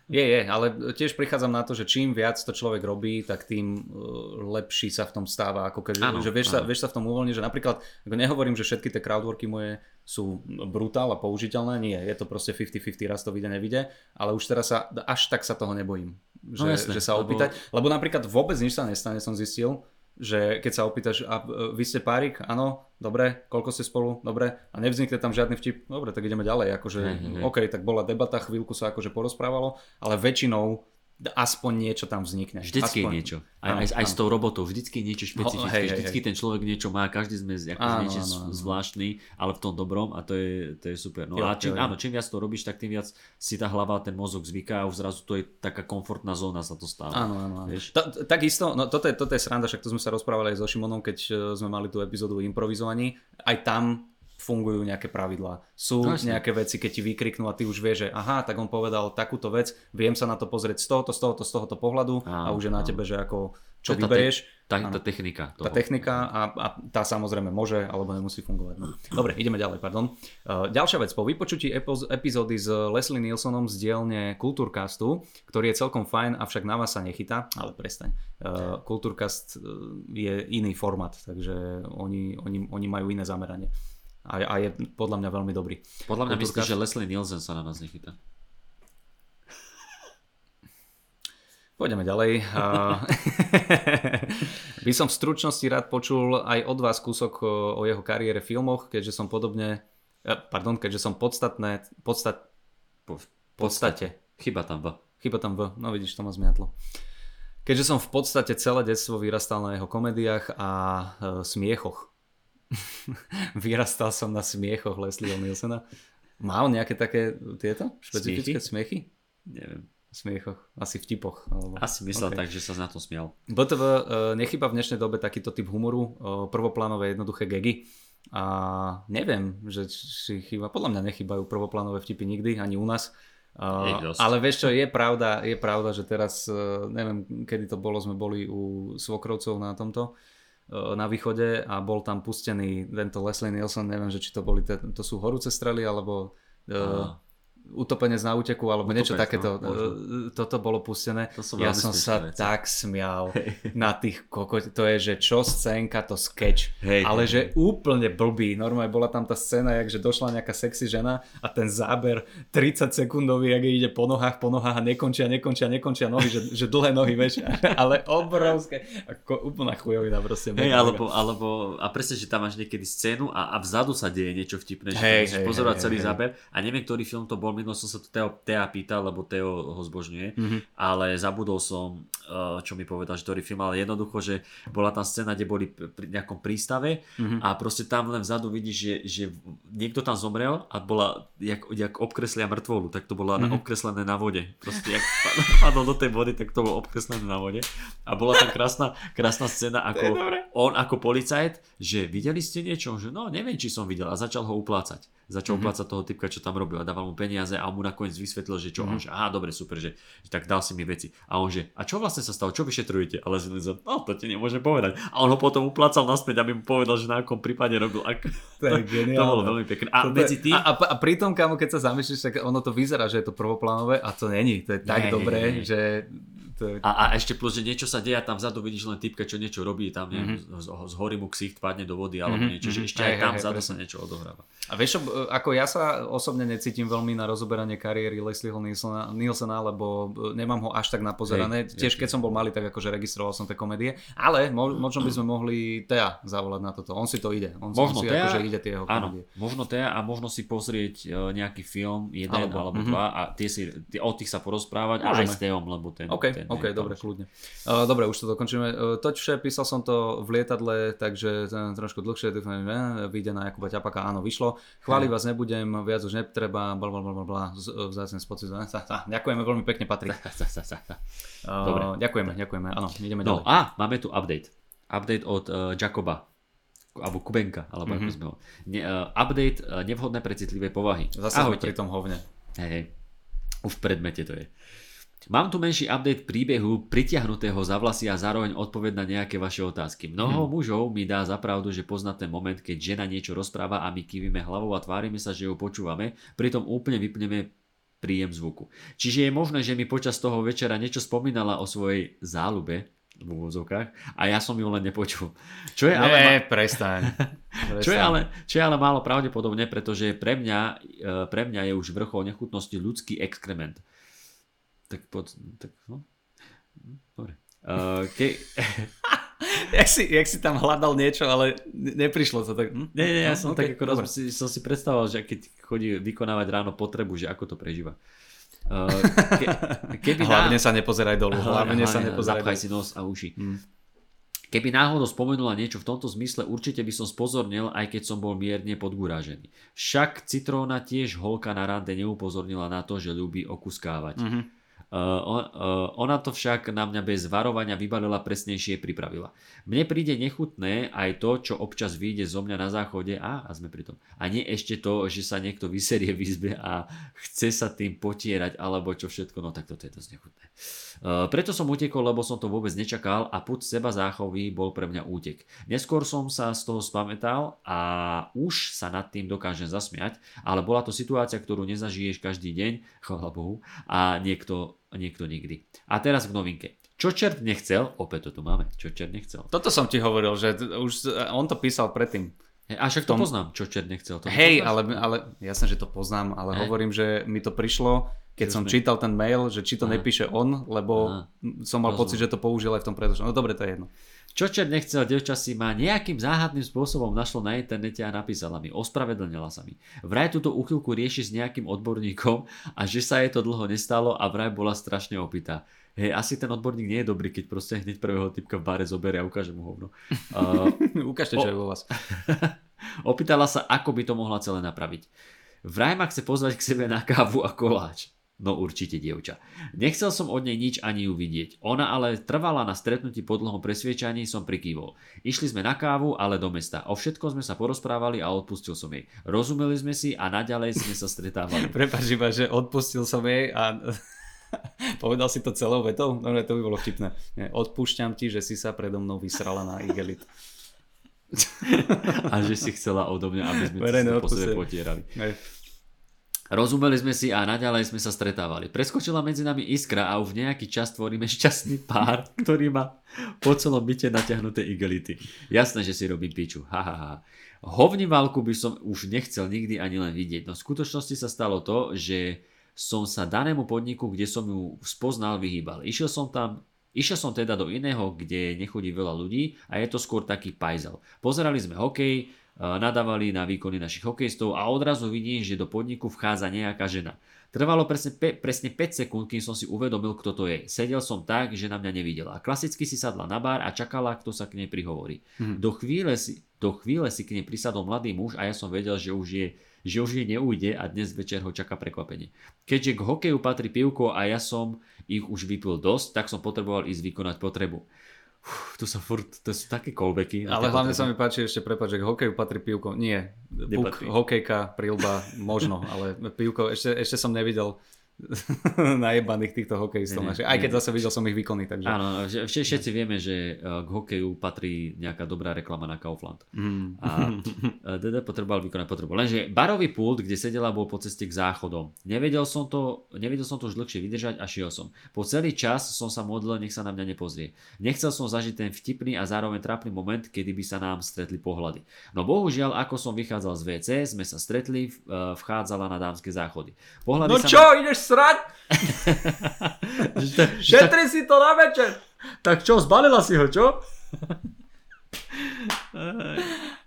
Speaker 3: Je, je, ale tiež prichádzam na to, že čím viac to človek robí, tak tým uh, lepší sa v tom stáva. Ako keď,
Speaker 2: Áno,
Speaker 3: že vieš, sa, vieš sa v tom uvoľniť, že napríklad, ako nehovorím, že všetky tie crowdworky moje sú brutál a použiteľné, nie, je to proste 50-50, raz to vyjde, nevyjde, ale už teraz sa, až tak sa toho nebojím, že,
Speaker 2: No jasné,
Speaker 3: že sa
Speaker 2: lebo-
Speaker 3: opýtať, lebo napríklad vôbec nič sa nestane, som zistil, že keď sa opýtaš, a e, vy ste párik, áno, dobre, koľko ste spolu, dobre, a nevznikne tam žiadny vtip, dobre, tak ideme ďalej, akože,
Speaker 2: hej.
Speaker 3: OK, tak bola debata, chvíľku sa akože porozprávalo, ale väčšinou aspoň niečo tam vznikne.
Speaker 2: Vždycky
Speaker 3: aspoň.
Speaker 2: niečo. Aj,
Speaker 3: Áno,
Speaker 2: aj, aj s tou robotou. Vždycky je niečo špecifické.
Speaker 3: hej, hej,
Speaker 2: vždycky
Speaker 3: hej.
Speaker 2: ten človek niečo má. Každý sme
Speaker 3: Áno,
Speaker 2: niečo
Speaker 3: áno,
Speaker 2: zvláštny, ale v tom dobrom a to je, to je super. No
Speaker 3: Jo,
Speaker 2: a čím,
Speaker 3: jo, jo.
Speaker 2: áno, čím viac to robíš, tak tým viac si tá hlava, ten mozog zvyká a už zrazu to je taká komfortná zóna sa to stáva.
Speaker 3: Áno, áno.
Speaker 2: Vieš?
Speaker 3: Ta- t- Takisto, no toto je, toto je sranda, však to sme sa rozprávali aj so Šimonom, keď e, sme mali tú epizódu o improvizovaní. Aj tam fungujú nejaké pravidlá. Sú
Speaker 2: No, jasne.
Speaker 3: nejaké veci, keď ti vykriknú a ty už vieš, že aha, tak on povedal takúto vec, viem sa na to pozrieť z tohoto, z tohoto, z tohoto pohľadu a
Speaker 2: Áno,
Speaker 3: už je na
Speaker 2: áno.
Speaker 3: tebe, že ako čo
Speaker 2: To je tá
Speaker 3: vyberieš.
Speaker 2: Tá, tá technika.
Speaker 3: Tá
Speaker 2: Toho.
Speaker 3: technika a, a tá samozrejme môže alebo nemusí fungovať. No. Dobre, ideme ďalej, pardon. Uh, ďalšia vec, po vypočutí epo- epizódy s Leslie Nielsonom z dielne Kultúrkastu, ktorý je celkom fajn, avšak na vás sa nechytá, ale prestaň. Uh, Kultúrkast uh, je iný format, takže oni, oni, oni majú iné zameranie. A, a je podľa mňa veľmi dobrý.
Speaker 2: Podľa mňa myslíš, že Leslie Nielsen sa na nás nechytá.
Speaker 3: Pôjdeme ďalej. By som v stručnosti rád počul aj od vás kúsok o, jeho kariére v filmoch, keďže som podobne, eh, pardon, keďže som podstatné, podstat,
Speaker 2: Po,
Speaker 3: podstate,
Speaker 2: chyba tam v.
Speaker 3: chyba tam v, no vidíš, to ma zmiatlo. Keďže som v podstate celé detstvo vyrastal na jeho komediách a e, smiechoch. vyrastal som na smiechoch Leslieho Nielsena. Má on nejaké také tieto špecifické smiechy?
Speaker 2: Neviem.
Speaker 3: Smiechoch, asi vtipoch. Alebo...
Speaker 2: Asi myslel
Speaker 3: Ok.
Speaker 2: tak, že sa na to smial.
Speaker 3: BTV e, nechyba v dnešnej dobe takýto typ humoru, e, prvoplánové jednoduché gegy. A neviem, že či chýba, podľa mňa nechybajú prvoplánové vtipy nikdy, ani u nás. Uh, ale vieš čo, je pravda, je pravda, že teraz, uh, neviem, kedy to bolo, sme boli u Svokrovcov na tomto, uh, na východe a bol tam pustený tento Leslie Nielsen, neviem, že či to boli, te, to sú horúce strely, alebo uh, utopenec na úteku, alebo niečo
Speaker 2: Utopenec,
Speaker 3: takéto.
Speaker 2: no, možno.
Speaker 3: Uh, toto bolo pustené.
Speaker 2: To sú
Speaker 3: ja som sa
Speaker 2: veci.
Speaker 3: tak smial na tých koko, to je, že čo scénka, to sketch.
Speaker 2: Hej,
Speaker 3: ale
Speaker 2: hej,
Speaker 3: že úplne blbý. Normálne bola tam tá scéna, jak že došla nejaká sexy žena a ten záber 30 sekundový, jak ide po nohách, po nohách a nekončia, nekončia, nekončia nohy, že, že dlhé nohy, vieš, ale obrovské. Ako úplná chujovina proste. Mega,
Speaker 2: alebo, alebo, a presne, že tam máš niekedy scénu a, a vzadu sa deje niečo vtipné, že
Speaker 3: hej,
Speaker 2: musíš
Speaker 3: hej,
Speaker 2: pozorovať
Speaker 3: hej,
Speaker 2: celý
Speaker 3: hej.
Speaker 2: záber a neviem, ktorý film to bol, minul som sa to Teo, Tea pýtal, lebo Teo ho zbožňuje,
Speaker 3: Mhm.
Speaker 2: ale zabudol som, eh, čo mi povedal, že ktorý film, ale jednoducho, že bola tam scéna, kde boli pri nejakom prístave
Speaker 3: Mhm.
Speaker 2: a proste tam len vzadu vidíš, že, že niekto tam zomrel a bola, jak, jak obkreslia mŕtvolu, tak to bola
Speaker 3: Mhm.
Speaker 2: obkreslené na vode. Proste jak padol do tej vody, tak to bolo obkreslené na vode. A bola tam krásna, krásna scéna, ako on ako policajt, že videli ste niečo? Že no, neviem, či som videl. A začal ho uplácať. Začal
Speaker 3: Mhm.
Speaker 2: uplácať toho typka, čo tam robil a dával mu peniaze a on mu nakoniec vysvetlil, že čo.
Speaker 3: Mhm.
Speaker 2: On že, aha, dobre, super, že, že tak dal si mi veci. A on že, a čo vlastne sa stalo? Čo vyšetrujete? Ale Nielsen, no to ti nemôžem povedať. A on ho potom uplácal naspäť, aby mu povedal, že na akom prípade robil. Ak...
Speaker 3: To je geniálne.
Speaker 2: to bolo veľmi pekné. A
Speaker 3: je-
Speaker 2: medzi tým...
Speaker 3: a, a, a pritom, kamo, keď sa zamýšľaš, tak ono to vyzerá, že je to prvoplánové a to není. To je tak
Speaker 2: Nie,
Speaker 3: dobré,
Speaker 2: nie, nie.
Speaker 3: že... To je...
Speaker 2: A, a ešte plus, že niečo sa deje a tam vzadu vidíš len typka, čo niečo robí, tam neviem,
Speaker 3: Mhm.
Speaker 2: z, z hory mu ksicht padne do vody alebo
Speaker 3: Mhm,
Speaker 2: niečo, že
Speaker 3: mhm.
Speaker 2: ešte aj
Speaker 3: hej,
Speaker 2: tam
Speaker 3: hej,
Speaker 2: vzadu
Speaker 3: presne.
Speaker 2: sa niečo odohráva.
Speaker 3: A vieš, ako ja sa osobne necítim veľmi na rozoberanie kariéry Leslieho Nielsena, Nielsena lebo e, nemám ho až tak napozerané.
Speaker 2: Hej,
Speaker 3: Tiež keď som bol malý, tak akože registroval som tie komédie. Ale mo- možno by sme mohli Tea zavolať na toto. On si to ide. On,
Speaker 2: Možno
Speaker 3: on si
Speaker 2: Thea,
Speaker 3: akože ide tie jeho
Speaker 2: Áno,
Speaker 3: komédie.
Speaker 2: možno Tea a možno si pozrieť e, nejaký film, jeden
Speaker 3: Alebo,
Speaker 2: alebo,
Speaker 3: mhm.
Speaker 2: dva a tie si, tie, o tých sa porozprávať a aj
Speaker 3: Môžeme.
Speaker 2: s Teom, lebo ten...
Speaker 3: OK,
Speaker 2: ten
Speaker 3: OK,
Speaker 2: je tam.
Speaker 3: dobre, kľudne. Uh, dobre, už to dokončíme. Uh, toť vše, písal som to v lietadle, takže uh, trošku dlhšie, dúfam, že uh, vyjde na Jakuba Ťapaka, áno, vyšlo. Chváliť vás nebudem, viac už netreba, bla bla bla bla bla, z- vzácne spocit. Ďakujeme veľmi pekne, Patrik.
Speaker 2: Dobre.
Speaker 3: Ďakujeme, ďakujeme, áno, ideme
Speaker 2: No
Speaker 3: ďalej.
Speaker 2: a máme tu update. Update od uh, Jacoba. Alebo Kubenka, alebo
Speaker 3: Mhm.
Speaker 2: mm-hmm. ako sme ho. Ne, uh, update uh, nevhodné pre citlivé povahy.
Speaker 3: Zase
Speaker 2: Ahojte.
Speaker 3: pri tom hovne.
Speaker 2: Hej, hej. Už v predmete to je. Mám tu menší update príbehu pritiahnutého za vlasy a zároveň odpoveď na nejaké vaše otázky. Mnoho mužov mi dá za pravdu, že pozná ten moment, keď žena niečo rozpráva a my kývime hlavou a tvárime sa, že ju počúvame, pritom úplne vypneme príjem zvuku. Čiže je možné, že mi počas toho večera niečo spomínala o svojej záľube v úvodzovkách a ja som ju len nepočul. Čo je ale,
Speaker 3: Nie, prestaň.
Speaker 2: čo je
Speaker 3: Prestaň.
Speaker 2: ale, čo je ale málo pravdepodobné, pretože pre mňa, e, pre mňa je už vrchol nechutnosti ľudský exkrement. Tak poď, tak no. Dobre. Uh, ke...
Speaker 3: Jak si, jak si tam hľadal niečo, ale ne- neprišlo to tak. Hm?
Speaker 2: Nie, nie, ja
Speaker 3: No,
Speaker 2: som
Speaker 3: okej,
Speaker 2: tak ako
Speaker 3: dobre.
Speaker 2: si, som si predstavoval, že keď chodí vykonávať ráno potrebu, že ako to prežíva. Uh, ke, keby
Speaker 3: Hlavne sa nepozeraj dolu. Hlavne sa nepozeraj
Speaker 2: Zapchaj
Speaker 3: dolu.
Speaker 2: si nos a uši.
Speaker 3: Hm.
Speaker 2: Keby náhodou spomenula niečo v tomto zmysle, určite by som spozornil, aj keď som bol mierne podgúražený. Však Citróna tiež holka na rande neupozornila na to, že ľubí okuskávať.
Speaker 3: Mhm.
Speaker 2: On, uh, ona to však na mňa bez varovania vybalila presnejšie pripravila. Mne príde nechutné aj to, čo občas vyjde zo mňa na záchode a, a sme pri tom. A nie ešte to, že sa niekto vyserie v izbe a chce sa tým potierať alebo čo všetko, no tak toto je dosť nechutné. Uh, preto som utekol, lebo som to vôbec nečakal a put seba záchovy bol pre mňa útek. Neskôr som sa z toho spamätal a už sa nad tým dokážem zasmiať, ale bola to situácia, ktorú nezažiješ každý deň, chvála Bohu, a niekto, niekto nikdy. A teraz k novinke. Čo čert nechcel, opäť to tu máme, čo čert nechcel.
Speaker 3: Toto som ti hovoril, že už on to písal predtým.
Speaker 2: He, a však to
Speaker 3: Tom-
Speaker 2: poznám, čo čert nechcel. To
Speaker 3: Hej, ale, ale jasné, že to poznám, ale
Speaker 2: Hej.
Speaker 3: hovorím, že mi to prišlo, keď som
Speaker 2: sme-
Speaker 3: čítal ten mail, že či to
Speaker 2: Aha.
Speaker 3: nepíše on, lebo
Speaker 2: Aha.
Speaker 3: som mal
Speaker 2: Rozumiem.
Speaker 3: pocit, že to použil aj v tom predošlom. No dobre, to je jedno.
Speaker 2: Čo čert nechcel, devča si ma nejakým záhadným spôsobom našlo na internete a napísala mi, ospravedlnila sa mi. Vraj túto úchylku rieši s nejakým odborníkom a že sa jej to dlho nestalo a vraj bola strašne opitá. Hej, asi ten odborník nie je dobrý, keď proste hneď prvého typka v bare zoberie a ukáže mu hovno. Uh,
Speaker 3: Ukážte, čo je vo vás.
Speaker 2: Opýtala sa, ako by to mohla celé napraviť. Vraj ma chce pozvať k sebe na kávu a koláč. No určite, dievča. Nechcel som od nej nič ani ju vidieť. Ona ale trvala na stretnutí po dlhom presviečaní, som prikývol. Išli sme na kávu, ale do mesta. O všetko sme sa porozprávali a odpustil som jej. Rozumeli sme si a naďalej sme sa stretávali.
Speaker 3: Prepač iba, že odpustil som jej a povedal si to celou vetou? No, to by bolo vtipné. Nie, odpúšťam ti, že si sa predo mnou vysrala na igelit.
Speaker 2: A že si chcela odo mňa, aby sme sa po sebe potierali.
Speaker 3: Hej.
Speaker 2: Rozumeli sme si a naďalej sme sa stretávali. Preskočila medzi nami iskra a už nejaký čas tvoríme šťastný pár, ktorý má po celom byte natiahnuté igelity. Jasné, že si robím piču. Ha, ha, ha. Hovnivalku by som už nechcel nikdy ani len vidieť. No v skutočnosti sa stalo to, že som sa danému podniku, kde som ju spoznal, vyhýbal. Išiel som tam Išiel som teda do iného, kde nechodí veľa ľudí a je to skôr taký pajzel. Pozerali sme hokej, nadávali na výkony našich hokejistov a odrazu vidím, že do podniku vchádza nejaká žena. Trvalo presne, pe, presne 5 sekúnd, kým som si uvedomil, kto to je. Sedel som tak, že na mňa nevidela. Klasicky si sadla na bar a čakala, kto sa k nej prihovorí.
Speaker 3: Mhm.
Speaker 2: Do, chvíle si, do chvíle si k nej prisadol mladý muž a ja som vedel, že už je že už jej neújde a dnes večer ho čaká prekvapenie. Keďže k hokeju patrí pivko a ja som ich už vypil dosť, tak som potreboval ísť vykonať potrebu. Uf, tu sa furt, to sú také na
Speaker 3: Ale hlavne sa mi páči ešte, prepáč, že k hokeju patrí pivko. Nie, puk, hokejka, prilba, možno, ale pivko, ešte, ešte som nevidel najebaných týchto hokejistov.
Speaker 2: Nie,
Speaker 3: našich. Aj keď
Speaker 2: nie.
Speaker 3: zase videl som ich výkony, takže...
Speaker 2: Áno, všetci vieme, že e, k hokeju patrí nejaká dobrá reklama na Kaufland.
Speaker 3: Mm.
Speaker 2: A e, DD potreboval vykonať potrebu. Lenže barový pult, kde sedela, bol po ceste k záchodom. Nevedel som to, nevedel som to už dlhšie vydržať a šiel som. Po celý čas som sa modlil, nech sa na mňa nepozrie. Nechcel som zažiť ten vtipný a zároveň trápny moment, kedy by sa nám stretli pohľady. No bohužiaľ, ako som vychádzal z WC, sme sa stretli, e, vchádzala na dámske záchody. Pohľady
Speaker 3: No
Speaker 2: sa
Speaker 3: čo, ideš srať? Šetri si to na večer!
Speaker 2: Tak čo, zbalila si ho, čo?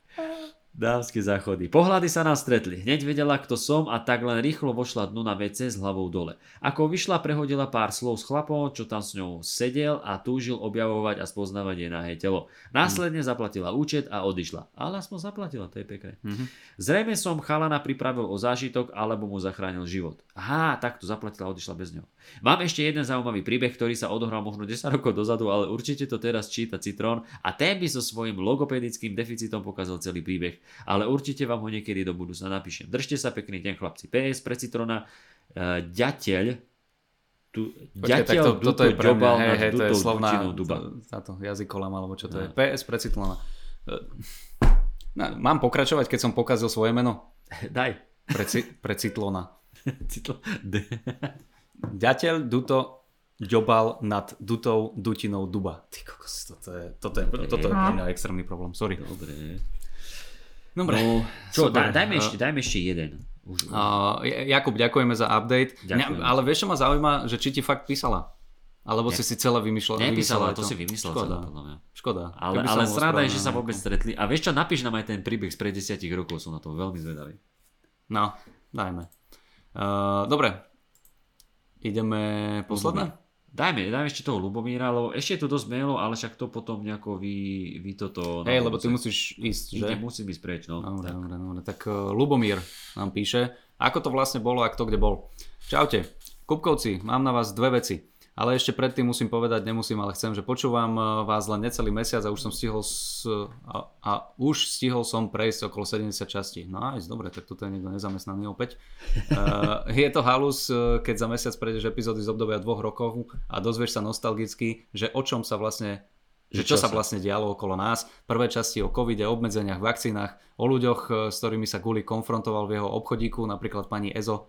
Speaker 2: Dávske záchody. Pohľady sa nás stretli. Hneď vedela, kto som a tak len rýchlo vošla dnu na WC s hlavou dole. Ako vyšla, prehodila pár slov s chlapom, čo tam s ňou sedel a túžil objavovať a spoznávať jej nahé telo. Následne zaplatila účet a odišla. Ale aspoň zaplatila, to je pekné.
Speaker 3: Mhm.
Speaker 2: Zrejme som chalana pripravil o zážitok alebo mu zachránil život. Aha, takto zaplatila a odišla bez neho. Mám ešte jeden zaujímavý príbeh, ktorý sa odohral možno 10 rokov dozadu, ale určite to teraz číta Citrón a ten by so svojím logopedickým deficitom pokazal celý príbeh. Ale určite vám ho niekedy do budúcna napíšem. Držte sa pekný deň chlapci. PS pre Citrona, uh, ďateľ, tu,
Speaker 3: Počkaj, tak to, toto je pre mňa, hej, hej, to je slovná
Speaker 2: duba.
Speaker 3: táto jazykolem, alebo čo to je.
Speaker 2: No.
Speaker 3: PS precitlená. No, mám pokračovať, keď som pokazil svoje meno?
Speaker 2: Daj.
Speaker 3: Preci, precitlona.
Speaker 2: Citl- D.
Speaker 3: Ďateľ Duto ďobal nad dutou dutinou duba. Ty kokos, toto je, toto je, toto je pre mňa extrémny problém, sorry.
Speaker 2: Dobre.
Speaker 3: Dobre.
Speaker 2: No, čo, daj, dajme, ešte, dajme ešte jeden. Už,
Speaker 3: Uh, Jakub, ďakujeme za update.
Speaker 2: Ďakujem.
Speaker 3: Mňa, ale vieš, čo ma zaujíma, že či ti fakt písala? Alebo si si celé vymýšľal?
Speaker 2: Nepísala, to
Speaker 3: aj
Speaker 2: si vymyslel
Speaker 3: Škoda.
Speaker 2: celé, podľa mňa.
Speaker 3: Škoda.
Speaker 2: Ale, ale sranda je, že sa vôbec stretli. A vieš čo, napíš nám aj ten príbeh z pred desiatich rokov, som na to veľmi zvedavý.
Speaker 3: No, dajme. Uh, dobre. Ideme posledné?
Speaker 2: Dajme, dajme ešte toho Lubomíra, lebo ešte je tu dosť mailov, ale však to potom nejako vy, vy toto...
Speaker 3: Hej, lebo ty musíš ísť, že?
Speaker 2: Ide, musím ísť preč, no.
Speaker 3: Dobre,
Speaker 2: Tak.
Speaker 3: dobre, dobre. Tak uh, Lubomír nám píše, ako to vlastne bolo a kto kde bol. Čaute, Kupkovci, mám na vás dve veci. Ale ešte predtým musím povedať, nemusím, ale chcem, že počúvam uh, vás len necelý mesiac a už som stihol s, a, a už stihol som prejsť okolo 70 častí. No aj, dobre, tak tuto je niekto nezamestnaný opäť. Uh, je to halus, uh, keď za mesiac prejdeš epizódy z obdobia dvoch rokov a dozvieš sa nostalgicky, že o čom sa vlastne že čo, sa vlastne dialo okolo nás. Prvé časti o covide, obmedzeniach, vakcínach, o ľuďoch, e, s ktorými sa Guli konfrontoval v jeho obchodíku, napríklad pani Ezo.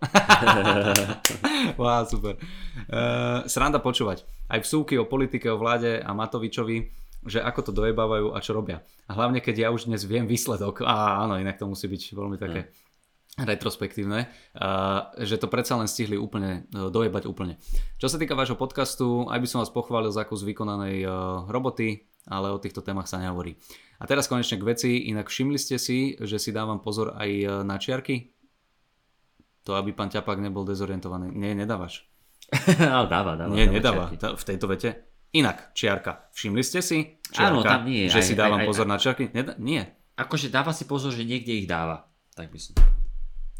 Speaker 3: Wow, super. Uh, sranda počúvať. Aj vsúky o politike, o vláde a Matovičovi, že ako to dojebávajú a čo robia. A hlavne, keď ja už dnes viem výsledok. A áno, inak to musí byť veľmi také retrospektívne, že to predsa len stihli úplne uh, dojebať úplne. Čo sa týka vášho podcastu, aj by som vás pochválil za kus vykonanej uh, roboty, ale o týchto témach sa nehovorí. A teraz konečne k veci, inak všimli ste si, že si dávam pozor aj uh, na čiarky? To, aby pán Ťapák nebol dezorientovaný. Nie, nedávaš.
Speaker 2: dáva, dáva.
Speaker 3: Nie,
Speaker 2: dáva
Speaker 3: nedáva.
Speaker 2: čiarky.
Speaker 3: V tejto vete. Inak, čiarka. Všimli ste si? Čiarka,
Speaker 2: Áno, tam nie,
Speaker 3: Že
Speaker 2: aj-
Speaker 3: si dávam
Speaker 2: aj- aj-
Speaker 3: pozor na čiarky? Nie.
Speaker 2: Akože dáva si pozor, že niekde ich dáva. Tak by som.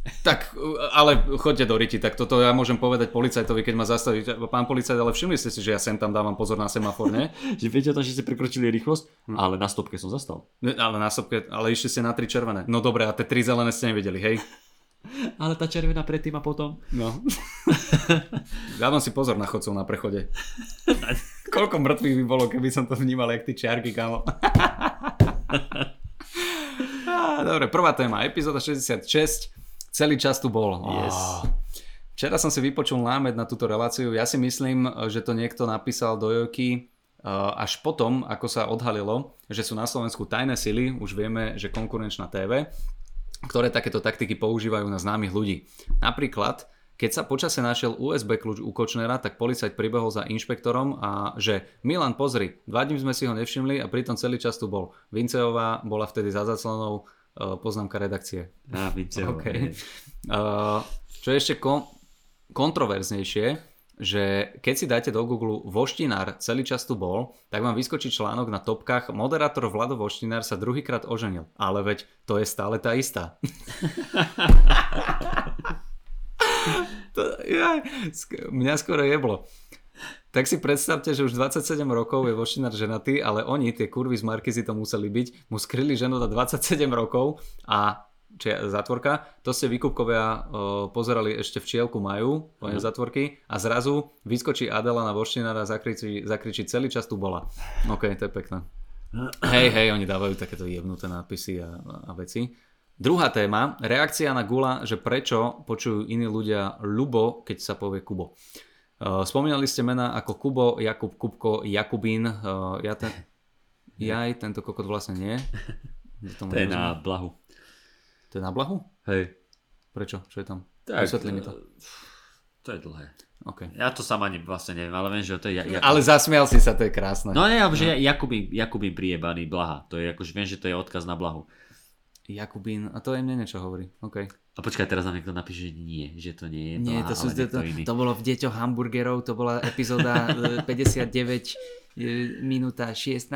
Speaker 3: Tak, ale chodte do riti, tak toto ja môžem povedať policajtovi, keď ma zastaví. Pán policajt, ale všimli ste si, že ja sem tam dávam pozor na semafor, ne?
Speaker 2: že viete o tom, že ste prekročili rýchlosť, ale na stopke som zastal.
Speaker 3: Ale na sopke, ale išli ste na tri červené. No dobre, a tie tri zelené ste nevedeli, hej?
Speaker 2: Ale tá červená predtým a potom.
Speaker 3: No. Dávam si pozor na chodcov na prechode. Koľko mŕtvych by bolo, keby som to vnímal, jak ty čiarky, kámo. Á, Dobre, prvá téma, epizóda 66. Celý čas tu bol.
Speaker 2: Yes.
Speaker 3: Včera som si vypočul námed na túto reláciu. Ja si myslím, že to niekto napísal do Jojky uh, až potom, ako sa odhalilo, že sú na Slovensku tajné sily, už vieme, že konkurenčná TV, ktoré takéto taktiky používajú na známych ľudí. Napríklad, keď sa počase našiel USB kľúč u Kočnera, tak policajt pribehol za inšpektorom a že Milan, pozri, dva dní sme si ho nevšimli a pritom celý čas tu bol. Vinceová bola vtedy za zaclenou poznámka redakcie.
Speaker 2: Á, více.
Speaker 3: OK. Uh, čo je ešte kon- kontroverznejšie, že keď si dáte do Google Voštinár celý čas tu bol, tak vám vyskočí článok na topkách Moderátor Vlado Voštinár sa druhýkrát oženil. Ale veď to je stále tá istá. to, ja, mňa skoro jeblo. Tak si predstavte, že už 27 rokov je Voštinár ženatý, ale oni, tie kurvy z Markizy to museli byť, mu skryli ženu na 27 rokov a či zatvorka, to ste výkupkovia o, pozerali ešte včielku majú, uh zatvorky a zrazu vyskočí Adela na Voštinára a zakričí, zakričí celý čas tu bola. OK, to je pekné. Hej, hej, oni dávajú takéto jebnuté nápisy a, a veci. Druhá téma, reakcia na Gula, že prečo počujú iní ľudia Lubo, keď sa povie Kubo. Uh, spomínali ste mená ako Kubo, Jakub, Kubko, Jakubín. Uh, ja ten... Jaj, tento kokot vlastne nie. Tomu
Speaker 2: To je na blahu.
Speaker 3: To je na blahu?
Speaker 2: Hej.
Speaker 3: Prečo? Čo je tam?
Speaker 2: Tak,
Speaker 3: Vysvetli mi to.
Speaker 2: To je dlhé.
Speaker 3: Okay.
Speaker 2: Ja to sama ani vlastne neviem, ale viem, že to je... Ja.
Speaker 3: Ale zasmial si sa, to je krásne.
Speaker 2: No nie, že Jakubín, Jakubín priebaný, blaha. To je akože viem, že to je odkaz na blahu.
Speaker 3: Jakubín, a to aj mne niečo hovorí. Okay.
Speaker 2: A počkaj, teraz nám niekto napíše, že nie, že to nie je
Speaker 3: Nie,
Speaker 2: blaha,
Speaker 3: to, sú, to, to,
Speaker 2: iný.
Speaker 3: to bolo v Deťoch hamburgerov, to bola epizóda e, 59 e, minúta 6.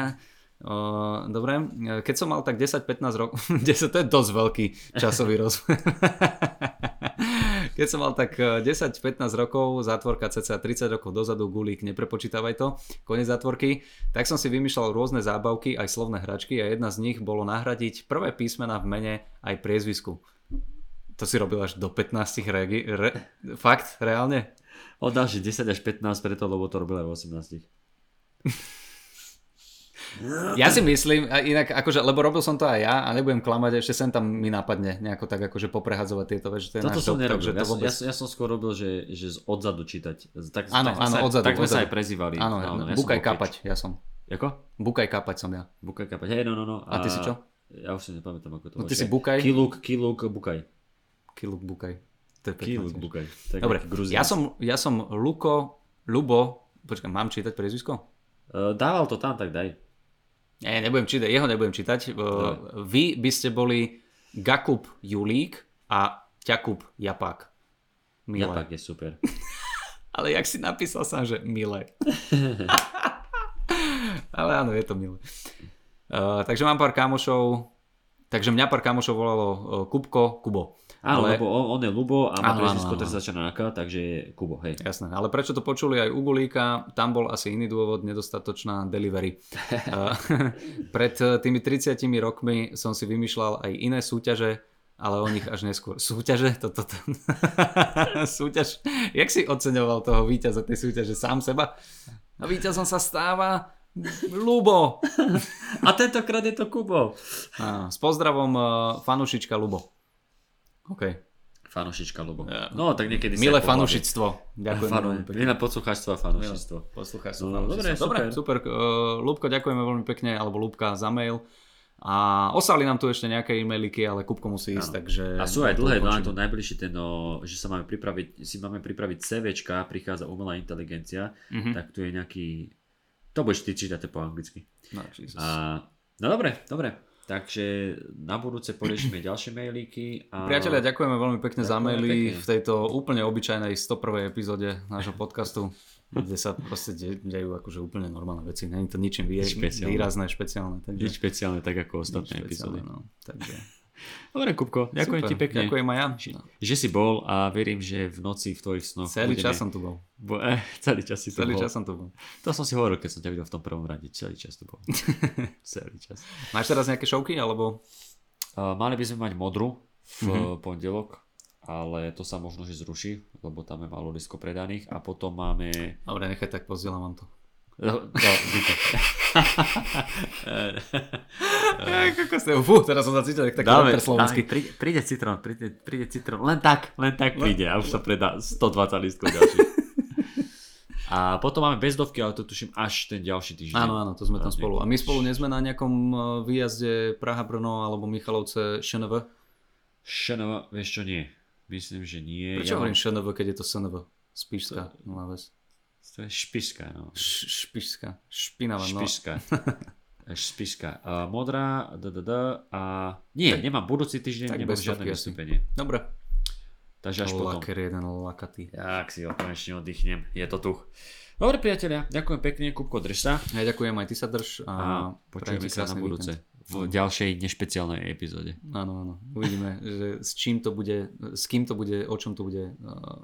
Speaker 3: O, dobre, E, keď som mal tak 10-15 rokov, 10 to je dosť veľký časový rozmer. Keď som mal tak e, 10-15 rokov, zátvorka cca 30 rokov dozadu, gulík, neprepočítavaj to, konec zátvorky, tak som si vymýšľal rôzne zábavky, aj slovné hračky a jedna z nich bolo nahradiť prvé písmena v mene aj priezvisku. To si robil až do 15 regi- re, Fakt? Reálne?
Speaker 2: Dal, že 10 až 15 preto, lebo to robil aj v 18.
Speaker 3: Ja si myslím, a inak, akože, lebo robil som to aj ja a nebudem klamať, ešte sem tam mi napadne nejako tak akože poprehadzovať tieto veci. To
Speaker 2: Toto som
Speaker 3: doktor,
Speaker 2: nerobil. Ja,
Speaker 3: to
Speaker 2: som-
Speaker 3: vôbec...
Speaker 2: ja, som- ja som skôr robil, že, že z odzadu čítať. Tak,
Speaker 3: Áno,
Speaker 2: tak,
Speaker 3: áno,
Speaker 2: sa,
Speaker 3: odzadu,
Speaker 2: tak sme sa
Speaker 3: odzadu.
Speaker 2: aj prezývali.
Speaker 3: Áno,
Speaker 2: Áno,
Speaker 3: ja
Speaker 2: ja
Speaker 3: bukaj kapať, ja som.
Speaker 2: keč. Ako?
Speaker 3: Bukaj kapať som ja.
Speaker 2: Bukaj kapať. Hej, no, no, no.
Speaker 3: A ty si čo?
Speaker 2: Ja už si nepamätám, ako to
Speaker 3: No ty si bukaj?
Speaker 2: Kiluk, kiluk, bukaj.
Speaker 3: Kiluk bukaj. To je
Speaker 2: Kiluk, bukaj. Tak
Speaker 3: Dobre, ja som, ja som Luko, Lubo, počkaj, mám čítať priezvisko?
Speaker 2: Eh, Dával to tam, tak daj.
Speaker 3: Nie, nebudem čítať, jeho nebudem čítať. Uh, Vy by ste boli Gakub Julík a Ťakub Japák. Milé.
Speaker 2: Japak je super.
Speaker 3: Ale jak si napísal sám, že milé. Ale áno, je to milé. Uh, takže mám pár kamošov, takže mňa pár kamošov volalo uh, Kubko, Kubo. Ale-
Speaker 2: lebo on, on je Lubo a ktoré sa začína na K, takže je Kubo, hej.
Speaker 3: Jasné, ale prečo to počuli aj u Gulíka, tam bol asi iný dôvod, nedostatočná delivery. Uh, Pred uh, tými 30 rokmi som si vymýšľal aj iné súťaže, ale o nich až neskôr. Súťaže? Toto, to, to. Súťaž. Jak si oceňoval toho víťaza tej súťaže? Sám seba? A víťazom sa stáva Lubo.
Speaker 2: A tentokrát je to Kubo.
Speaker 3: Á, s pozdravom uh, fanušička Lubo. OK.
Speaker 2: Fanušička Lubo.
Speaker 3: Ja.
Speaker 2: No, tak niekedy
Speaker 3: Milé fanušičstvo. Ďakujem.
Speaker 2: Fanu, milé poslucháčstvo a fanušičstvo.
Speaker 3: Poslucháč
Speaker 2: No, dobre,
Speaker 3: dobre, super. Uh, Lúbko, ďakujeme veľmi pekne, alebo Lúbka za mail. A osali nám tu ešte nejaké e-mailiky, ale Kupko musí ísť,
Speaker 2: Áno.
Speaker 3: takže...
Speaker 2: A sú aj dlhé, no to najbližšie ten, no, že sa máme pripraviť, si máme pripraviť CVčka, prichádza umelá inteligencia,
Speaker 3: Mhm.
Speaker 2: tak tu je nejaký, to budeš ty čítať po anglicky.
Speaker 3: No, Jesus.
Speaker 2: A, no dobre, dobre, takže na budúce poriešime ďalšie mailíky. A...
Speaker 3: Priatelia, ďakujeme veľmi pekne za
Speaker 2: Ďakujeme
Speaker 3: maily
Speaker 2: pekne.
Speaker 3: v tejto úplne obyčajnej 101. epizóde nášho podcastu, kde sa proste de- dejú akože úplne normálne veci. Není to ničím vý-
Speaker 2: Nič špeciálne.
Speaker 3: výrazné, špeciálne.
Speaker 2: Nič
Speaker 3: Takže,
Speaker 2: špeciálne, tak ako
Speaker 3: nič
Speaker 2: ostatné epizódy.
Speaker 3: no. Takže,
Speaker 2: Dobre, Kupko, ďakujem
Speaker 3: super,
Speaker 2: ti pekne,
Speaker 3: Ďakujem aj ja. No.
Speaker 2: že si bol a verím, že v noci v tvojich snoch
Speaker 3: Celý
Speaker 2: budeme...
Speaker 3: čas som tu bol.
Speaker 2: Bo, eh, celý čas si tu
Speaker 3: Celý
Speaker 2: bol.
Speaker 3: čas som tu bol.
Speaker 2: To som si hovoril, keď som ťa videl v tom prvom rade. Celý čas tu bol. celý čas.
Speaker 3: Máš teraz nejaké šovky, alebo...
Speaker 2: Uh, mali by sme mať modru v
Speaker 3: Mhm.
Speaker 2: mm-hmm. pondelok, ale to sa možno, že zruší, lebo tam je málo disko predaných a potom máme...
Speaker 3: Dobre, nechaj tak, pozdielam vám to.
Speaker 2: No, no, díky.
Speaker 3: Ako ste, fú, teraz som sa cítil tak taký
Speaker 2: Dáme,
Speaker 3: slovenský.
Speaker 2: dáme, príde, príde citrón, príde, príde citrón, len tak, len tak príde a už sa predá 120 listkov ďalších. A potom máme bezdovky, ale to tuším až ten ďalší týždeň.
Speaker 3: Áno, áno, to sme tam spolu. A my spolu sme na nejakom eh, výjazde Praha-Brno alebo Michalovce ŠNV?
Speaker 2: Šanova, vieš čo, nie. Myslím, že nie.
Speaker 3: Prečo
Speaker 2: Ja
Speaker 3: hovorím ŠNV, keď je to SNV? Spíšská, nová vec.
Speaker 2: To je špiška, no.
Speaker 3: Š- Špišská, špinavá, no.
Speaker 2: Špiška. Uh, modrá, d, d, d, a... Nie,
Speaker 3: Tak-
Speaker 2: nemám budúci týždeň,
Speaker 3: tak
Speaker 2: nemám žiadne vystúpenie.
Speaker 3: Dobre.
Speaker 2: Takže až potom.
Speaker 3: Laker jeden lakatý.
Speaker 2: Tak si ho konečne oddychnem, je to tu. Dobre priatelia, ďakujem pekne, Kupko, drž sa
Speaker 3: Ja ďakujem, aj ty sa drž a,
Speaker 2: a počujeme sa na budúce
Speaker 3: víkend.
Speaker 2: V ďalšej nešpeciálnej epizóde.
Speaker 3: Áno, áno. Uvidíme, že s čím to bude, s kým to bude, o čom to bude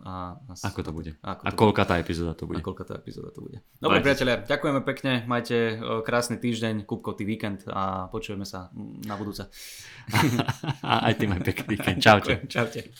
Speaker 3: a, a s-
Speaker 2: Ako to bude?
Speaker 3: Ako
Speaker 2: A
Speaker 3: to
Speaker 2: koľka tá epizóda to
Speaker 3: A
Speaker 2: bude?
Speaker 3: koľka tá epizóda to bude. Dobre,
Speaker 2: Majte
Speaker 3: priatelia, ďakujeme pekne, majte e, krásny týždeň, kúpkový víkend a počujeme sa na budúce.
Speaker 2: A aj ty maj pekný víkend. Čaute.
Speaker 3: Čaute.